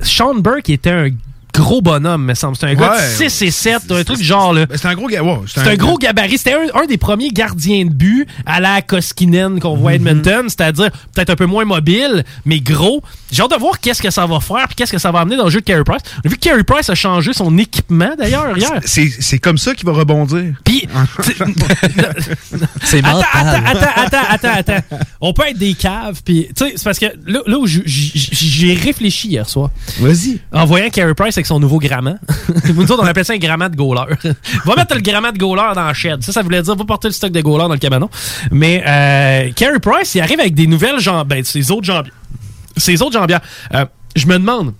Sean Burke était un gros bonhomme, me semble. C'est un gars Ouais. de 6 et 7, un truc du genre. là. Ben, C'est un gros gars. ouais, C'est un gros gabarit. C'était un, un des premiers gardiens de but à la Koskinen qu'on voit à Mhm. Edmonton, c'est-à-dire peut-être un peu moins mobile, mais gros. J'ai hâte de voir qu'est-ce que ça va faire puis qu'est-ce que ça va amener dans le jeu de Carey Price. On a vu que Carey Price a changé son équipement d'ailleurs hier. C'est c'est comme ça qu'il va rebondir. Puis, C'est Attends, attends, attends, attends, attends, attends. On peut être des caves, puis tu sais, c'est parce que là, là où j'ai réfléchi hier soir. Vas-y. En voyant Carey Price avec son nouveau grammat. Nous autres, on appelle ça un grammat de goaler. va mettre le grammat de goaler dans le shed. Ça, ça voulait dire, va porter le stock de goaler dans le cabanon. Mais euh, Carey Price, il arrive avec des nouvelles jambes, ben, ses autres jambières. Ses autres jambières. Euh, je me demande,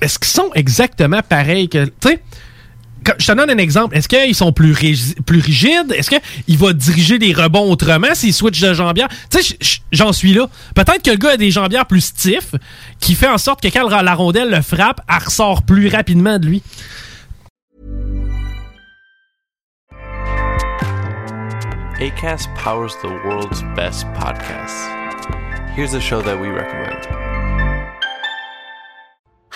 est-ce qu'ils sont exactement pareils que. Tu sais, je te donne un exemple. Est-ce qu'ils sont plus, rigi- plus rigides? Est-ce qu'il va diriger les rebonds autrement s'il switch de jambière? Tu sais, j'en suis là. Peut-être que le gars a des jambières plus stiff qui fait en sorte que quand la rondelle le frappe, elle ressort plus rapidement de lui. ACAST powers the world's best podcasts. Here's a show that we recommend.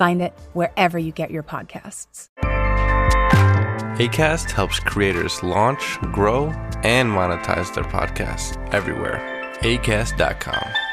Find it wherever you get your podcasts. ACAST helps creators launch, grow, and monetize their podcasts everywhere. ACAST.com.